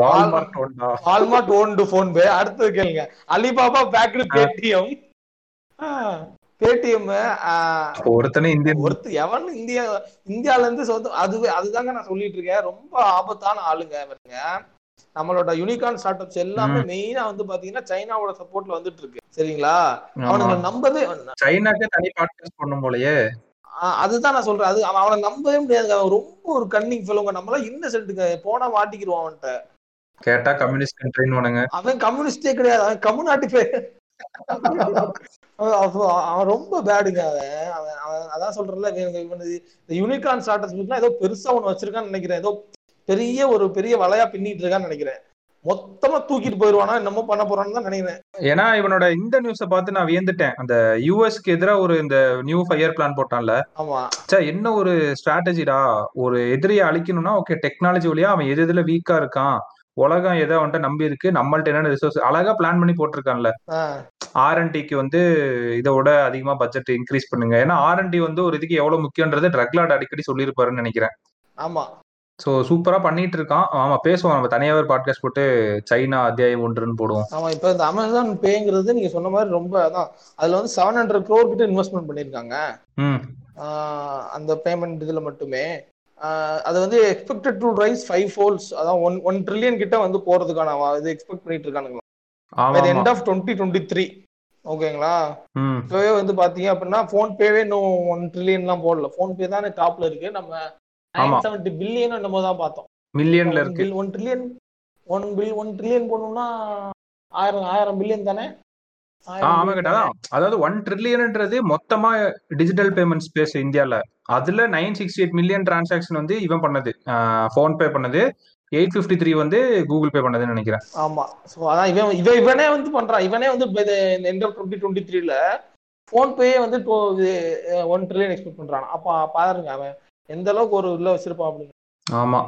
வால்மார்ட் ஒன்றா வால்மார்ட் ஓன் போன் பே அடுத்தது கேளுங்க. அலிபாபா பேக்டு பேடிஎம் பேடிஎம் ஒருத்தனே இந்தியன். ஒருத்தர் எவன் இந்தியா இந்தியால இருந்து சொந்த அதுவே அதுதாங்க நான் சொல்லிட்டு இருக்கேன் ரொம்ப ஆபத்தான ஆளுங்க இவருங்க. நம்மளோட யூனிகான் ஸ்டார்ட் அப்ஸ் எல்லாமே மெயினா வந்து பாத்தீங்கன்னா சைனாவோட சப்போர்ட்ல வந்துட்டு இருக்கு சரிங்களா? அவனுங்களை நம்பவே சைனாக்கே தனி பாட்காஸ்ட் பண்ணும் போலயே. அதுதான் நான் சொல்றேன். அது அவன் நம்பவே முடியாது. அவன் ரொம்ப ஒரு கன்னிங் ஃபெலோங்க நம்மளாம் இன்னசென்ட்டுங்க போனா மாட்டிக்கிருவான் அவன்கிட்ட. கேட்டா கம்யூனிஸ்ட் கண்ட்ரின்னு அவன் கம்யூனிஸ்டே கிடையாது. அவன் கம்யூனாட்டி அவன் ரொம்ப பேடுங்க அவன். அதான் இவன் இந்த யூனிகான் ஸ்டார்டர்ஸ் ஏதோ பெருசா ஒண்ணு வச்சிருக்கான்னு நினைக்கிறேன். ஏதோ பெரிய ஒரு பெரிய வலையா பின்னிட்டு இருக்கான்னு நினைக்கிறேன். மொத்தமா தூக்கிட்டு போயிருவானா என்னமோ பண்ண போறான்னு தான் நினைக்கிறேன். ஏன்னா இவனோட இந்த நியூஸ பார்த்து நான் வியந்துட்டேன். அந்த யூஎஸ்க்கு எதிராக ஒரு இந்த நியூ ஃபயர் பிளான் போட்டான்ல. ஆமா. ச்சே என்ன ஒரு ஸ்ட்ராட்டஜிடா ஒரு எதிரியை அழிக்கணும்னா ஓகே டெக்னாலஜி வழியா அவன் எது எதுல வீக்கா இருக்கான்? உலகம் எதை அவன்கிட்ட நம்பி இருக்கு. நம்மள்ட்ட என்னென்ன ரிசோர்ஸ் அழகா பிளான் பண்ணி போட்டிருக்கான்ல. ஆர்என்டிக்கு வந்து இதோட அதிகமா பட்ஜெட் இன்க்ரீஸ் பண்ணுங்க. ஏன்னா ஆர்என்டி வந்து ஒரு இதுக்கு எவ்வளவு முக்கியன்றது ட்ரக்லாட் அடிக்கடி சொல்லியிருப்பாருன்னு நினைக்கிறேன். ஆமா. ஸோ சூப்பரா பண்ணிட்டு இருக்கான். ஆமா பேசுவோம். நம்ம தனியாவே ஒரு பாட்காஸ்ட் போட்டு சைனா அத்தியாயம் ஒன்றுன்னு போடுவோம். ஆமா இப்ப இந்த அமேசான் பேங்கிறது நீங்க சொன்ன மாதிரி ரொம்ப அதான். அதுல வந்து செவன் ஹண்ட்ரட் க்ரோர் கிட்ட இன்வெஸ்ட்மெண்ட் ஆஹ் அந்த பேமெண்ட் இதுல மட்டுமே. அது வந்து expected to rise five folds அதான் ஒன் ஒன் ட்ரில்லியன் கிட்ட வந்து போறதுக்கான இது எக்ஸ்பெக்ட் பண்ணிட்டு இருக்கானுங்களா? End of twenty twenty three ஓகேங்களா? இப்பவே வந்து பாத்தீங்க அப்படின்னா போன் பேவே இன்னும் ஒன் ட்ரில்லியன்லாம் போடல. போன் பே தானே டாப்ல இருக்கு. நம்ம. நைன் செவன்டி பில்லியன் என்னமோ தான் பார்த்தோம். மில்லியன்ல இருக்கு. One trillion one bill one trillion போடணும்னா ஆயிரம் ஆயிரம் பில்லியன் தானே? ஆமா கேட்டா? அதாவது ஒன் ட்ரில்லியன்ன்றது மொத்தமா டிஜிட்டல் பேமெண்ட் ஸ்பேஸ் இந்தியால. அதுல nine sixty eight million transaction வந்து இவன் பண்ணது. ஃபோன் பே பண்ணது. எயிட் ஃபிஃப்டி த்ரீ வந்து கூகுள் பே பண்ணதுன்னு நினைக்கிறேன். ஆமா. சோ அதான் இவன் இவன் இவனே வந்து பண்றான். இவனே வந்து ஆஃப் டுவெண்ட்டி டுவெண்ட்டி த்ரீல போன் பேயே வந்து ஒன் ட்ரில்லியன் எக்ஸ்பெக்ட் பண்றான். அப்ப பாருங்க அவன் எந்த அளவுக்கு ஒரு உள்ள வச்சிருப்பான் அப்படின்னு. ஆமா.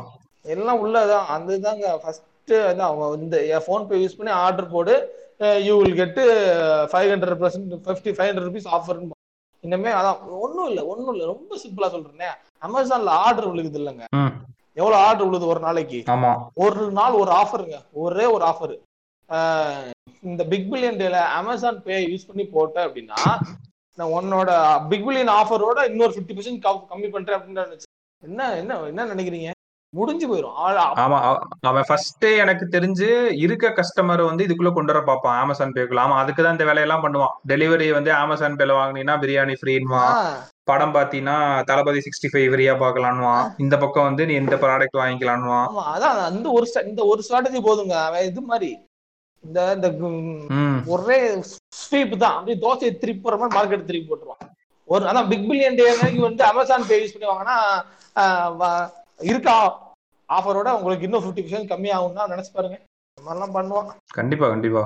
எல்லாம் உள்ளதான். அந்த இதாங்க ஃபர்ஸ்ட் அதான் அவங்க வந்து ஃபோன் பே யூஸ் பண்ணி ஆர்டர் போடு. You will get five hundred percent fifty five hundred rupees offer இன்னமே அதான் ஒன்றும் இல்லை ஒன்றும் இல்லை ரொம்ப சிம்பிளா சொல்றேனே. அமேசான்ல ஆர்டர் விழுகுது இல்லைங்க. எவ்வளவு ஆர்டர் விழுது ஒரு நாளைக்கு? ஒரு நாள் ஒரு ஆஃபருங்க ஒரே ஒரு ஆஃபர் இந்த பிக் பில்லியன் டேல அமேசான் பே யூஸ் பண்ணி போட்ட அப்படின்னா நான் உன்னோட பிக் பில்லியன் ஆஃபரோட இன்னொரு ஃபிஃப்டி பர்சன்ட் கம்மி பண்றேன் அப்படின்னு என்ன என்ன என்ன நினைக்கிறீங்க? முடிஞ்சு போயிடும் ஆமா அவ- அவன் ஃபர்ஸ்ட் எனக்கு தெரிஞ்சு இருக்க கஸ்டமர் வந்து இதுக்குள்ள கொண்டு வர பார்ப்பான் அமேசான் பேக்குள்ள ஆமா அதுக்கு தான் இந்த வேலையெல்லாம் பண்ணுவான். டெலிவரி வந்து அமேசான் பேல வாங்கினீங்கன்னா பிரியாணி ஃப்ரீன்வான் படம் பாத்தீங்கன்னா தளபதி சிக்ஸ்டி ஃபைவ் ஃப்ரீயா பார்க்கலான்வான் இந்த பக்கம் வந்து நீ இந்த ப்ராடக்ட் வாங்கிக்கலான்வான் அதான் அந்த ஒரு இந்த ஒரு ஸ்ட்ராட்டஜி போதுங்க. அவன் இது மாதிரி. இந்த இந்த ஒரே ஸ்வீப் தான். அப்படியே தோசையை திருப்பி போற மாதிரி மார்க்கெட் திருப்பி போட்டுருவான். ஒரு அதான் பிக் பில்லியன் டே வந்து அமேசான் பே யூஸ் பண்ணி வாங்கினா ஆஹ் வ- இருக்கா? ஆஃபரோட உங்களுக்கு இன்னும் ஃபிஃப்டி பர்சன்ட் கம்மி ஆகும்னா நினைச்சு பாருங்க. இந்த மாதிரிலாம் பண்ணுவான். கண்டிப்பா கண்டிப்பா.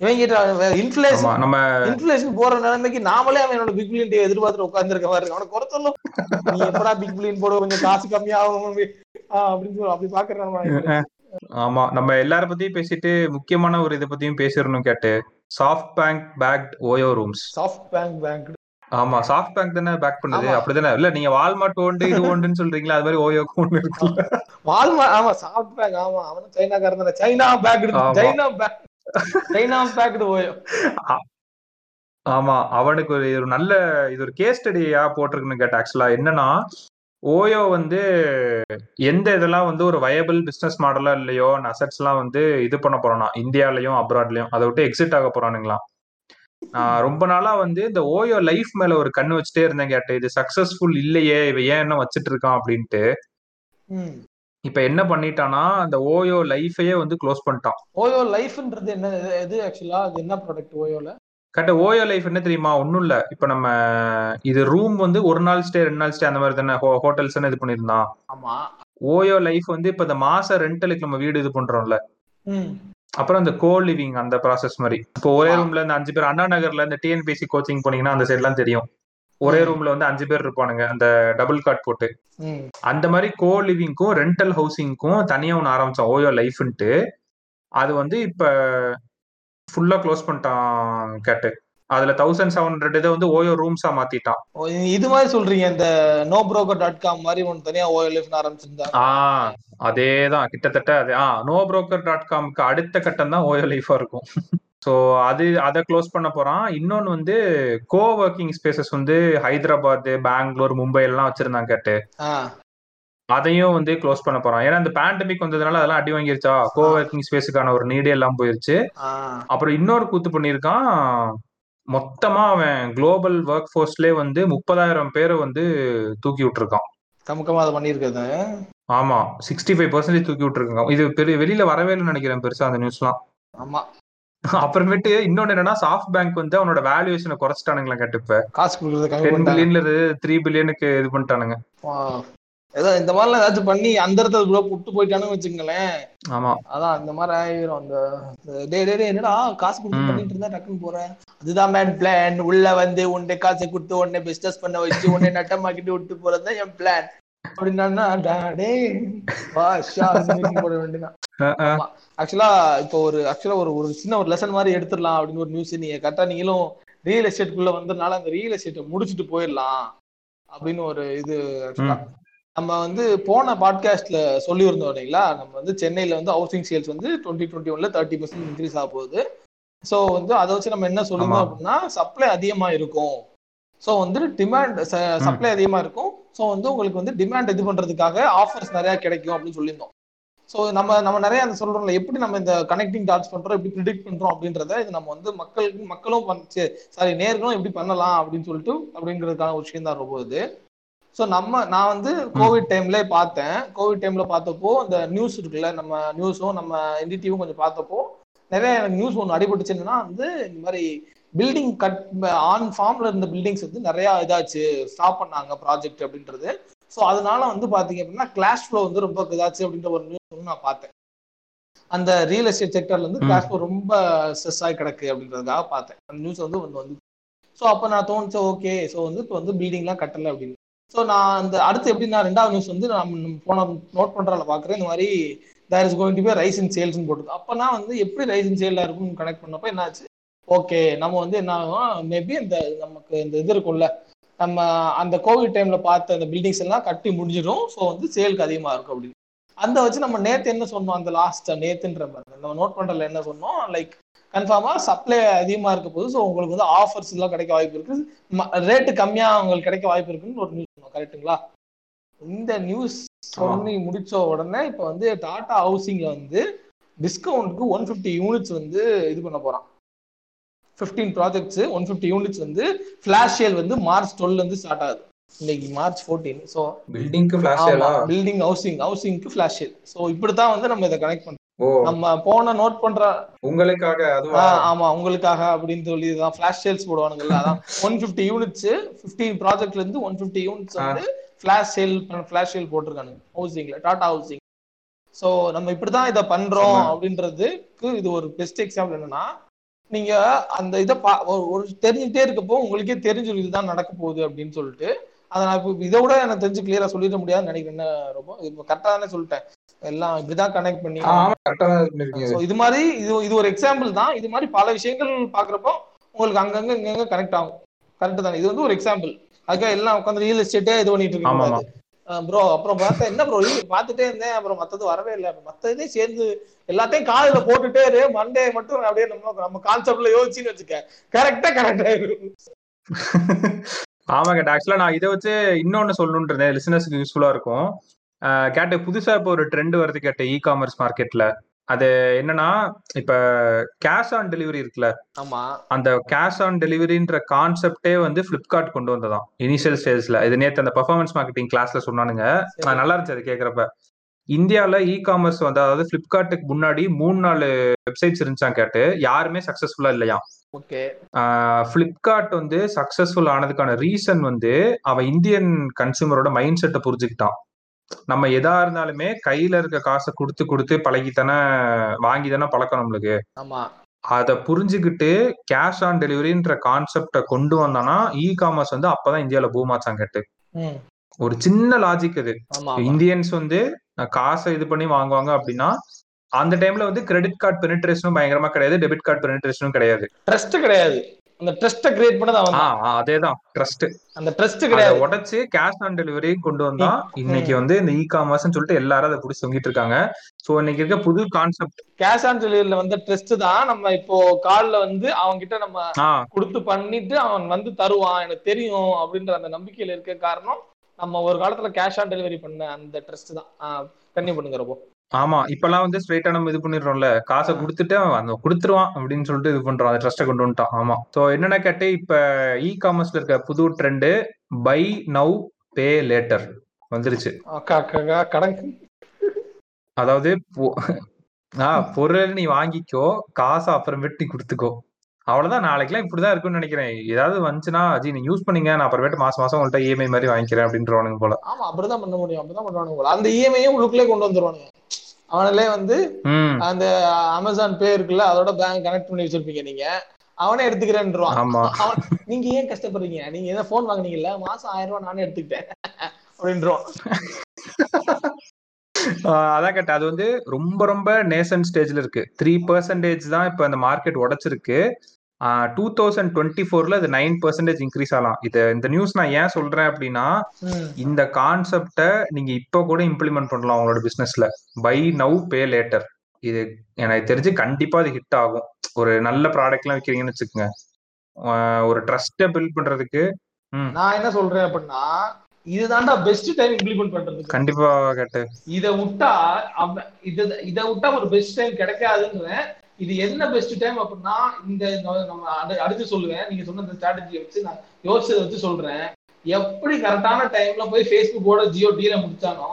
இவங்க ஆமா இன்ஃபிளேஷன் நம்ம இன்ஃபிளேஷன் போற நிலைமைக்கு நாமளே அவன் என்னோட பிக் பில்லியன் டே எதிர்பார்த்து உட்காந்துருக்க மாதிரி அவனை குறை சொல்லும் நீ எப்படா பிக் பில்லியன் போட கொஞ்சம் காசு கம்மியாகும் அப்படின்னு சொல்லி அப்படி பாக்குறேன் ஆமா நம்ம எல்லார பத்தியும் பேசிட்டு முக்கியமான ஒரு இதை பத்தியும் பேசிடணும் கேட்டு. SoftBank backed Oyo rooms SoftBank bank ஆமா சாஃப்ட் பேங்க் தானே பேக் பண்ணுது. அப்படிதானே? இல்ல நீங்க வால்மார்ட் ஓண்டு இது ஓண்டுன்னு சொல்றீங்களா? அது மாதிரி ஓயோ ஒன்று இருக்குல்ல. வால்மார்ட் ஆமா சாஃப்ட் பேக் ஆமா. அவனும் சைனாக்காரன் தானே. China back. China back China backed Oyo ஆமா. அவனுக்கு ஒரு நல்ல இது ஒரு கேஸ் ஸ்டடியா போட்டிருக்குன்னு கேட்ட ஆக்சுவலா என்னன்னா ஓயோ வந்து எந்த இதெல்லாம் வந்து ஒரு வயபிள் பிசினஸ் மாடலா இல்லையோ அசட்ஸ் எல்லாம் வந்து இது பண்ண போறானா? இந்தியாலயும் அப்ராட்லயும் அதை விட்டு எக்ஸிட் ஆக போறானுங்களாம். நான் ரொம்ப நாளா வந்து இந்த ஓயோ லைஃப் மேல ஒரு கண்ணு வச்சுட்டே இருந்தேன் கேட்டேன் இது சக்சஸ்ஃபுல் இல்லையே இவ ஏன் என்ன வச்சிட்டு இருக்கான் அப்படின்ட்டு. இப்ப என்ன பண்ணிட்டானா அந்த ஓயோ லைஃபையே வந்து க்ளோஸ் பண்ணிட்டான். ஓயோ லைஃப்ன்றது என்ன எது ஆக்சுவலா அது என்ன ப்ராடக்ட் ஓயோல? கரெக்டா ஓயோ லைஃப் என்ன தெரியுமா? ஒண்ணும் இல்ல. இப்ப நம்ம இது ரூம் வந்து ஒரு நாள் ஸ்டே ரெண்டு நாள் ஸ்டே அந்த மாதிரி தானே? ஹோட்டல்ஸ் இது பண்ணிருந்தான் ஆமா. ஓயோ லைஃப் வந்து இப்ப இந்த மாச ரெண்டலுக்கு நம்ம வீடு இது பண்றோம்ல. அப்புறம் இந்த கோ லிவிங் அந்த ப்ராசஸ் மாதிரி. இப்போ ஒரே. ரூம்ல இந்த அஞ்சு பேர் அண்ணா நகர்ல இந்த டிஎன்பிசி கோச்சிங் போனீங்கன்னா அந்த சைட்லாம் தெரியும். ஒரே. ரூம்ல வந்து அஞ்சு பேர் இருப்பானுங்க அந்த டபுள் காட் போட்டு. அந்த மாதிரி கோ லிவிங்க்கும் ரெண்டல் ஹவுசிங்க்கும் தனியா ஒன்று ஆரம்பிச்சான் ஓயோ லைஃப்ன்ட்டு. அது வந்து இப்ப ஃபுல்லா க்ளோஸ் பண்ணிட்டான் கேட்டு. அதுல தௌசண்ட் செவன் ஹண்ட்ரட் இதை வந்து ஓயோ ரூம்ஸா மாத்திட்டான். இது மாதிரி சொல்றீங்க இந்த நோ broker டாட் காம் மாதிரி ஒன்று தனியா ஓயோ லைஃப்னு ஆரம்பிச்சிருந்தாங்க ஆ அதேதான் கிட்டத்தட்ட அதே ஆ நோ புரோக்கர் டாட் காம்க்கு அடுத்த கட்டம் தான் ஓயோ லைஃபா இருக்கும். ஸோ அது அதை க்ளோஸ் பண்ண போறான். இன்னொன்னு வந்து கோ ஒர்க்கிங் ஸ்பேசஸ் வந்து ஹைதராபாத் பெங்களூர் மும்பை எல்லாம் வச்சிருந்தாங்க கேட்டு. அதையும் வந்து க்ளோஸ் பண்ண போறான். ஏன்னா இந்த பேண்டமிக் வந்ததுனால அதெல்லாம் அடி வாங்கிருச்சா? கோ ஒர்க்கிங் ஸ்பேஸுக்கான ஒரு நீடே எல்லாம் போயிருச்சு. அப்புறம் இன்னொரு கூத்து பண்ணியிருக்கான் மொத்தமா அவன் குளோபல் ஒர்க் ஃபோர்ஸ்லேயே வந்து முப்பதாயிரம் பேரை வந்து தூக்கி விட்டுருக்கான். கமுக்கமா அதை பண்ணியிருக்கிறது. ஆமா சிக்ஸ்டி ஃபைவ் பர்சன்டேஜ் தூக்கி விட்டுருக்காங்க. இது பெரிய வெளியில வரவே இல்லைன்னு நினைக்கிறேன் பெருசா அந்த நியூஸ்லாம் ஆமா. அப்புறமேட்டு இன்னொன்னு என்னன்னா சாஃப்ட் பேங்க் வந்து அவனோட வேல்யூவேஷனை குறைச்சிட்டானுங்களா கேட்டுப்ப காசு டென் பில்லியன்ல இருந்து த்ரீ பில்லியனுக்கு இது பண்ணிட்டானுங்க. ஏதோ இந்த மாதிரிலாம் ஏதாச்சும் பண்ணி அந்த இடத்துல கூட புட்டு போயிட்டானு வச்சுங்களேன் ஆமா. அதான் அந்த மாதிரி ஆயிரும். அந்த டே டே டே என்னடா காசு கொடுத்து. பண்ணிட்டு இருந்தா டக்குன்னு போறேன். அதுதான் மேன் பிளான் உள்ள வந்து உன்னை காசை கொடுத்து உன்னை பிசினஸ் பண்ண வச்சு உன்னை நட்டமாக்கிட்டு விட்டு போறதுதான் என் பிளான் அப்படின்னா டே போட வேண்டியதான் அஹ். ஆக்சுவலா இப்போ ஒரு ஆக்சுவலா ஒரு ஒரு சின்ன ஒரு லெசன் மாதிரி எடுத்துடலாம் அப்படின்னு ஒரு நியூஸ் நீங்க கரெக்டா நீங்களும் ரியல் எஸ்டேட்குள்ள வந்ததுனால அந்த ரியல் எஸ்டேட்டை முடிச்சுட்டு போயிடலாம் அப்படின்னு ஒரு இது நம்ம வந்து போன பாட்காஸ்ட்ல சொல்லியிருந்தோம் இல்லைங்களா? நம்ம வந்து சென்னையில வந்து ஹவுசிங் சேல்ஸ் வந்து டுவெண்ட்டி டுவெண்ட்டி ஒன்ல தேர்ட்டி பர்சன்ட் இன்க்ரீஸ் ஆக போகுது ஸோ வந்து அதை வச்சு நம்ம என்ன சொல்லியிருந்தோம் ஆமா. அப்படின்னா சப்ளை அதிகமா இருக்கும். ஸோ வந்து டிமாண்ட் சப்ளை அதிகமா இருக்கும். ஸோ வந்து உங்களுக்கு வந்து டிமாண்ட் இது பண்றதுக்காக ஆஃபர்ஸ் நிறைய கிடைக்கும் அப்படின்னு சொல்லியிருந்தோம். ஸோ நம்ம நம்ம நிறைய அந்த சொல்றோம்ல எப்படி நம்ம இந்த கனெக்டிங் டாட்ஸ் பண்றோம் எப்படி ப்ரிடிக்ட் பண்றோம் அப்படின்றத இது நம்ம வந்து மக்களுக்கு மக்களும் சாரி நேர்களும் எப்படி பண்ணலாம் அப்படின்னு சொல்லிட்டு அப்படிங்கிறதுக்கான ஒரு விஷயம் தான் ரொம்ப இது. ஸோ நம்ம நான் வந்து கோவிட் டைம்ல பார்த்தேன். கோவிட் டைம்ல பார்த்தப்போ இந்த நியூஸ் இருக்குல்ல நம்ம நியூஸும் நம்ம என்டிடிவும் கொஞ்சம் பார்த்தப்போ நிறைய எனக்கு நியூஸ் ஒன்று அடிபட்டுச்சு. என்னன்னா வந்து இந்த மாதிரி பில்டிங் கட் ஆன் ஃபார்ம்ல இருந்த பில்டிங்ஸ் வந்து நிறைய இதாச்சு. ஸ்டாப் பண்ணாங்க ப்ராஜெக்ட் அப்படின்றது. ஸோ அதனால வந்து பாத்தீங்க அப்படின்னா கிளாஷ் ஃப்ளோ வந்து ரொம்ப இதாச்சு அப்படின்ற ஒரு நியூஸ் வந்து நான் பார்த்தேன். அந்த ரியல் எஸ்டேட் செக்டர்ல இருந்து. கிளாஷ் ஃப்ளோ ரொம்ப ஸ்ட்ரெஸ் ஆகி கிடக்கு அப்படின்றதுக்காக பார்த்தேன். அந்த நியூஸ் வந்து வந்து வந்து. ஸோ அப்போ நான் தோணுச்சு ஓகே ஸோ வந்து இப்போ வந்து பில்டிங்லாம் கட்டலை அப்படின்னு. ஸோ நான் அந்த அடுத்து எப்படி நான் ரெண்டாவது நியூஸ் வந்து நான் போன நோட் பண்றால பார்க்குறேன் இந்த மாதிரி there is going to be rise in சேல்ஸ்னு போட்டுருக்கு. அப்போ வந்து எப்படி ரைஸ் இன் சேல்ல இருக்கும்னு கனெக்ட் பண்ணப்போ என்னாச்சு? ஓகே நம்ம வந்து என்ன ஆகும் மேபி இந்த நமக்கு இந்த இது இருக்கும்ல. நம்ம அந்த கோவிட் டைம்ல பார்த்த அந்த பில்டிங்ஸ் எல்லாம் கட்டி முடிஞ்சிடும். ஸோ வந்து சேலுக்கு அதிகமாக இருக்கும் அப்படின்னு. அந்த வச்சு நம்ம நேத்து என்ன சொன்னோம்? அந்த லாஸ்ட் நேத்துன்ற மாதிரி. நம்ம நோட் பண்றதுல என்ன சொன்னோம்? லைக் கன்ஃபார்மா சப்ளை அதிகமா இருக்க போது ஸோ உங்களுக்கு வந்து ஆஃபர்ஸ் எல்லாம் கிடைக்க வாய்ப்பு இருக்கு. ரேட்டு கம்மியா உங்களுக்கு கிடைக்க வாய்ப்பு இருக்குன்னு ஒரு நியூஸ் சொன்னோம். கரெக்ட்டுங்களா இந்த நியூஸ் சொல்லி முடிச்ச உடனே இப்போ வந்து டாடா ஹவுசிங்ல வந்து டிஸ்கவுண்ட்க்கு ஒன் ஃபிஃப்டி யூனிட்ஸ் வந்து இது பண்ண போறான். Fifteen projects one fifty units வந்து ஃபிளாஷ் சேல் வந்து மார்ச் டுவெல் இருந்து ஸ்டார்ட் ஆகுது. இன்னைக்கு மார்ச் ஃபோர்டீன் ஸோ பில்டிங்க்கு பில்டிங் ஹவுசிங் ஹவுசிங்க்கு ஃபிளாஷ் சேல் ஸோ இப்படித்தான் வந்து நம்ம இதை கனெக்ட் பண்றோம். ஓ நம்ம போன நோட் பண்ற உங்களுக்காக அதுவா? ஆமா உங்களுக்காக அப்படின்னு சொல்லி தான் ஃபிளாஷ் சேல்ஸ் போடுவானுங்கல்ல அதான் ஒன் பிப்டி யூனிட்ஸ் பிப்டீன் ப்ராஜெக்ட்ல இருந்து ஒன் பிப்டி யூனிட்ஸ் வந்து ஃபிளாஷ் சேல் ஃபிளாஷ் சேல் போட்டிருக்கானுங்க ஹவுசிங்ல டாடா ஹவுசிங் சோ நம்ம இப்படிதான் இதை பண்றோம். அப்படின்றதுக்கு இது ஒரு பெஸ்ட் எக்ஸாம்பிள் என்னன்னா நீங்க அந்த இதை ஒரு- தெரிஞ்சுட்டே இருக்கப்போ உங்களுக்கே தெரிஞ்சிடும் இதுதான் நடக்க போகுது அப்படின்னு சொல்லிட்டு அதை நான் இப்போ இதை விட எனக்கு தெரிஞ்சு கிளியரா சொல்லிட முடியாதுன்னு நினைக்கிறேன் ரொம்ப இப்போ கரெக்டா தானே சொல்லிட்டேன். எல்லாம் இப்படிதான் கனெக்ட் பண்ணி இது மாதிரி இது இது ஒரு எக்ஸாம்பிள் தான். இது மாதிரி பல விஷயங்கள் பாக்குறப்போ உங்களுக்கு அங்கங்க இங்கங்க கனெக்ட் ஆகும். கரெக்ட் தானே? இது வந்து ஒரு எக்ஸாம்பிள் அதுக்காக எல்லாம் உட்காந்து ரியல் எஸ்டேட்டே இது பண்ணிட்டு இருக்க ஆமா, கூடாது ப்ரோ அப்புறம் பார்த்தா என்ன ப்ரோ பார்த்துட்டே இருந்தேன். அப்புறம் மத்தது வரவே இல்லை. மத்ததே சேர்ந்து எல்லாத்தையும் காதுல போட்டுட்டே இரு. மண்டே மட்டும் அப்படியே நம்ம நம்ம கான்செப்ட்ல யோசிச்சுன்னு வச்சுக்க. கரெக்டா கரெக்ட் ஆயிரும். ஆமா கேட்ட ஆக்சுவலா நான் இதை வச்சு இன்னொன்னு சொல்லணும்னு இருந்தேன். லிசனர்ஸ்க்கு யூஸ்ஃபுல்லா இருக்கும். கேட்ட புதுசா இப்போ ஒரு ட்ரெண்ட் வருது கேட்ட இ காமர்ஸ் மார்க்கெட்ல அது என்னன்னா இப்ப கேஷ் ஆன் டெலிவரி இருக்குல்ல? ஆமா. அந்த கேஷ் ஆன் டெலிவரின்ற கான்செப்டே வந்து பிளிப்கார்ட் கொண்டு வந்ததாம். இனிஷியல் ஸ்டேஜ்ல இது நேத்து அந்த பெர்ஃபார்மன்ஸ் மார்க்கெட்டிங் கிளாஸ்ல சொன்னானுங்க. நல்லா இருந்துச்சு அது கேக்குறப்ப. இந்தியால இ காமர்ஸ் வந்து அதாவது பிளிப்கார்ட்டுக்கு முன்னாடி மூணு நாலு வெப்சைட்ஸ் இருந்துச்சான் கேட்டு யாருமே சக்சஸ்ஃபுல்லா இல்லையா ஓகே. பிளிப்கார்ட் வந்து சக்சஸ்ஃபுல் ஆனதுக்கான ரீசன் வந்து அவன் இந்தியன் கன்சூமரோட மைண்ட் செட்டை புரிஞ்சுக்கிட்டான். நம்ம எதா இருந்தாலுமே கையில இருக்க காசை கொடுத்து கொடுத்து பழகித்தானே வாங்கி தானே பழக்கம் நம்மளுக்கு. ஆமா. அதை புரிஞ்சுக்கிட்டு கேஷ் ஆன் டெலிவரின்ற கான்செப்டை கொண்டு வந்தானா இ காமர்ஸ் வந்து அப்பதான் இந்தியால பூம் ஆச்சான் கேட்டு. ஒரு சின்ன லாஜிக் இது ஆமா இந்தியன்ஸ் வந்து காசை இது பண்ணி வாங்குவாங்க அப்படின்னா அந்த டைம்ல வந்து கிரெடிட் கார்டு பெனிட்ரேஷனும் பயங்கரமா கிடையாது டெபிட் கார்டு பெனிட்ரேஷனும் கிடையாது. ட்ரஸ்ட் கிடையாது. அந்த ட்ரஸ்ட்டை கிரியேட் பண்ணது அவன் அதேதான். ட்ரஸ்ட் அந்த ட்ரஸ்ட் கிடையாது. உடைச்சு கேஷ் ஆன் டெலிவரி கொண்டு வந்தா. இன்னைக்கு வந்து இந்த இ காமர்ஸ் சொல்லிட்டு எல்லாரும் அதை பிடிச்சி தொங்கிட்டு இருக்காங்க. சோ இன்னைக்கு இருக்க புது கான்செப்ட் கேஷ் ஆன் டெலிவரியில வந்த ட்ரஸ்ட் தான் நம்ம இப்போ கால்ல வந்து அவங்க கிட்ட நம்ம கொடுத்து பண்ணிட்டு அவன் வந்து தருவான். எனக்கு தெரியும் அப்படின்ற அந்த நம்பிக்கையில இருக்க காரணம் நம்ம ஒரு காலத்துல கேஷ் ஆன் டெலிவரி பண்ண அந்த ட்ரஸ்ட் தான். கன்னியூ பண்ணுங்கிறப்போ ஆமா இப்பெல்லாம் வந்து ஸ்ட்ரைட்டா நம்ம இது பண்ணிடுறோம்ல. காசை கொடுத்துட்டு அவன் கொடுத்துருவான் அப்படின்னு சொல்லிட்டு இது பண்றோம் அந்த ட்ரஸ்ட்டை கொண்டு வந்துட்டான். ஆமா. சோ என்னென்ன கேட்டு இப்ப இ காமர்ஸ்ல இருக்க புது trend buy now pay later வந்துருச்சு. கடன். அதாவது பொருள் நீ வாங்கிக்கோ காசை அப்புறமேட்டு நீ கொடுத்துக்கோ. அவ்வளவுதான். நாளைக்கெல்லாம் இப்படிதான் இருக்கும்னு நினைக்கிறேன். ஏதாவது வந்துச்சுன்னா அஜி நீங்க யூஸ் பண்ணீங்க. நான் அப்புறமேட்டு மாசம் மாசம் உங்கள்ட்ட இஎம்ஐ மாதிரி வாங்கிக்கிறேன் அப்படின்றவனுங்க போல. ஆமா அப்படிதான் பண்ண முடியும். அப்படிதான் பண்ணுவானுங்க போல. அந்த இஎம்ஐயும் உள்ளுக்குள்ளே கொண்டு வந்துருவானுங்க. அவனிலே வந்து அந்த அமேசான் பே இருக்குல்ல அதோட பேங்க் கனெக்ட் பண்ணி வச்சிருப்பீங்க நீங்க. அவனே எடுத்துக்கிறேன்றான் ஆமா. அவன் நீங்க ஏன் கஷ்டப்படுறீங்க? நீங்க ஏதோ போன் வாங்குனீங்கல்ல? மாசம் ஆயிரம் ரூபாய் நானே எடுத்துக்கிட்டேன். அப்படின்றோம் அதான் கேட்டேன். அது வந்து ரொம்ப ரொம்ப நேசன் ஸ்டேஜ்ல இருக்கு. த்ரீ பர்சன்டேஜ் தான் இப்ப அந்த மார்க்கெட் உடைச்சிருக்கு. டூ தௌசண்ட் டுவெண்ட்டி ஃபோர்ல அது நைன் பர்சன்டேஜ் இன்க்ரீஸ் ஆகலாம். இது இந்த நியூஸ் நான் ஏன் சொல்றேன் அப்படின்னா. இந்த கான்செப்டை நீங்க இப்ப கூட இம்ப்ளிமெண்ட் பண்ணலாம் உங்களோட பிசினஸ்ல பை நவ் பே லேட்டர் இது எனக்கு தெரிஞ்சு கண்டிப்பா அது ஹிட் ஆகும். ஒரு நல்ல ப்ராடக்ட் எல்லாம் விற்கிறீங்கன்னு வச்சுக்கோங்க. ஒரு ட்ரஸ்ட்டை பில்ட் பண்றதுக்கு நான் என்ன சொல்றேன் அப்படின்னா இதுதான்டா பெஸ்ட் டைம் இம்ப்ளிமெண்ட் பண்றதுக்கு. கண்டிப்பா கேட்டு இத விட்டா இத இத விட்டா ஒரு பெஸ்ட் டைம் கிடைக்காதுன்றேன் இது என்ன பெஸ்ட் டைம் அப்படின்னா இந்த நம்ம அடு- அடுத்து சொல்லுவேன். நீங்க சொன்ன இந்த ஸ்ட்ராட்டஜி வச்சு நான் யோசிச்சதை வச்சு சொல்றேன். எப்படி கரெக்டான டைம்ல போய் ஃபேஸ்புக்கோட ஜியோ டீல முடிச்சானோ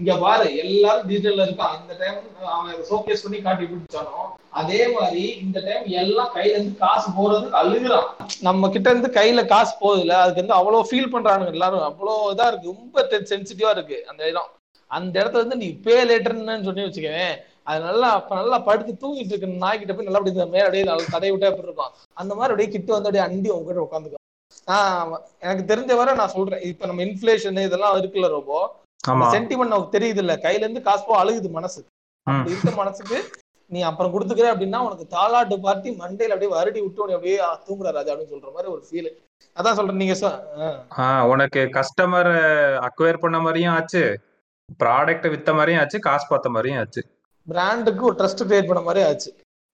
இங்க பாரு எல்லாரும் டிஜிட்டல்ல இருக்கான். இந்த டைம் அவன் ஷோகேஸ் பண்ணி காட்டி பிடிச்சானோ அதே மாதிரி இந்த டைம் எல்லாம் கையில இருந்து காசு போறதுக்கு அழுகுறான். நம்ம கிட்ட இருந்து கையில காசு போகுதுல அதுக்கு வந்து அவ்வளவு ஃபீல் பண்றானுங்க எல்லாரும். அவ்வளவு இதா இருக்கு. ரொம்ப சென்சிட்டிவா இருக்கு அந்த இடம். அந்த இடத்துல இருந்து நீ பே லேட்டர்ன்னு சொல்லி வச்சுக்கவேன் அது நல்லா அப்ப நல்லா படுத்து தூங்கிட்டு இருக்கு நாய்கிட்ட போய் நல்லா அப்படி மேல அப்படியே நல்லா தடை விட்டா எப்படி இருக்கும்? அந்த மாதிரி அப்படியே கிட்ட வந்து அப்படியே அண்டி உங்ககிட்ட உட்காந்துக்கும். ஆஹ் எனக்கு தெரிஞ்ச வரை நான் சொல்றேன். இப்ப நம்ம இன்ஃபிளேஷன் இதெல்லாம் இருக்குல்ல ஆமா. சென்டிமெண்ட் நமக்கு தெரியுது இல்ல கையில இருந்து காசு போ அழுகுது மனசு. இருக்க மனசுக்கு நீ அப்புறம் கொடுத்துக்கிற அப்படின்னா உனக்கு தாலாட்டு பார்ட்டி மண்டையில அப்படியே வருடி விட்டு அப்படியே "ஆ, தூங்குறா ராஜா அப்படின்னு சொல்ற மாதிரி ஒரு ஃபீல் அதான் சொல்றேன். நீங்க உனக்கு கஸ்டமர் அக்வயர் பண்ண மாதிரியும் ஆச்சு. ப்ராடக்ட் வித்த மாதிரியும் ஆச்சு. காசு பார்த்த மாதிரியும் ஆச்சு. பிராண்டுக்கு ஒரு ட்ரஸ்ட் கிரியேட் பண்ண மாதிரி ஆச்சு.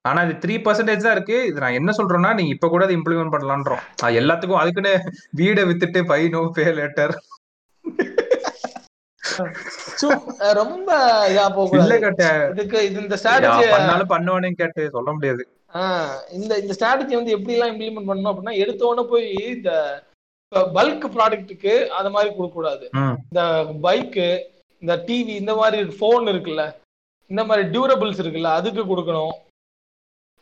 ஆனா இது த்ரீ பர்சன்டேஜ் தான் இருக்கு. இது நான் என்ன சொல்றேன்னா நீங்க இப்ப கூட அதை இம்ப்ளிமெண்ட் பண்ணலான்றோம். எல்லாத்துக்கும் அதுக்குன்னு வீடை வித்துட்டு பை நோ பே லேட்டர் ரொம்ப இதா போக இல்ல கட்ட. இதுக்கு இது இந்த ஸ்ட்ராட்டஜி பண்ணாலும் பண்ணுவானே கேட்டு சொல்ல முடியாது. இந்த இந்த ஸ்ட்ராட்டஜி வந்து எப்படி எல்லாம் இம்ப்ளிமெண்ட் பண்ணணும் அப்படின்னா எடுத்த உடனே போய் இந்த பல்க் ப்ராடக்ட்டுக்கு அது மாதிரி கொடுக்க கூடாது. இந்த பைக்கு இந்த டிவி இந்த மாதிரி ஃபோன் இருக்குல்ல இந்த மாதிரி டியூரபிள்ஸ் இருக்குல்ல அதுக்கு கொடுக்கணும்.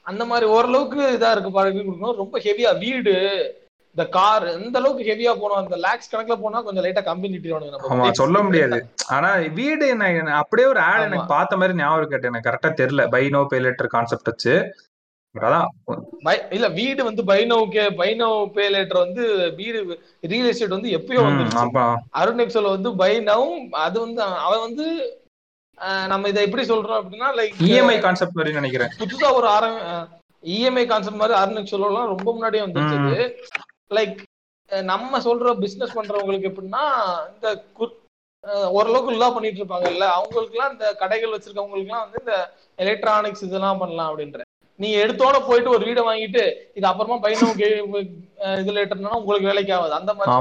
அந்த மாதிரி ஓரளவுக்கு இதா இருக்கு கொடுக்கணும் ரொம்ப ஹெவியா வீடு இந்த கார் எந்த அளவுக்கு ஹெவியா போனோம் அந்த லேக்ஸ் கணக்குல போனா கொஞ்சம் லைட்டா கம்பி நிட்டிடுவானுங்க சொல்ல முடியாது. ஆனா வீடு எனக்கு அப்படியே ஒரு ஆட். எனக்கு பார்த்த மாதிரி ஞாபகம் கேட்டு எனக்கு கரெக்டா தெரியல. Buy now pay later concept வச்சு. இல்ல வீடு வந்து பைனோவுக்கு பைனோ பே லேட்டர் வந்து வீடு ரியல் எஸ்டேட் வந்து எப்பயோ அப்ப அருண் எக்ஸோல வந்து பை நவ் அது வந்து அவன் வந்து நம்ம இதை எப்படி சொல்றோம் அப்படின்னா லைக் இஎம்ஐ கான்செப்ட் மாதிரி நினைக்கிறேன். புதுசா ஒரு ஆரம் இஎம்ஐ கான்செப்ட் மாதிரி அருண் எக்ஸோலாம் ரொம்ப முன்னாடியே வந்துருச்சு லைக் நம்ம சொல்ற பிசினஸ் பண்றவங்களுக்கு எப்படின்னா இந்த ஓரளவுக்கு இதா பண்ணிட்டு இருப்பாங்கல்ல அவங்களுக்குலாம் இந்த கடைகள் வச்சிருக்கவங்களுக்குலாம் வந்து இந்த எலக்ட்ரானிக்ஸ் இதெல்லாம் பண்ணலாம் அப்படின்ற. நீங்க எடுத்தோட போயிட்டு ஒரு வீடை வாங்கிட்டு இது அப்புறமா பையனும் இதுல இட்டோம்னா உங்களுக்கு வேலைக்கு ஆகாது. அந்த மாதிரி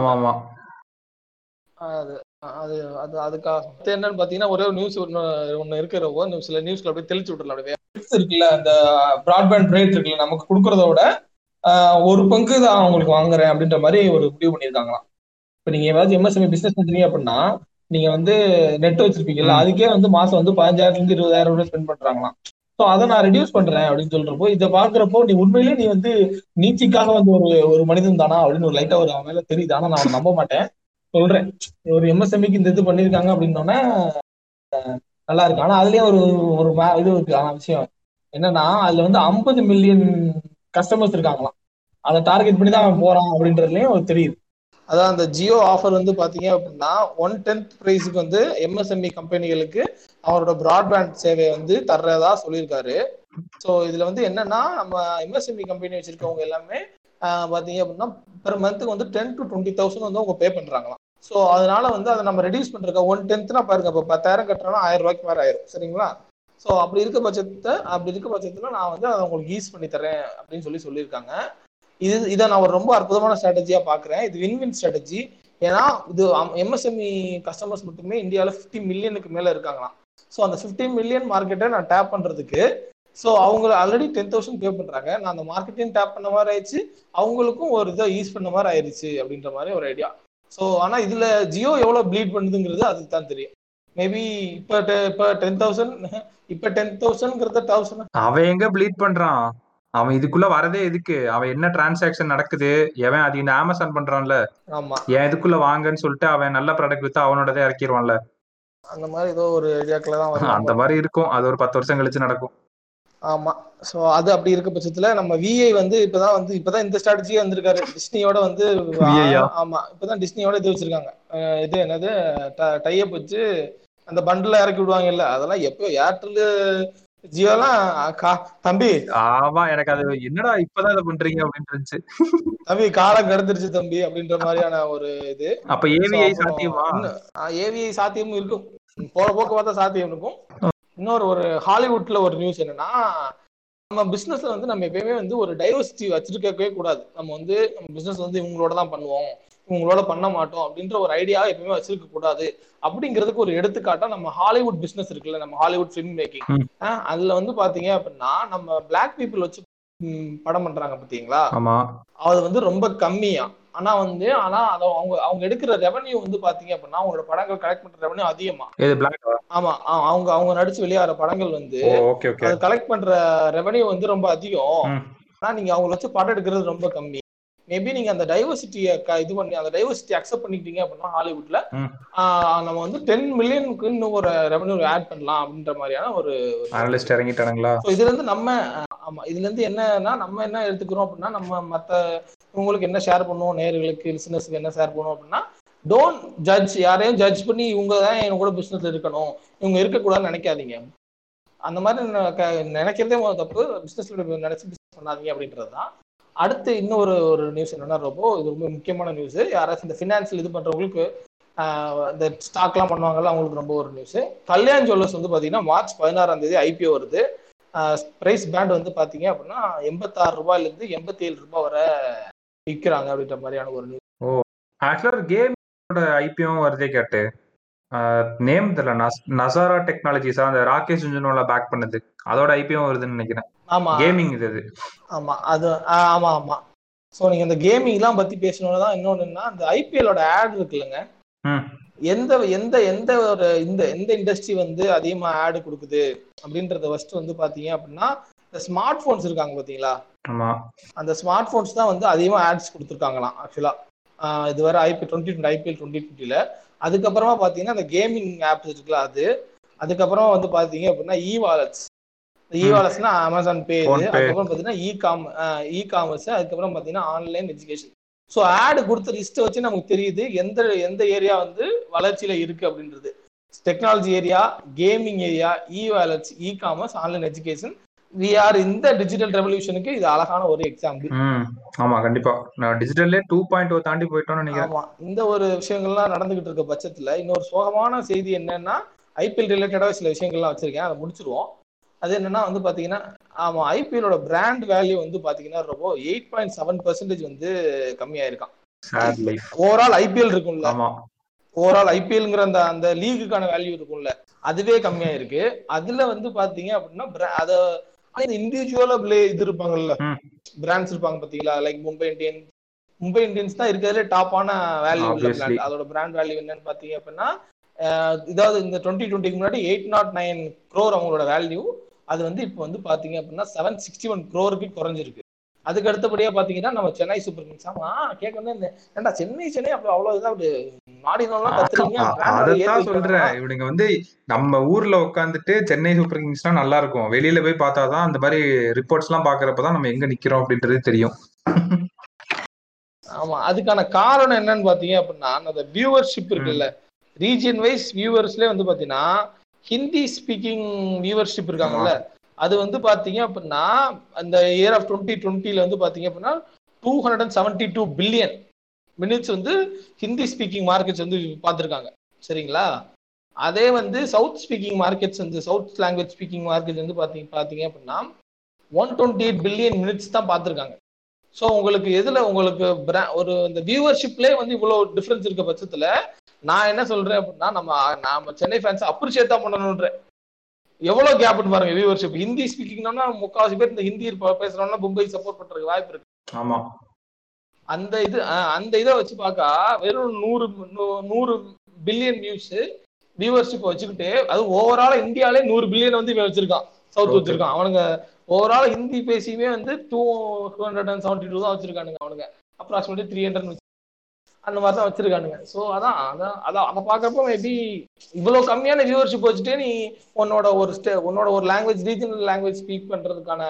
அது. அது அது அதுக்காக. என்னன்னு பாத்தீங்கன்னா ஒரே நியூஸ் ஒன்னு ஒன்னு இருக்கிற ஒரு சில நியூஸ்ல அப்படியே தெளிச்சு விட்டுறலாம். அப்படியே இருக்குல்ல அந்த பிராட்பேண்ட் ரேட் இருக்குல்ல நமக்கு கொடுக்கறத விட ஒரு பங்கு தான் உங்களுக்கு வாங்குறேன் அப்படின்ற மாதிரி ஒரு முடிவு பண்ணியிருக்காங்களாம். இப்போ நீங்க ஏதாச்சும் எம்எஸ்எம்இ பிசினஸ் பண்றீங்க அப்படின்னா நீங்க வந்து நெட் வச்சிருப்பீங்கல்ல. அதுக்கே வந்து மாசம் வந்து பதினஞ்சாயிரத்துல இருந்து இருபதாயிரம் ரூபாய் ஸ்பெண்ட் பண்றாங்களாம். ஸோ அதை நான் ரெடியூஸ் பண்றேன் அப்படின்னு சொல்றப்போ இதை பாக்குறப்போ நீ உண்மையிலேயே நீ வந்து நீச்சிக்காக வந்து ஒரு ஒரு மனிதன் தானா அப்படின்னு ஒரு லைட்டா ஒரு அவன் மேல தெரியுது. ஆனா நான் நம்ப மாட்டேன். சொல்றேன். ஒரு எம்எஸ்எம்இக்கு இந்த இது பண்ணிருக்காங்க அப்படின்னோடனே நல்லா இருக்கு ஆனா அதுலயும் ஒரு ஒரு இது இருக்கு. ஆனா விஷயம். என்னன்னா அதுல வந்து ஐம்பது மில்லியன் கஸ்டமர்ஸ் இருக்காங்களாம். அதை டார்கெட் பண்ணி தான் அவன் போறான் அப்படின்றதுலயும் ஒரு தெரியுது. அதான் அந்த ஜியோ ஆஃபர் வந்து பாத்தீங்க அப்படின்னா ஒன் டென்த் ப்ரைஸுக்கு வந்து எம்எஸ்எம்இ கம்பெனிகளுக்கு அவரோட ப்ராட்பேண்ட் சேவையை வந்து தர்றதா சொல்லியிருக்காரு. ஸோ இதுல வந்து என்னன்னா நம்ம எம்எஸ்எம்இ கம்பெனி வச்சிருக்கவங்க எல்லாமே பார்த்தீங்க அப்படின்னா பெர் மந்த்துக்கு வந்து டென் டு டுவெண்ட்டி தௌசண்ட் வந்து அவங்க பே பண்ணுறாங்களாம் ஸோ அதனால வந்து அதை நம்ம ரெடியூஸ் பண்றதுக்கு ஒன் டென்த்னா பாருங்க இப்போ பத்தாயிரம் கட்டுறோம்னா ஆயிரம் ரூபாய்க்கு மேலே ஆயிரும். சரிங்களா? ஸோ அப்படி இருக்க பட்சத்தை அப்படி இருக்க பட்சத்தில் நான் வந்து அதை உங்களுக்கு ஈஸ் பண்ணி தரேன் அப்படின்னு சொல்லி சொல்லியிருக்காங்க. இது இதை நான் ஒரு ரொம்ப அற்புதமான ஸ்ட்ராட்டஜியாக பார்க்குறேன் இது வின் வின் ஸ்ட்ராட்டஜி ஏன்னா இது எம்எஸ்எம்இ கஸ்டமர்ஸ் மட்டுமே இந்தியாவில் ஃபிஃப்டி மில்லியனுக்கு மேலே இருக்காங்களாம். ஸோ அந்த ஃபிஃப்டி மில்லியன் மார்க்கெட்டை நான் டேப் பண்ணுறதுக்கு ஸோ அவங்க ஆல்ரெடி டென் தௌசண்ட் பே பண்றாங்க. நான் அந்த மார்க்கெட்டையும் டேப் பண்ண மாதிரி ஆயிடுச்சு. அவங்களுக்கும் ஒரு இதை யூஸ் பண்ண மாதிரி ஆயிடுச்சு அப்படின்ற மாதிரி ஒரு ஐடியா ஸோ ஆனா இதுல ஜியோ எவ்வளவு ப்ளீட் பண்ணுதுங்கிறது அதுக்கு தான் தெரியும். மேபி இப்போ இப்போ டென் தௌசண்ட் இப்போ டென் தௌசண்ட்ங்கிறத தௌசண்ட் அவன் எங்க ப்ளீட் பண்றான்? அவன் இதுக்குள்ள வரதே எதுக்கு? அவன் என்ன டிரான்சாக்ஷன் நடக்குது? எவன் அது இந்த அமேசான் பண்றான்ல? ஆமா. ஏன் இதுக்குள்ள வாங்கன்னு சொல்லிட்டு அவன் நல்ல ப்ராடக்ட் வித்து அவனோடதே இறக்கிடுவான்ல அந்த மாதிரி ஏதோ ஒரு ஐடியாக்குள்ள தான் அந்த மாதிரி இருக்கும். அது ஒரு பத்து வருஷம் கழிச்சு நடக்கும். ஆமா. சோ அது அப்படி இருக்க பட்சத்துல நம்ம விஐ வந்து இப்பதான் வந்து இப்பதான் இந்த ஸ்ட்ராட்டஜியே வந்திருக்காரு. டிஸ்னியோட வந்து? ஆமா. இப்பதான் டிஸ்னியோட இது வச்சிருக்காங்க. இது என்னது? டைப் வச்சு அந்த பண்டில் இறக்கி விடுவாங்கல்ல. அதெல்லாம் எப்போ ஏர்டெல் ஜியோலாம் தம்பி. ஆமா எனக்கு அது என்னடா இப்பதான் இதை பண்றீங்க அப்படின்னு இருந்துச்சு. தம்பி காலம் கடந்துருச்சு தம்பி அப்படின்ற மாதிரியான ஒரு இது. அப்ப ஏவிஐ சாத்தியமா? ஏவிஐ சாத்தியமும் இருக்கும். போற போக்கு பார்த்தா சாத்தியம் இருக்கும். இன்னொரு ஒரு ஹாலிவுட்ல ஒரு நியூஸ் என்னன்னா நம்ம பிசினஸ்ல வந்து நம்ம எப்பயுமே வந்து ஒரு டைவர்சிட்டி வச்சிருக்கவே கூடாது. நம்ம வந்து நம்ம பிசினஸ் வந்து இவங்களோட தான் பண்ணுவோம். இவங்களோட பண்ண மாட்டோம் அப்படின்ற ஒரு ஐடியா எப்பயுமே வச்சிருக்க கூடாது. அப்படிங்கிறதுக்கு ஒரு எடுத்துக்காட்டா நம்ம ஹாலிவுட் பிசினஸ் இருக்குல்ல நம்ம ஹாலிவுட் ஃபிலிம் மேக்கிங். அதுல வந்து பாத்தீங்க அப்படின்னா நம்ம பிளாக் பீப்புள் வச்சு படம் பண்றாங்க பாத்தீங்களா? அது வந்து ரொம்ப கம்மியா. ஆனா வந்து ஆனா அத அவங்க அவங்க எடுக்கிற ரெவன்யூ வந்து பாத்தீங்க அப்படின்னா அவங்களோட படங்கள் கலெக்ட் பண்ற ரெவன்யூ அதிகமா. ஆமா அவங்க அவங்க நடிச்சு வெளியாகிற படங்கள் வந்து கலெக்ட் பண்ற ரெவன்யூ வந்து ரொம்ப அதிகம். ஆனா நீங்க அவங்கள வச்சு படம் எடுக்கிறது ரொம்ப கம்மி. மேபி நீங்க அந்த டைவர்சிட்டியை இது பண்ணி அந்த டைவர்சிட்டி அக்செப்ட் பண்ணிக்கிட்டீங்க அப்படின்னா ஹாலிவுட்ல நம்ம வந்து டென் மில்லியனுக்கு இன்னும் ஒரு ரெவன்யூ ஆட் பண்ணலாம் அப்படின்ற மாதிரியான ஒரு அனலிஸ்ட் இறங்கிட்டானுங்களா? இதுல இருந்து நம்ம ஆமா. இதுல இருந்து என்னன்னா நம்ம என்ன எடுத்துக்கிறோம் அப்படின்னா நம்ம மத்த உங்களுக்கு என்ன ஷேர் பண்ணுவோம் நேர்களுக்கு பிசினஸ்க்கு என்ன ஷேர் பண்ணுவோம் அப்படின்னா டோன்ட் ஜட்ஜ் யாரையும் ஜட்ஜ் பண்ணி இவங்க தான் என் கூட பிசினஸ் இருக்கணும். இவங்க இருக்கக்கூடாதுன்னு நினைக்காதீங்க. அந்த மாதிரி க- நினைக்கிறதே முதல்ல தப்பு. பிசினஸ்ல நினைச்சு பிசினஸ் பண்ணாதீங்க அப்படின்றது தான். அடுத்து இன்னொரு ஒரு நியூஸ் என்னன்னா ரொம்ப இது ரொம்ப முக்கியமான நியூஸ் யாராச்சும் இந்த ஃபினான்ஷியல் இது பண்ணுறவங்களுக்கு இந்த ஸ்டாக்லாம் பண்ணுவாங்கல்ல அவங்களுக்கு ரொம்ப ஒரு நியூஸ் கல்யாண் ஜுவல்லர்ஸ் வந்து பார்த்தீங்கன்னா மார்ச் பதினாறாம் தேதி ஐபிஓ வருது. பிரைஸ் பேண்ட் வந்து பார்த்தீங்க அப்படின்னா எண்பத்தாறு ரூபாயிலேருந்து எண்பத்தி ஏழு ரூபாய் வரை விற்கிறாங்க அப்படின்ற மாதிரியான ஒரு நியூஸ் ஆக்சுவலா கேமோட ஐபிஎம் வருதே கேட்டு நேம் தெரியல நசாரா டெக்னாலஜிஸா அந்த ராகேஷ் ஜுன்ஜுனோல பேக் பண்ணது. அதோட ஐபிஎம் வருதுன்னு நினைக்கிறேன். ஆமா. கேமிங் இது அது. ஆமா அது ஆமா ஆமா. ஸோ நீங்க இந்த கேமிங்லாம் பத்தி பேசணும்னு தான் இன்னொன்னு என்னன்னா அந்த ஐபிஎலோட ஆட் இருக்குல்லங்க. எந்த எந்த எந்த ஒரு இந்த எந்த இண்டஸ்ட்ரி வந்து அதிகமா ஆடு கொடுக்குது அப்படின்றத ஃபர்ஸ்ட் வந்து பாத்தீங்க அப்படின்னா இந்த ஸ்மார்ட் போன்ஸ் இருக்காங்க பாத்தீங்களா? அந்த ஸ்மார்ட் போன்ஸ் தான் வந்து அதிகமா ஆட்ஸ் கொடுத்துருக்காங்களாம் ஆக்சுவலா இதுவரை IP twenty twenty IPL twenty டுவெண்ட்டில அதுக்கப்புறமா பாத்தீங்கன்னா அந்த கேமிங் ஆப்ஸ் இருக்குல்ல அது. அதுக்கப்புறமா வந்து பாத்தீங்க அப்படின்னா இ வாலெட்ஸ் இ வாலெட்ஸ்னா அமேசான் பே இது. அதுக்கப்புறம் பாத்தீங்கன்னா இ காம் இ காமர்ஸ் அதுக்கப்புறம் பாத்தீங்கன்னா ஆன்லைன் எஜுகேஷன் ஸோ ஆடு கொடுத்த லிஸ்ட்டை வச்சு நமக்கு தெரியுது எந்த எந்த ஏரியா வந்து வளர்ச்சியில இருக்கு அப்படின்றது. Technology area gaming area e wallets e commerce online education V R இந்த டிஜிட்டல் ரெவல்யூஷனுக்கு இது அழகான ஒரு எக்ஸாம்பிள் ஆமா கண்டிப்பா. நான் டிஜிட்டல்லே டூ பாயிண்ட் ஓ தாண்டி போயிட்டோம்னு நினைக்கிறேன். ஆமா இந்த ஒரு விஷயங்கள்லாம் நடந்துகிட்டு இருக்க பட்சத்துல இன்னொரு சோகமான செய்தி என்னன்னா ஐபிஎல் ரிலேட்டடா சில விஷயங்கள்லாம் வச்சிருக்கேன் அதை முடிச்சிருவோம். அது என்னன்னா வந்து பாத்தீங்கன்னா ஆமா ஐபிஎலோட பிராண்ட் வேல்யூ வந்து பாத்தீங்கன்னா ரொம்ப எயிட் பாயிண்ட் செவன் பர்சன்டேஜ் வந்து கம்மியாயிருக்கான். ஓவரால் ஐபிஎல் இருக்கும்ல. ஆமா. ஓவரால் ஐபிஎல்ங்கிற அந்த அந்த லீகுக்கான வேல்யூ இருக்கும்ல. அதுவே கம்மியா இருக்கு அதுல வந்து பாத்தீங்க அப்படின்னா bra- அத இண்டிவிஜுவலா பிளே இது இருப்பாங்கல்ல. பிராண்ட்ஸ் இருப்பாங்க பாத்தீங்களா? Like Mumbai Indians Mumbai Indians தான் இருக்கிறதுல டாப்பான வேல்யூ உள்ள Obviously. பிராண்ட் அதோட பிராண்ட் வேல்யூ என்னன்னு பாத்தீங்க அப்படின்னா இதாவது இந்த டுவெண்ட்டி டுவெண்ட்டிக்கு முன்னாடி எயிட் நாட் நைன் க்ரோர் அவங்களோட வேல்யூ அது வந்து இப்போ வந்து பாத்தீங்க அப்படின்னா செவன் சிக்ஸ்டி ஒன் க்ரோருக்கு குறைஞ்சிருக்கு. அதுக்கு அடுத்தபடியா பாத்தீங்கன்னா நம்ம சென்னை சூப்பர் கிங்ஸ் ஆமா கேட்க வந்து ஏன்டா சென்னை சென்னை அப்படி அவ்வளவு இதா அப்படி நாடினெல்லாம் கத்துறீங்க? அ- brand value ஏத்தி அதத்தான் சொல்றேன்? இவனுங்க வந்து நம்ம ஊர்ல உட்காந்துட்டு சென்னை சூப்பர் கிங்ஸ்னா நல்லா இருக்கும். வெளியில போய் பார்த்தாதான் அந்த மாதிரி ரிப்போர்ட்ஸ் எல்லாம் பாக்குறப்பதான் நம்ம எங்க நிக்கிறோம் அப்படின்றது தெரியும். ஆமா. அதுக்கான காரணம் என்னன்னு பாத்தீங்க அப்படின்னா அந்த வியூவர்ஷிப் இருக்குல்ல. ரீஜியன் வைஸ் வியூவர்ஸ்லயே வந்து பாத்தீங்கன்னா ஹிந்தி ஸ்பீக்கிங் வியூவர்ஷிப் இருக்காங்கல்ல. அது வந்து பாத்தீங்க அப்படின்னா அந்த இயர் ஆஃப் டுவெண்ட்டி டுவெண்ட்டில வந்து பாத்தீங்க அப்படின்னா two hundred and seventy two billion minutes வந்து ஹிந்தி ஸ்பீக்கிங் மார்க்கெட்ஸ் வந்து பார்த்துருக்காங்க சரிங்களா? அதே வந்து சவுத் ஸ்பீக்கிங் மார்க்கெட்ஸ் வந்து சவுத் லாங்குவேஜ் ஸ்பீக்கிங் மார்க்கெட் வந்து பார்த்தீங்க பார்த்தீங்க அப்படின்னா one twenty eight billion minutes தான் பார்த்துருக்காங்க ஸோ உங்களுக்கு எதில் உங்களுக்கு bra- ஒரு இந்த வியூவர்ஷிப்லேயே வந்து இவ்வளோ டிஃப்ரென்ஸ் இருக்க பட்சத்தில் நான் என்ன சொல்கிறேன் அப்படின்னா நம்ம நாம சென்னை ஃபேன்ஸ் அப்ரிஷியேட் தான் பண்ணணுன்றேன் எவ்வளவு கேப்னு பாருங்க வியூவர்ஷிப் ஹிந்தி ஸ்பீக்கிங்னா முக்காவாசி பேர் இந்த ஹிந்தி ப- பேசுறவங்க மும்பை சப்போர்ட் பண்றதுக்கு வாய்ப்பு இருக்கு. ஆமா. அந்த இது அந்த இதை வச்சு பார்க்கா வெறும் நூறு நூறு பில்லியன் வியூஸ் வியூவர்ஷிப் வச்சுக்கிட்டு அது ஓவரால் இந்தியாலே நூறு பில்லியன் வந்து இவன் வச்சிருக்கான். சவுத். வச்சிருக்கான். அவனுங்க ஓவரால் ஹிந்தி பேசியுமே வந்து two hundred and seventy two தான் வச்சிருக்கானுங்க அவனுங்க. அப்ராக்சிமேட்லி த்ரீ ஹண்ட்ரட் அந்த மாதிரி தான் வச்சிருக்கானுங்க. ஸோ அதான் அதான் அதான் அதை பார்க்கறப்ப மேபி இவ்வளவு கம்மியான வியூவர்ஷிப் வச்சுட்டு நீ உன்னோட ஒரு ஸ்டே உன்னோட ஒரு லாங்குவேஜ் ரீஜனல் லாங்குவேஜ் ஸ்பீக் பண்றதுக்கான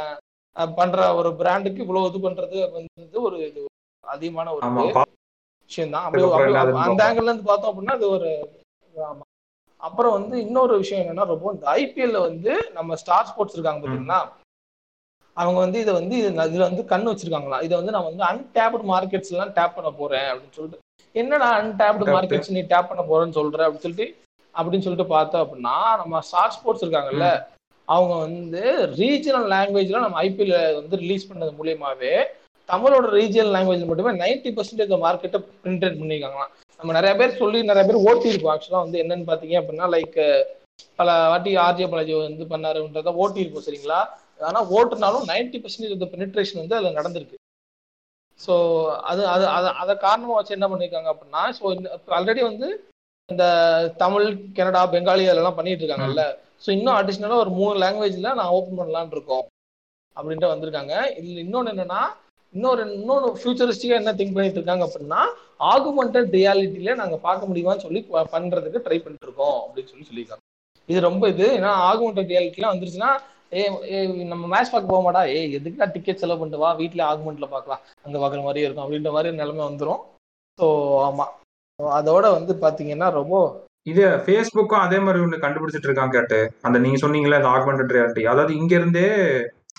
அஹ், பண்ற ஒரு பிராண்டுக்கு இவ்வளவு இது பண்றது வந்து ஒரு இது அதிகமான ஒரு. விஷயம் தான் அந்த. ஆங்கிள் இருந்து பார்த்தோம் அப்படின்னா அது ஒரு ஆமா. அப்புறம் வந்து இன்னொரு விஷயம் என்னன்னா ரொம்ப இந்த ஐபிஎல்ல வந்து நம்ம ஸ்டார் ஸ்போர்ட்ஸ் இருக்காங்க பாத்தீங்களா அவங்க வந்து இதை வந்து இது- இதுல வந்து கண்ணு வச்சிருக்காங்களா? இதை வந்து நான் வந்து அன்டேப்டு மார்க்கெட்ஸ் எல்லாம் டேப் பண்ண போறேன் அப்படின்னு சொல்லிட்டு என்னடா அன்டேப்டு. மார்க்கெட்ஸ் நீ டேப் பண்ண போறேன்னு சொல்ற அப்படின்னு சொல்லிட்டு அப்படின்னு சொல்லிட்டு பார்த்தோம் அப்படின்னா நம்ம ஸ்டார் ஸ்போர்ட்ஸ் இருக்காங்கல்ல அவங்க வந்து ரீஜனல் லாங்குவேஜ்ல நம்ம ஐபிஎல் வந்து ரிலீஸ் பண்ணது மூலியமாவே தமிழோட ரீஜனல் லாங்குவேஜ் மட்டுமே நைன்டி பர்சன்டேஜ் மார்க்கெட்டை பிரிண்டட் பண்ணியிருக்காங்களாம் நம்ம நிறைய பேர் சொல்லி நிறைய பேர் ஓட்டி இருக்கோம் ஆக்சுவலா வந்து என்னன்னு பாத்தீங்க அப்படின்னா லைக் பல வாட்டி ஆர்ஜே பாலாஜி வந்து பண்ணாருன்றத ஓட்டி இருக்கும் சரிங்களா? ஆனா ஓட்டுனாலும் நைன்டி பர்சன்டேஜ் பெனிட்ரேஷன் வந்து அதுல நடந்திருக்கு. ஸோ அது அது அதை அதை காரணமா வச்சு என்ன பண்ணியிருக்காங்க அப்படின்னா ஸோ ஆல்ரெடி வந்து இந்த தமிழ் கன்னடா பெங்காலி அதெல்லாம் பண்ணிட்டு இருக்காங்கல்ல. ஸோ இன்னும் அடிஷ்னலாக ஒரு மூணு லாங்குவேஜ்ல நான் ஓப்பன் பண்ணலாம்னு இருக்கோம். அப்படின்ட்டு வந்திருக்காங்க. இதுல இன்னொன்று என்னன்னா இன்னொரு இன்னொன்று ஃபியூச்சரிஸ்டிக்காக என்ன திங்க் பண்ணிட்டு இருக்காங்க அப்படின்னா ஆகுமெண்டட் ரியாலிட்டியில நாங்கள் பார்க்க முடியுமான்னு சொல்லி ப- பண்றதுக்கு ட்ரை பண்ணிட்டு இருக்கோம் அப்படின்னு சொல்லி சொல்லியிருக்காங்க. இது ரொம்ப இது ஏன்னா ஆகுமெண்டட் ரியாலிட்டிலாம் வந்துருச்சுன்னா ஏ நம்ம மேட்ச் பார்க்க போக மாட்டா ஏ எதுக்குடா டிக்கெட் செலவு பண்ணிட்டு வா? வீட்டில் ஆகுமெண்ட்ல பார்க்கலாம். அங்கே பார்க்குற மாதிரியே இருக்கும். அப்படின்ற மாதிரி நிலைமை வந்துடும் ஸோ ஆமா. So, அதோட வந்து பாத்தீங்கன்னா ரொம்ப இது ஃபேஸ்புக்கும் அதே மாதிரி ஒண்ணு கண்டுபிடிச்சிட்டு இருக்காங்க கேட்டு. அந்த நீங்க சொன்னீங்களே அந்த ஆக்மெண்டட் ரியாலிட்டி அதாவது இங்க இருந்தே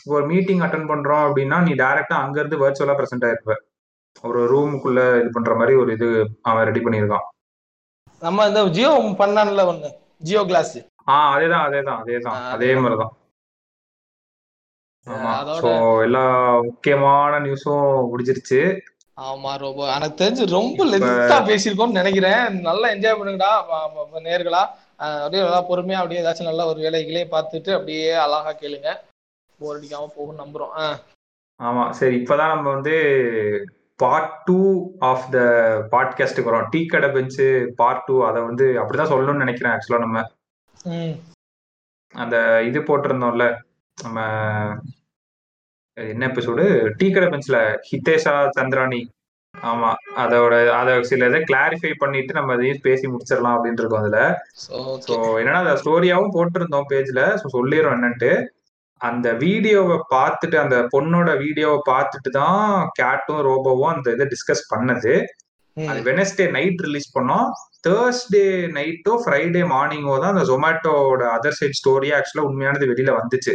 ஒரு மீட்டிங் அட்டன் பண்றோம் அப்படின்னா நீ டைரக்டா அங்க இருந்து வர்ச்சுவலா பிரசன்ட் ஆயிருப்ப. ஒரு ரூமுக்குள்ள இது பண்ற மாதிரி ஒரு இது அவன் ரெடி பண்ணியிருக்கான். நம்ம இந்த ஜியோ பண்ணான்ல ஒண்ணு. ஜியோ கிளாஸ் ஆஹ் அதேதான் அதேதான் அதேதான். ஆ, அதே மாதிரிதான். எல்லா முக்கியமான நியூஸும் முடிஞ்சிருச்சு. ஆமா ரொம்ப. எனக்கு தெரிஞ்சு ரொம்ப லென்த்தா பேசியிருக்கோம்னு நினைக்கிறேன். நல்லா என்ஜாய் பண்ணுங்கடா நேர்களா. அப்படியே நல்லா பொறுமையா அப்படியே ஏதாச்சும் நல்ல ஒரு வேலைகளே பார்த்துட்டு அப்படியே அழகா கேளுங்க. போர் அடிக்காம போகும் நம்புறோம். ஆமா சரி. இப்பதான் நம்ம வந்து பார்ட் டூ ஆஃப் த பாட்காஸ்ட்டுக்கு வரோம். டீ கடை பெஞ்சு பார்ட் டூ அதை வந்து அப்படிதான் சொல்லணும்னு நினைக்கிறேன் ஆக்சுவலா நம்ம. அந்த இது போட்டிருந்தோம்ல. நம்ம என்ன எபிசோடு டீ கடை பெஞ்ச்ல ஹிதேஷா சந்திராணி ஆமா அதோட அத சில இதை கிளாரிஃபை பண்ணிட்டு நம்ம அதையும் பேசி முடிச்சிடலாம் அப்படின்னு இருக்கோம் அதுல. ஸோ என்னன்னா அந்த ஸ்டோரியாவும் போட்டிருந்தோம் பேஜ்ல ஸோ சொல்லிடுறோம் என்னன்ட்டு. அந்த வீடியோவை பார்த்துட்டு அந்த பொண்ணோட வீடியோவை பார்த்துட்டு தான் கேட்டும் ரோபோவும் அந்த இதை டிஸ்கஸ் பண்ணது. அது வெனஸ்டே நைட் ரிலீஸ் பண்ணோம். தேர்ஸ்டே நைட்டோ ஃப்ரைடே மார்னிங்கோ தான் அந்த ஜொமேட்டோட அதர் சைட் ஸ்டோரியே ஆக்சுவலா உண்மையானது வெளியில வந்துச்சு.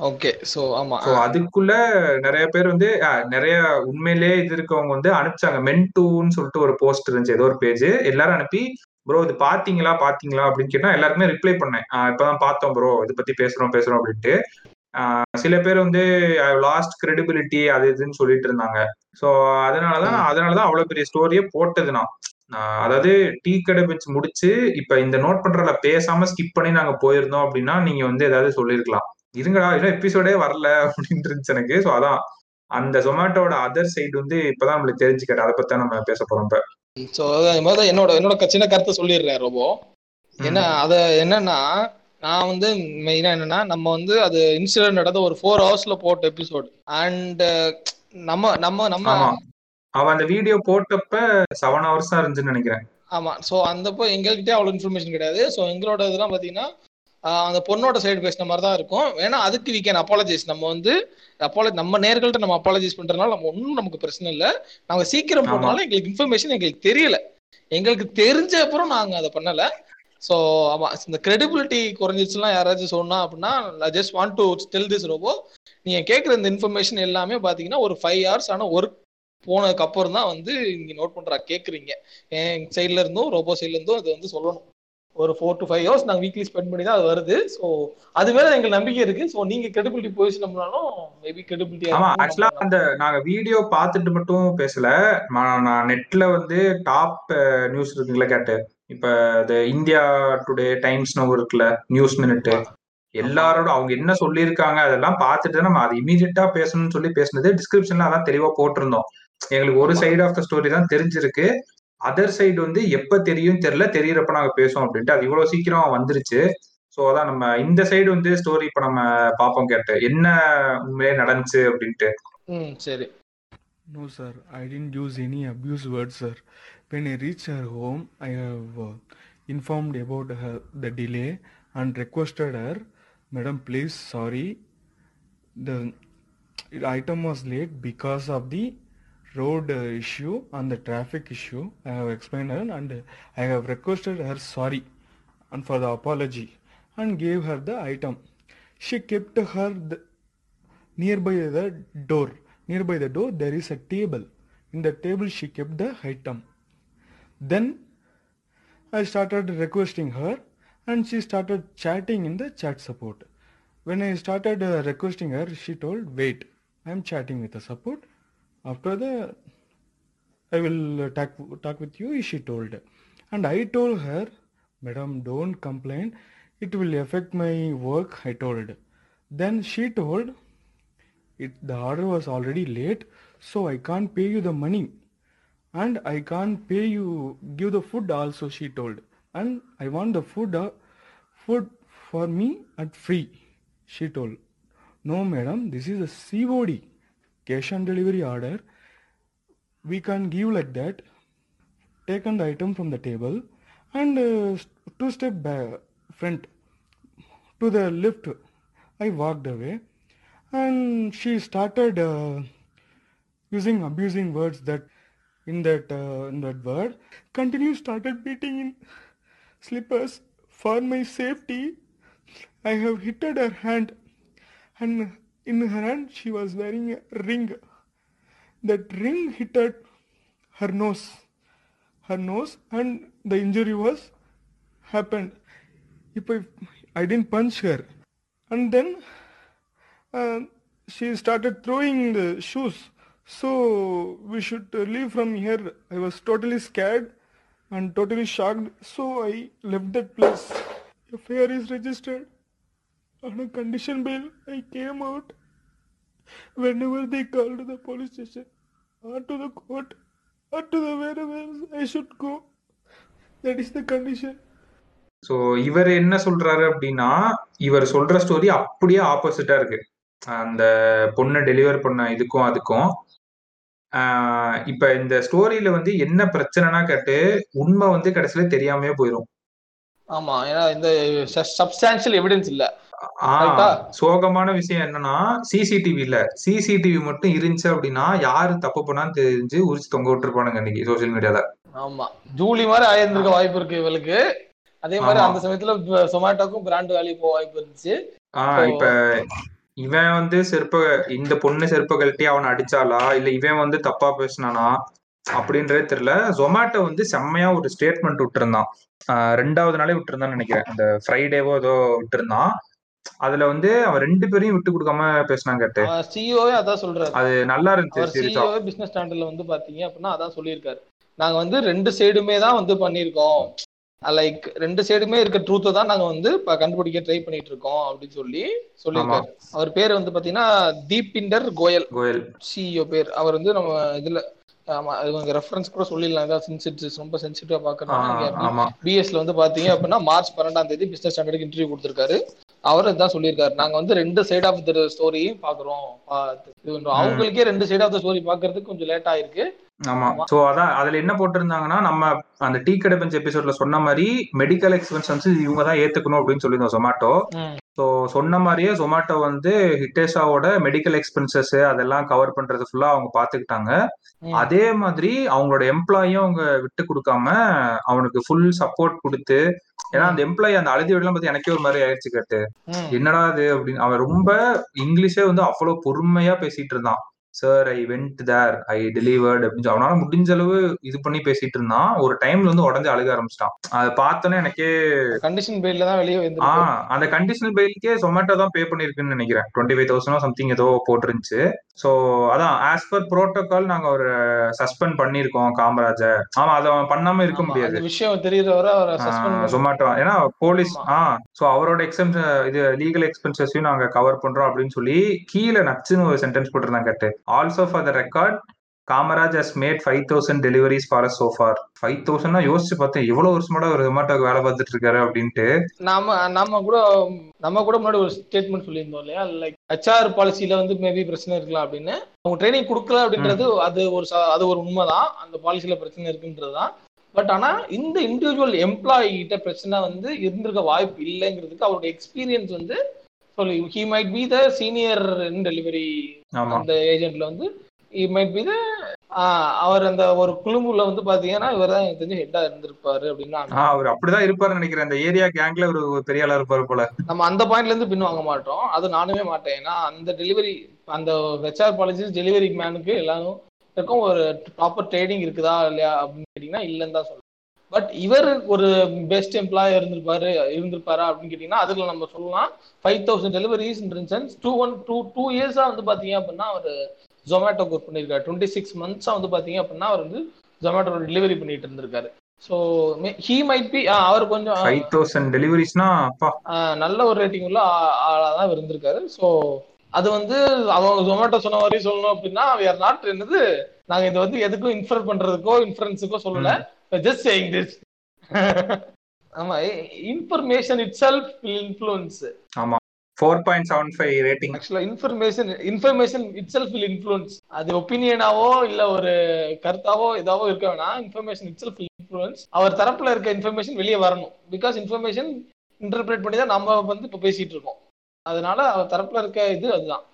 ஓகே சோ ஆமா ஸோ அதுக்குள்ள நிறைய பேர் வந்து நிறைய உண்மையிலேயே இது இருக்கவங்க வந்து அனுப்பிச்சாங்க. மென் டூன்னு சொல்லிட்டு ஒரு போஸ்ட் இருந்துச்சு ஏதோ ஒரு பேஜ். எல்லாரும் அனுப்பி ப்ரோ இது பாத்தீங்களா பாத்தீங்களா? அப்படின்னு கேட்டா எல்லாருக்குமே ரிப்ளை பண்ணேன். "ஆஹ் இப்பதான் பார்த்தோம் ப்ரோ. இதை பத்தி பேசுறோம் பேசுறோம் அப்படின்ட்டு. ஆஹ் சில பேர் வந்து லாஸ்ட் கிரெடிபிலிட்டி அது இதுன்னு சொல்லிட்டு இருந்தாங்க. ஸோ அதனாலதான் அதனாலதான் அவ்வளவு பெரிய ஸ்டோரியே போட்டது நான். அதாவது டீ கடை வச்சு முடிச்சு இப்ப இந்த நோட் பண்றதுல பேசாம ஸ்கிப் பண்ணி நாங்க போயிருந்தோம் அப்படின்னா நீங்க வந்து ஏதாவது சொல்லிருக்கலாம் இருங்கடா இன்னும் எபிசோடே வரல அப்படின்னு இருந்துச்சு எனக்கு. ஸோ அதான். அந்த ஜொமேட்டோட அதர் சைடு வந்து இப்பதான் நம்மளுக்கு தெரிஞ்சுக்கிட்டு அதை பத்தி நம்ம பேச போறோம் இப்ப. சோ முதல்ல என்னோட என்னோட க- சின்ன கருத்தை சொல்லிடுறேன் ரோபோ. என்ன அத என்னன்னா நான் வந்து மெயினா என்னன்னா நம்ம வந்து அது இன்சிடென்ட் நடந்த ஒரு ஃபோர் ஹவர்ஸ்ல போட்ட எபிசோட் அண்ட் நம்ம நம்ம நம்ம அவன் அந்த வீடியோ போட்டப்ப செவன் ஹவர்ஸ் தான் இருந்துச்சுன்னு நினைக்கிறேன். ஆமா. சோ அந்தப்போ எங்ககிட்டயே அவ்வளவு இன்ஃபர்மேஷன் கிடையாது. சோ எங்களோட இதெல்லாம் பாத்தீங்கன்னா அந்த பொண்ணோட சைடு பேசின மாதிரி தான் இருக்கும். வேணா அதுக்கு வி கேன் அப்பாலஜைஸ் நம்ம வந்து அப்பாலஜி நம்ம நேர்கள்ட்ட நம்ம அப்பாலஜைஸ் பண்றதுனால நம்ம ஒன்றும் நமக்கு பிரச்சனை இல்லை. நாங்க சீக்கிரம். போனாலும் எங்களுக்கு இன்ஃபர்மேஷன் எங்களுக்கு தெரியல. எங்களுக்கு தெரிஞ்ச அப்புறம் நாங்க அதை பண்ணல. சோ ஆமா இந்த கிரெடிபிலிட்டி குறைஞ்சிச்சுலாம் யாராச்சும் சொன்னா அப்படின்னா just want to tell this robo நீங்க கேட்குற இந்த இன்ஃபர்மேஷன் எல்லாமே பாத்தீங்கன்னா ஒரு ஃபைவ் ஹவர்ஸ் ஆன ஒர்க் போனதுக்கு அப்புறம் தான் வந்து நீங்க நோட் பண்றா கேக்குறீங்க. என் சைட்ல இருந்தும் ரோபோ சைட்ல இருந்தும் அது வந்து சொல்லணும். ஒரு ஃபோர் டு ஃபைவ் ஹவர்ஸ் நாங்கள் வீக்லி ஸ்பெண்ட் பண்ணி தான் அது வருது. ஸோ அது மேல எங்களுக்கு நம்பிக்கை இருக்கு. ஸோ நீங்க கிரெடிபிலிட்டி போயிடுச்சுனோம்னாலும் மேபி கிரெடிபிலிட்டி ஆமா ஆக்சுவலா அந்த நாங்க வீடியோ பார்த்துட்டு மட்டும் பேசல. நான் நெட்ல வந்து டாப் நியூஸ் இருக்குங்களா கேட்டு. இப்ப இந்த இந்தியா டுடே டைம்ஸ் நோ இருக்குல்ல நியூஸ் மினிட் எல்லாரோட அவங்க என்ன சொல்லியிருக்காங்க அதெல்லாம் பார்த்துட்டு நம்ம அது இமீடியட்டா பேசணும்னு சொல்லி பேசுனது. டிஸ்கிரிப்ஷன்ல அதான் தெளிவா போட்டிருந்தோம். எங்களுக்கு ஒரு சைடு ஆஃப் த ஸ்டோரி தான் தெரிஞ்சிருக்கு. அதர் சைடு வந்து எப்ப தெரியும் தெரியல தெரியறப்ப நாங்க பேசுவோம் அப்படின்ட்டு அது இவ்வளவு சீக்கிரம் வந்துருச்சு ஸோ அதான் நம்ம இந்த சைடு வந்து ஸ்டோரி இப்ப நம்ம பார்ப்போம் கேட்டு என்ன உண்மையே நடந்துச்சு அப்படின்ட்டு ம் சரி No, sir, I didn't use any abuse words, sir. When I reached her home, I have uh, informed about her, the delay and requested her, Madam, please, sorry, the item was late because of the road uh, issue and the traffic issue. I have explained her and I have requested her sorry and for the apology and gave her the item. She kept her the, nearby the door nearby the door there is a table in the table she kept the item then i started requesting her and she started chatting in the chat support when i started uh, requesting her she told wait i am chatting with the support after the i will talk, talk with you she told. And i told her madam don't complain. It will affect my work i told. Then she told it the order was already late so i can't pay you the money. And i can't pay you give the food also she told. And i want the food uh, food for me at free she told. No madam this is a cod cash on delivery order we can't give like that taken the item from the table and uh, two step back front to the lift. I walked away and she started uh, using abusing words that in that uh, in that word continue started beating in slippers for my safety. I have hit her hand and in her hand she was wearing a ring. That ring hit her, her nose. Her nose and the injury was happened. If I, I didn't punch her. And then uh, she started throwing the shoes. So we should leave from here. I was totally scared and totally shocked. So i left that place. Fire is registered on a condition bail i came out. Whenever they called to the police station or to the court or to the wherever i should go. That is the condition. So இவர் என்ன சொல்றாரு அப்படின்னா இவர் சொல்ற ஸ்டோரி அப்படியே ஆப்போசிட்டா இருக்கு. அந்த பொண்ணை டெலிவர் பண்ண இதுக்கும் அதுக்கும். ஆஹ் இப்ப இந்த ஸ்டோரியில வந்து என்ன பிரச்சனைனா கேட்டு உண்மை வந்து கடைசியில தெரியாமயே போயிடும் ஆமா ஏன்னா இந்த சப்ஸ்டான்ஷியல் எவிடன்ஸ் இல்ல? சோகமான விஷயம் என்னன்னா சிசிடிவி இல்ல சிசிடிவி மட்டும் இருந்துச்சு அப்படின்னா யாரு தப்பு பண்ணான்னு தெரிஞ்சு உரிச்சு தொங்க விட்டுருப்பானுங்க இன்னைக்கு சோசியல் மீடியால ஆமா. ஜூலி மாதிரி ஆயிருந்திருக்க வாய்ப்பு இருக்கு இவளுக்கு. அதே மாதிரி. அந்த சமயத்துல சொமேட்டோக்கும் பிராண்ட் வேல்யூ போக வாய்ப்பு இருந்துச்சு. ஆஹ் இப்ப இவன் வந்து செருப்ப இந்த பொண்ணு செருப்ப கழட்டி அவனை அடிச்சாளா? இல்ல இவன் வந்து தப்பா பேசினானா? அப்படின்றதே தெரியல. ஜொமேட்டோ வந்து செம்மையா ஒரு ஸ்டேட்மெண்ட் விட்டுருந்தான். ரெண்டாவது நாளே விட்டுருந்தான்னு நினைக்கிறேன். இந்த ஃப்ரைடேவோ ஏதோ விட்டுருந்தான். அதுல வந்து அவன் ரெண்டு பேரையும் விட்டு கொடுக்காம பேசினாங்க கேட்டு சிஇஓவே அதான் சொல்றாரு. அது நல்லா இருந்துச்சு அவர் சீரியஸா. சிஇஓ பிசினஸ் ஸ்டாண்டர்ட்ல வந்து பாத்தீங்க அப்படின்னா அதான் சொல்லியிருக்காரு. நாங்க வந்து ரெண்டு சைடுமே தான் வந்து பண்ணியிருக்கோம். லைக் ரெண்டு சைடுமே இருக்க ட்ரூத்தை தான் நாங்க வந்து இப்ப கண்டுபிடிக்க ட்ரை பண்ணிட்டு இருக்கோம் அப்படின்னு சொல்லி சொல்லியிருக்காரு. அவர் பேர் வந்து பாத்தீங்கன்னா தீபிண்டர் கோயல். கோயல். சிஇஓ பேர். அவர் வந்து நம்ம இதுல ஆமா கொஞ்சம் ரெஃபரன்ஸ் கூட சொல்லிடலாம். ஏதாவது சென்சிட்டிவ் ரொம்ப சென்சிட்டிவா பாக்கணும் ஆமா. பிஎஸ்ல வந்து பாத்தீங்க அப்படின்னா மார்ச் பன்னெண்டாம் தேதி பிசினஸ் ஸ்டாண்டர்டுக்கு இன்டர்வியூ கொடுத்திருக்காரு. அவர் இதான் சொல்லியிருக்காரு நாங்க வந்து ரெண்டு சைடு ஆஃப் த ஸ்டோரியும் பாக்குறோம். அவங்களுக்கே ரெண்டு சைடு ஆஃப் த ஸ்டோரி பாக்குறதுக்கு கொஞ்சம் லேட் ஆயிருக்கு ஆமா சோ அதான் அதுல என்ன போட்டிருந்தாங்கன்னா நம்ம அந்த டீ கடை பெஞ்ச் எபிசோட்ல சொன்ன மாதிரி மெடிக்கல் எக்ஸ்பென்ஸ் வந்து இவங்க தான் ஏத்துக்கணும் அப்படின்னு சொல்லியிருந்தோம் ஜொமேட்டோ ம். ஸோ சொன்ன மாதிரியே ஜொமேட்டோ வந்து ஹிட்டேஷாவோட மெடிக்கல் எக்ஸ்பென்சஸ் அதெல்லாம் கவர் பண்றது ஃபுல்லா அவங்க பாத்துக்கிட்டாங்க. அதே மாதிரி அவங்களோட எம்ப்ளாயும் அவங்க விட்டு கொடுக்காம அவனுக்கு ஃபுல் சப்போர்ட் கொடுத்து ஏன்னா அந்த எம்ப்ளாயி அந்த அழுதி எல்லாம் பத்தி எனக்கே ஒரு மாதிரி ஆயிடுச்சு கேட்டு. என்னடா இது அப்படின்னு அவன் ரொம்ப இங்கிலீஷே வந்து அவ்வளவு பொறுமையா பேசிட்டு இருந்தான். Sir I went there I delivered அப்படின்னு அவனால முடிஞ்ச அளவு இது பண்ணி பேசிட்டு இருந்தான். ஒரு டைம்ல வந்து உடஞ்சு அழுக ஆரம்பிச்சிட்டான். அதை பார்த்தோன்னே எனக்கே கண்டிஷன் பெயில்ல தான் வெளியே ஆ வந்து அந்த கண்டிஷனல் பெயிலுக்கே ஜொமேட்டோ தான் பே பண்ணிருக்குன்னு நினைக்கிறேன். டுவெண்ட்டி ஃபைவ் தௌசண்ட் சம்திங் ஏதோ போட்டிருந்துச்சு. ஸோ அதான் ஆஸ் பர் ப்ரோட்டோகால் நாங்க ஒரு சஸ்பெண்ட் பண்ணியிருக்கோம் காமராஜர் ஆமா அதை அவன் பண்ணாம இருக்க முடியாது. விஷயம் தெரியற வரை அவரை சஸ்பெண்ட் ஜொமேட்டோ ஏன்னா போலீஸ் ஆ சோ அவரோட எக்ஸ்பென்ஸ் இது லீகல் எக்ஸ்பென்சஸையும் நாங்க கவர் பண்றோம் அப்படின்னு சொல்லி கீழே நச்சுன்னு ஒரு சென்டென்ஸ் போட்டிருந்தாங்க கேட்டு. Also for the record Kamaraj has made five thousand deliveries for as so far five தௌசண்ட்னா யோசிச்சு பார்த்தேன் எவ்வளவு வருஷமாட ஒரு ஜொமேட்டோக்கு வேலை பார்த்துட்டு இருக்காரு அப்படின்ட்டு. நாம நம்ம கூட நம்ம கூட முன்னாடி ஒரு ஸ்டேட்மெண்ட் சொல்லியிருந்தோம் இல்லையா? லைக் ஹெச்ஆர் பாலிசில வந்து மேபி பிரச்சனை இருக்கலாம் அப்படின்னு. அவங்க ட்ரைனிங் கொடுக்கல அப்படின்றது அது ஒரு ச- அது ஒரு உண்மைதான். அந்த பாலிசில பிரச்சனை இருக்குன்றது தான் பட் ஆனா இந்த இண்டிவிஜுவல் எம்ப்ளாயி கிட்ட பிரச்சனை வந்து இருந்திருக்க வாய்ப்பு இல்லைங்கிறதுக்கு அவரோட எக்ஸ்பீரியன்ஸ் வந்து சொல்லி he might be the senior in delivery அந்த ஏஜென்ட்ல வந்து. ஹி மைட் பி த அவர் அந்த ஒரு குழுமுல வந்து பாத்தீங்கன்னா இவர் தான் எனக்கு தெரிஞ்சு ஹெட்டா இருந்திருப்பாரு அப்படின்னு அவர் அப்படிதான் இருப்பாருன்னு நினைக்கிறேன். இந்த ஏரியா கேங்க்ல ஒரு பெரிய ஆளா இருப்பாரு போல. நம்ம அந்த பாயிண்ட்ல இருந்து பின் வாங்க மாட்டோம். அது நானுமே மாட்டேன். ஏன்னா அந்த டெலிவரி அந்த ஹெச்ஆர் பாலிசிஸ் டெலிவரி மேனுக்கு எல்லாரும் இருக்கும் ஒரு ப்ராப்பர் ட்ரேடிங் இருக்குதா இல்லையா அப்படின்னு கேட்டீங்கன்னா இல்லைன்னு தான் சொல்லுவேன். பட் இவர் ஒரு பெஸ்ட் எம்ப்ளாயர் இருந்திருப்பாரு இருந்திருப்பாரா அப்படின்னு கேட்டீங்கன்னா அதுல நம்ம சொல்லலாம் five thousand deliveries since two one two two இயர்ஸா வந்து பாத்தீங்க அப்படின்னா அவர் ஜொமேட்டோ ஒர்க் பண்ணியிருக்காரு. டுவெண்ட்டி சிக்ஸ் மந்த்ஸா வந்து பாத்தீங்க அப்படின்னா அவர் வந்து ஜொமேட்டோ டெலிவரி பண்ணிட்டு இருந்திருக்காரு. ஸோ ஹீ மைட் பி அவர் கொஞ்சம் ஃபைவ் தௌசண்ட் டெலிவரிஸ்னா நல்ல ஒரு ரேட்டிங் உள்ள ஆ- ஆளா தான் இருந்திருக்காரு. ஸோ அது வந்து அவங்க ஜொமேட்டோ சொன்ன வரையும் சொல்லணும் அப்படின்னா we are நாட் என்னது நாங்க இதை வந்து எதுக்கும் இன்ஃபர் பண்றதுக்கோ இன்ஃபரன்ஸுக்கோ சொல்லல. ஜஸ்ட் சேயிங் திஸ் ஆமா இன்ஃபர்மேஷன் இட் செல்ஃப் இன்ஃபுளுன்ஸ் ஆமா. Four point seven five rating ஆக்சுவலா information information itself will influence அது ஒப்பீனியனாவோ இல்ல ஒரு கருத்தாவோ இதாவோ இருக்க வேணாம் இன்ஃபர்மேஷன் இட் செல்ஃப் இன்ஃபுளுன்ஸ் அவர் தரப்புல இருக்க இன்ஃபர்மேஷன் வெளியே வரணும். பிகாஸ் இன்ஃபர்மேஷன் இன்டர்பிரேட் பண்ணி தான் நம்ம வந்து இப்ப பேசிட்டு இருக்கோம். அதனால அவர் தரப்புல இருக்க இது அதுதான்.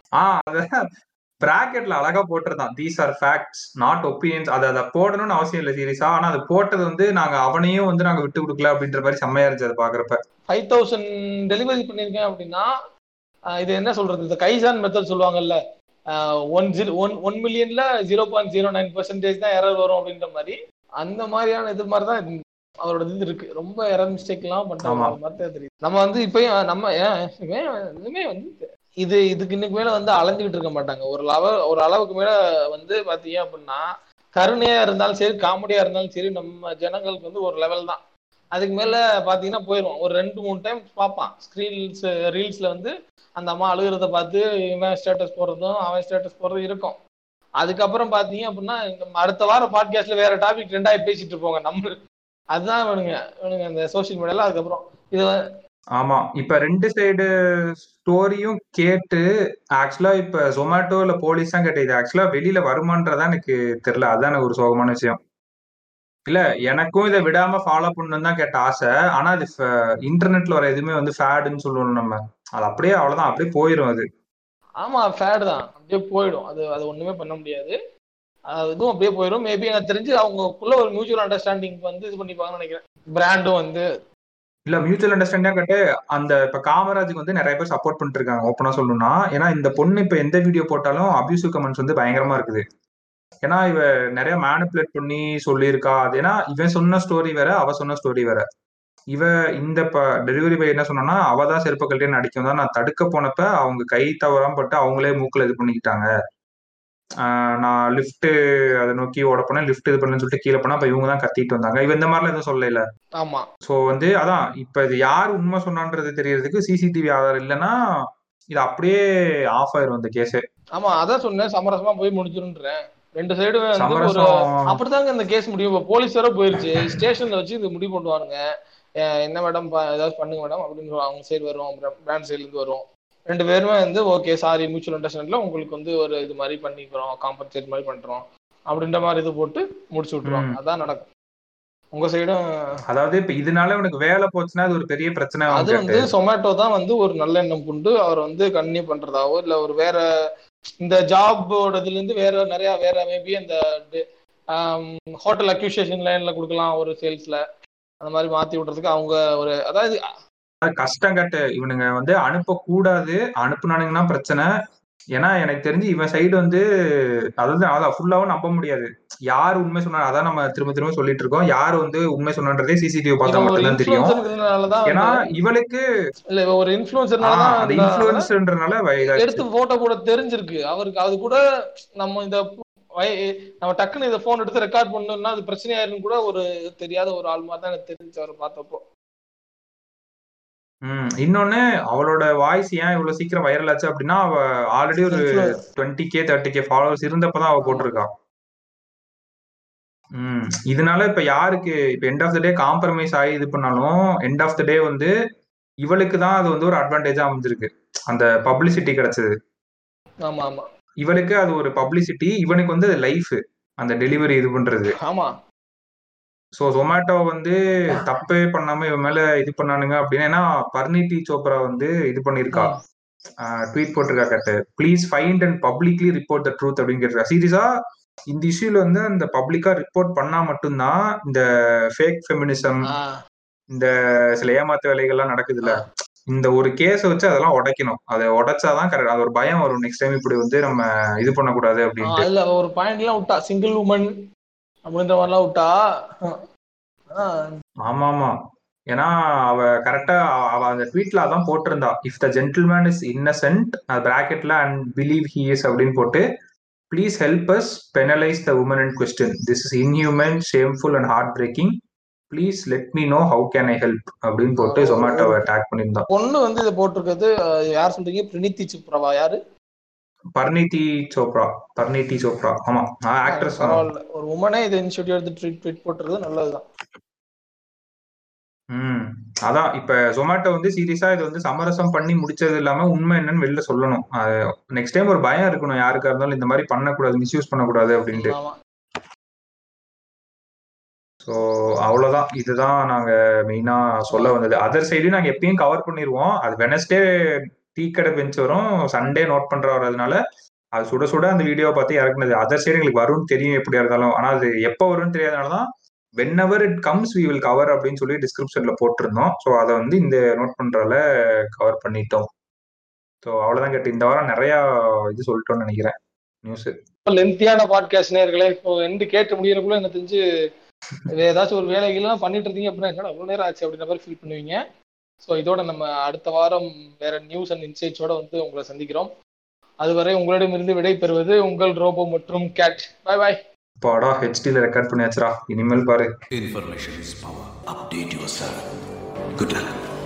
பிராக்கெட்ல அழகா போட்டிருந்தான். These are facts not opinions அதை அதை போடணும்னு அவசியம் இல்லை சீரியஸா ஆனா அது போட்டது வந்து நாங்க அவனையும் வந்து நாங்க விட்டு கொடுக்கல அப்படின்ற மாதிரி செம்மையா இருந்துச்சு அதை பாக்குறப்ப ஃபைவ் தௌசண்ட் டெலிவரி பண்ணியிருக்கேன் அப்படின்னா இது என்ன சொல்றது? இந்த கைசான் மெத்தட் சொல்லுவாங்கல்ல one zero one one மில்லியன்ல zero point zero nine percentage தான் எரர் வரும் அப்படின்ற மாதிரி அந்த மாதிரியான இது மாதிரி தான் அவரோட இது இருக்கு. ரொம்ப எரர் மிஸ்டேக் எல்லாம் பண்ற ஆமா. மாதிரி தான் தெரியுது. நம்ம வந்து இப்பயும் நம்ம ஏன் வந்து இது இதுக்கு இன்னைக்கு மேல வந்து அலைஞ்சுக்கிட்டு இருக்க மாட்டாங்க. ஒரு அளவு ஒரு அளவுக்கு மேல வந்து பாத்தீங்க அப்படின்னா கருணையா இருந்தாலும் சரி காமெடியா இருந்தாலும் சரி நம்ம ஜனங்களுக்கு வந்து ஒரு லெவல் தான். அதுக்கு மேல பாத்தீங்கன்னா போயிடும் ஒரு ரெண்டு மூணு டைம் பார்ப்பான். ஸ்க்ரீன்ஸ் ரீல்ஸ்ல வந்து அந்த அம்மா அழுகிறத பார்த்து இவன் ஸ்டேட்டஸ் போடுறதும் அவன் ஸ்டேட்டஸ் போடுறதும் இருக்கும். அதுக்கப்புறம் பாத்தீங்க அப்படின்னா அடுத்த வாரம் பாட்காஸ்ட்ல வேற டாபிக் ரெண்டாயிரம் பேசிட்டு இருப்போங்க நம்ம. அதுதான் வேணுங்க. வேணுங்க அந்த சோஷியல் மீடியால அதுக்கப்புறம் இது ஆமா. இப்ப ரெண்டு சைடு ஸ்டோரியும் கேட்டு ஆக்சுவலா இப்ப ஜொமேட்டோ இல்ல போலீஸ் தான் கேட்டது. ஆக்சுவலா வெளியில வருமானதான் எனக்கு தெரியல. அதான் எனக்கு ஒரு சோகமான விஷயம். இல்ல எனக்கும் இதை விடாம ஃபாலோ பண்ணணும் தான் கேட்ட ஆசை. ஆனா அது இன்டர்நெட்ல வர எதுவுமே வந்து ஃபேடுன்னு சொல்லுவோம் நம்ம. அது அப்படியே அவ்வளவுதான். அப்படியே போயிடும் அது. ஆமா ஃபேடு தான். அப்படியே போயிடும். அது அது ஒண்ணுமே பண்ண முடியாது. அது அப்படியே போயிடும் மேபி எனக்கு தெரிஞ்சு அவங்களுக்குள்ள ஒரு மியூச்சுவல் அண்டர்ஸ்டாண்டிங் வந்து இது பண்ணிப்பாங்கன்னு நினைக்கிறேன். பிராண்டும் வந்து இல்ல மியூச்சுவல் அண்டர்ஸ்டாண்டிங் கட்டு அந்த இப்ப காமராஜுக்கு வந்து நிறைய பேர் சப்போர்ட் பண்ணிட்டு இருக்காங்க ஓப்பனா சொல்லணும்னா. ஏன்னா இந்த பொண்ணு இப்ப எந்த வீடியோ போட்டாலும் அபியூசிவ் கமெண்ட்ஸ் வந்து பயங்கரமா இருக்குது. ஏன்னா இவ நிறைய மேனுபுலேட் பண்ணி சொல்லியிருக்கா. அது ஏன்னா இவன் சொன்ன ஸ்டோரி வேற அவ சொன்ன ஸ்டோரி வேற. இவ இந்த டெலிவரி பாய் என்ன சொன்னா அவ தான் செருப்பு கழட்டி நடிக்கும் தான் நான் தடுக்க போனப்ப அவங்க கை தவறாம பட்டு அவங்களே மூக்கில் இது பண்ணிக்கிட்டாங்க. நான் லிஃப்ட் அதை நோக்கி ஓட போனேன். லிஃப்ட் இது பண்ணுன்னு சொல்லிட்டு கீழே போனா அப்ப இவங்க தான் கத்திட்டு வந்தாங்க. இவ இந்த மாதிரிலாம் எதுவும் சொல்லல ஆமா. சோ வந்து அதான் இப்ப இது யார் உண்மை சொன்னான்றது தெரியறதுக்கு சிசிடிவி ஆதாரம் இல்லைன்னா இது அப்படியே ஆஃப் ஆயிரும் இந்த கேஸே ஆமா அதான் சொன்னேன் சமரசமா போய் முடிஞ்சிருன்றேன். ரெண்டு சைடு அப்படிதாங்க இந்த கேஸ் முடியும். இப்ப போலீஸ் வர போயிருச்சு. ஸ்டேஷன்ல வச்சு இது முடிவு பண்ணுவானுங்க. என்ன மேடம் ஏதாவது பண்ணுங்க மேடம் அப்படின்னு அவங்க சைடு வரும் பிராண்ட் சைடுல இருந்து வரும் ரெண்டு பேருமே வந்து ஓகே சாரி மியூச்சுவல் அண்டர்ஸ்டாண்ட்ல உங்களுக்கு வந்து ஒரு இது மாதிரி பண்ணிக்கிறோம் காம்பன்சேட் மாதிரி பண்றோம் அப்படின்ற மாதிரி இது போட்டு முடிச்சு விட்டுருவாங்க. அதான் நடக்கும். உங்க சைடும் அதாவது இப்ப இதனால உனக்கு வேலை போச்சுன்னா அது ஒரு பெரிய பிரச்சனை அது வந்து சொமேட்டோ தான் வந்து ஒரு நல்ல எண்ணம் கொண்டு அவர் வந்து கன்னியூ பண்றதாவோ இல்ல ஒரு வேற இந்த ஜாபோட இதுல இருந்து வேற நிறைய வேற மேபி அந்த ஹோட்டல் அக்யூசியேஷன் லைன்ல கொடுக்கலாம் ஒரு சேல்ஸ்ல அந்த மாதிரி மாத்தி விடுறதுக்கு அவங்க ஒரு அதாவது அது கஷ்டம் கட்டு இவனுங்க வந்து அனுப்ப கூடாது அனுப்புனானுங்கன்னா பிரச்சனை. ஏன்னா எனக்கு தெரிஞ்சு இவன் சைடு வந்து அதாவது அதான் ஃபுல்லாவும் நம்ப முடியாது. யார் உண்மை சொன்னா அதான் நம்ம திரும்ப திரும்ப சொல்லிட்டு இருக்கோம். யார் வந்து உண்மை சொன்னான்றதே சிசிடிவி பார்த்தா மட்டும்தான் தெரியும். ஏன்னா இவளுக்கு இல்ல ஒரு ஆஹ், இன்ஃபுளுசர்னாலதான் அந்த இந்த இன்ஃபுளுன்ஸ்ன்றனால எடுத்து போட்டோ கூட தெரிஞ்சிருக்கு. அவருக்கு அது கூட நம்ம இந்த நம்ம டக்குன்னு இதை போன் எடுத்து ரெக்கார்ட் பண்ணோம்னா அது பிரச்சனையாயிருன்னு கூட ஒரு தெரியாத ஒரு ஆள் மாதிரி தான் எனக்கு தெரிஞ்சு அவர் பார்த்தப்போ. ம் இன்னொன்னு அவளோட வாய்ஸ் ஏன் இவ்வளவு சீக்கிரம் வைரல் ஆச்சு அப்படின்னா அவ ஆல்ரெடி ஒரு twenty K thirty K followers இருந்தப்பதான் அவ. போட்டிருக்கா. ம் இதனால இப்ப யாருக்கு இப்ப end of the day compromise ஆகி இது பண்ணாலும் எண்ட் ஆஃப் த டே வந்து இவளுக்கு தான் அது வந்து ஒரு அட்வான்டேஜா அமைஞ்சிருக்கு. அந்த பப்ளிசிட்டி கிடைச்சது. ஆமா ஆமா. இவளுக்கு அது ஒரு பப்ளிசிட்டி இவனுக்கு வந்து லைஃப் அந்த டெலிவரி இது பண்றது. ஆமா. ஸோ ஜொமேட்டோ வந்து தப்பே பண்ணாம இவன் மேல இது பண்ணானுங்க அப்படின்னா. ஏன்னா பர்னிட்டி சோப்ரா வந்து இது பண்ணியிருக்கா. ட்வீட் போட்டிருக்கா கட்டு. Please find and publicly report the truth அப்படின்னு கேட்டிருக்கா சீரியஸா இந்த இஷ்யூல வந்து அந்த பப்ளிக்கா ரிப்போர்ட் பண்ணா மட்டும்தான் இந்த ஃபேக் ஃபெமினிசம் இந்த சில ஏமாத்து வேலைகள்லாம் நடக்குதுல்ல. இந்த ஒரு கேஸை வச்சு அதெல்லாம் உடைக்கணும். அதை உடைச்சாதான் கரெக்ட் அது ஒரு பயம் வரும். நெக்ஸ்ட் டைம் இப்படி வந்து நம்ம இது பண்ணக்கூடாது அதுல ஒரு பாயிண்ட் எல்லாம் விட்டா சிங்கிள் உமன் அப்படின்ற மாதிரிலாம் விட்டா? ஆமா ஆமா ஏன்னா அவ கரெக்டா அவ அந்த ட்வீட்ல அதான் போட்டிருந்தா. If the gentleman is innocent பிராக்கெட்ல and believe he is அப்படின்னு போட்டு please help us penalise the woman and question this is inhuman shameful and heartbreaking please let me know how can I help அப்படின்னு போட்டு ஜொமேட்டோவை டேக் பண்ணியிருந்தான். பொண்ணு வந்து இதை போட்டிருக்கிறது யார் சொல்றீங்க? பிரினித்தி சுப்ரவா? யாரு? பர்னிதி சோப்ரா பர்னிதி சோப்ரா. ஆமா ஆக்ட்ரஸ் பரவாயில்ல. ஒரு உமனே இதை இனிஷியேட்டிவ் எடுத்து ட்வீட் ட்வீட் போட்டுறது நல்லதுதான். ம் அதான். இப்ப ஜொமேட்டோ வந்து சீரியஸா இது வந்து சமரசம் பண்ணி முடிச்சது இல்லாம உண்மை என்னன்னு வெளில சொல்லணும். நெக்ஸ்ட் டைம் ஒரு பயம் இருக்கணும். யாருக்கா இருந்தாலும் இந்த மாதிரி பண்ணக்கூடாது மிஸ்யூஸ் பண்ணக்கூடாது அப்படின்ட்டு. ஸோ அவ்வளவுதான். இதுதான் நாங்க மெயினா சொல்ல வந்தது. அதர் சைடு நாங்க எப்பயும் கவர் பண்ணிடுவோம் அது வெனஸ்டே டீ கடை பெஞ்சரும் சண்டே நோட் பண்ற வர்றதுனால அது சுட சுட அந்த வீடியோ பார்த்து இறக்குனது. அதர் சைடு எங்களுக்கு வரும்னு தெரியும் எப்படியா இருந்தாலும். ஆனா அது எப்போ வரும்னு தெரியாதனால தான் whenever it comes we will cover அப்படின்னு சொல்லி டிஸ்கிரிப்ஷன்ல போட்டிருந்தோம். ஸோ அதை வந்து இந்த நோட் பண்றதுல கவர் பண்ணிட்டோம். ஸோ அவ்வளவுதான் கேட்டு. இந்த வாரம் நிறைய இது சொல்லிட்டோம்னு நினைக்கிறேன். நியூஸ் லென்த்தியான பாட்காஸ்ட் நேர்களே இப்போ எண்டு கேட்டு முடியறதுக்குள்ள எனக்கு தெரிஞ்சு ஏதாச்சும் ஒரு வேலைகள்லாம் பண்ணிட்டு இருந்தீங்க அப்படின்னா என்னடா அவ்வளோ நேரம் ஆச்சு அப்படின்ற மாதிரி ஃபீல் பண்ணுவீங்க. ஸோ இதோட நம்ம அடுத்த வாரம் வேற நியூஸ் அண்ட் இன்சைட்ஸோட வந்து உங்களை சந்திக்கிறோம் அதுவரை உங்களிடமிருந்து விடை பெறுவது உங்கள் ரோபோ மற்றும் கேட் பாய் பாய் பாடா ஹெச்டில ரெக்கார்ட் பண்ணியாச்சுரா இனிமேல் பாரு Information is power. Update yourself. Good luck.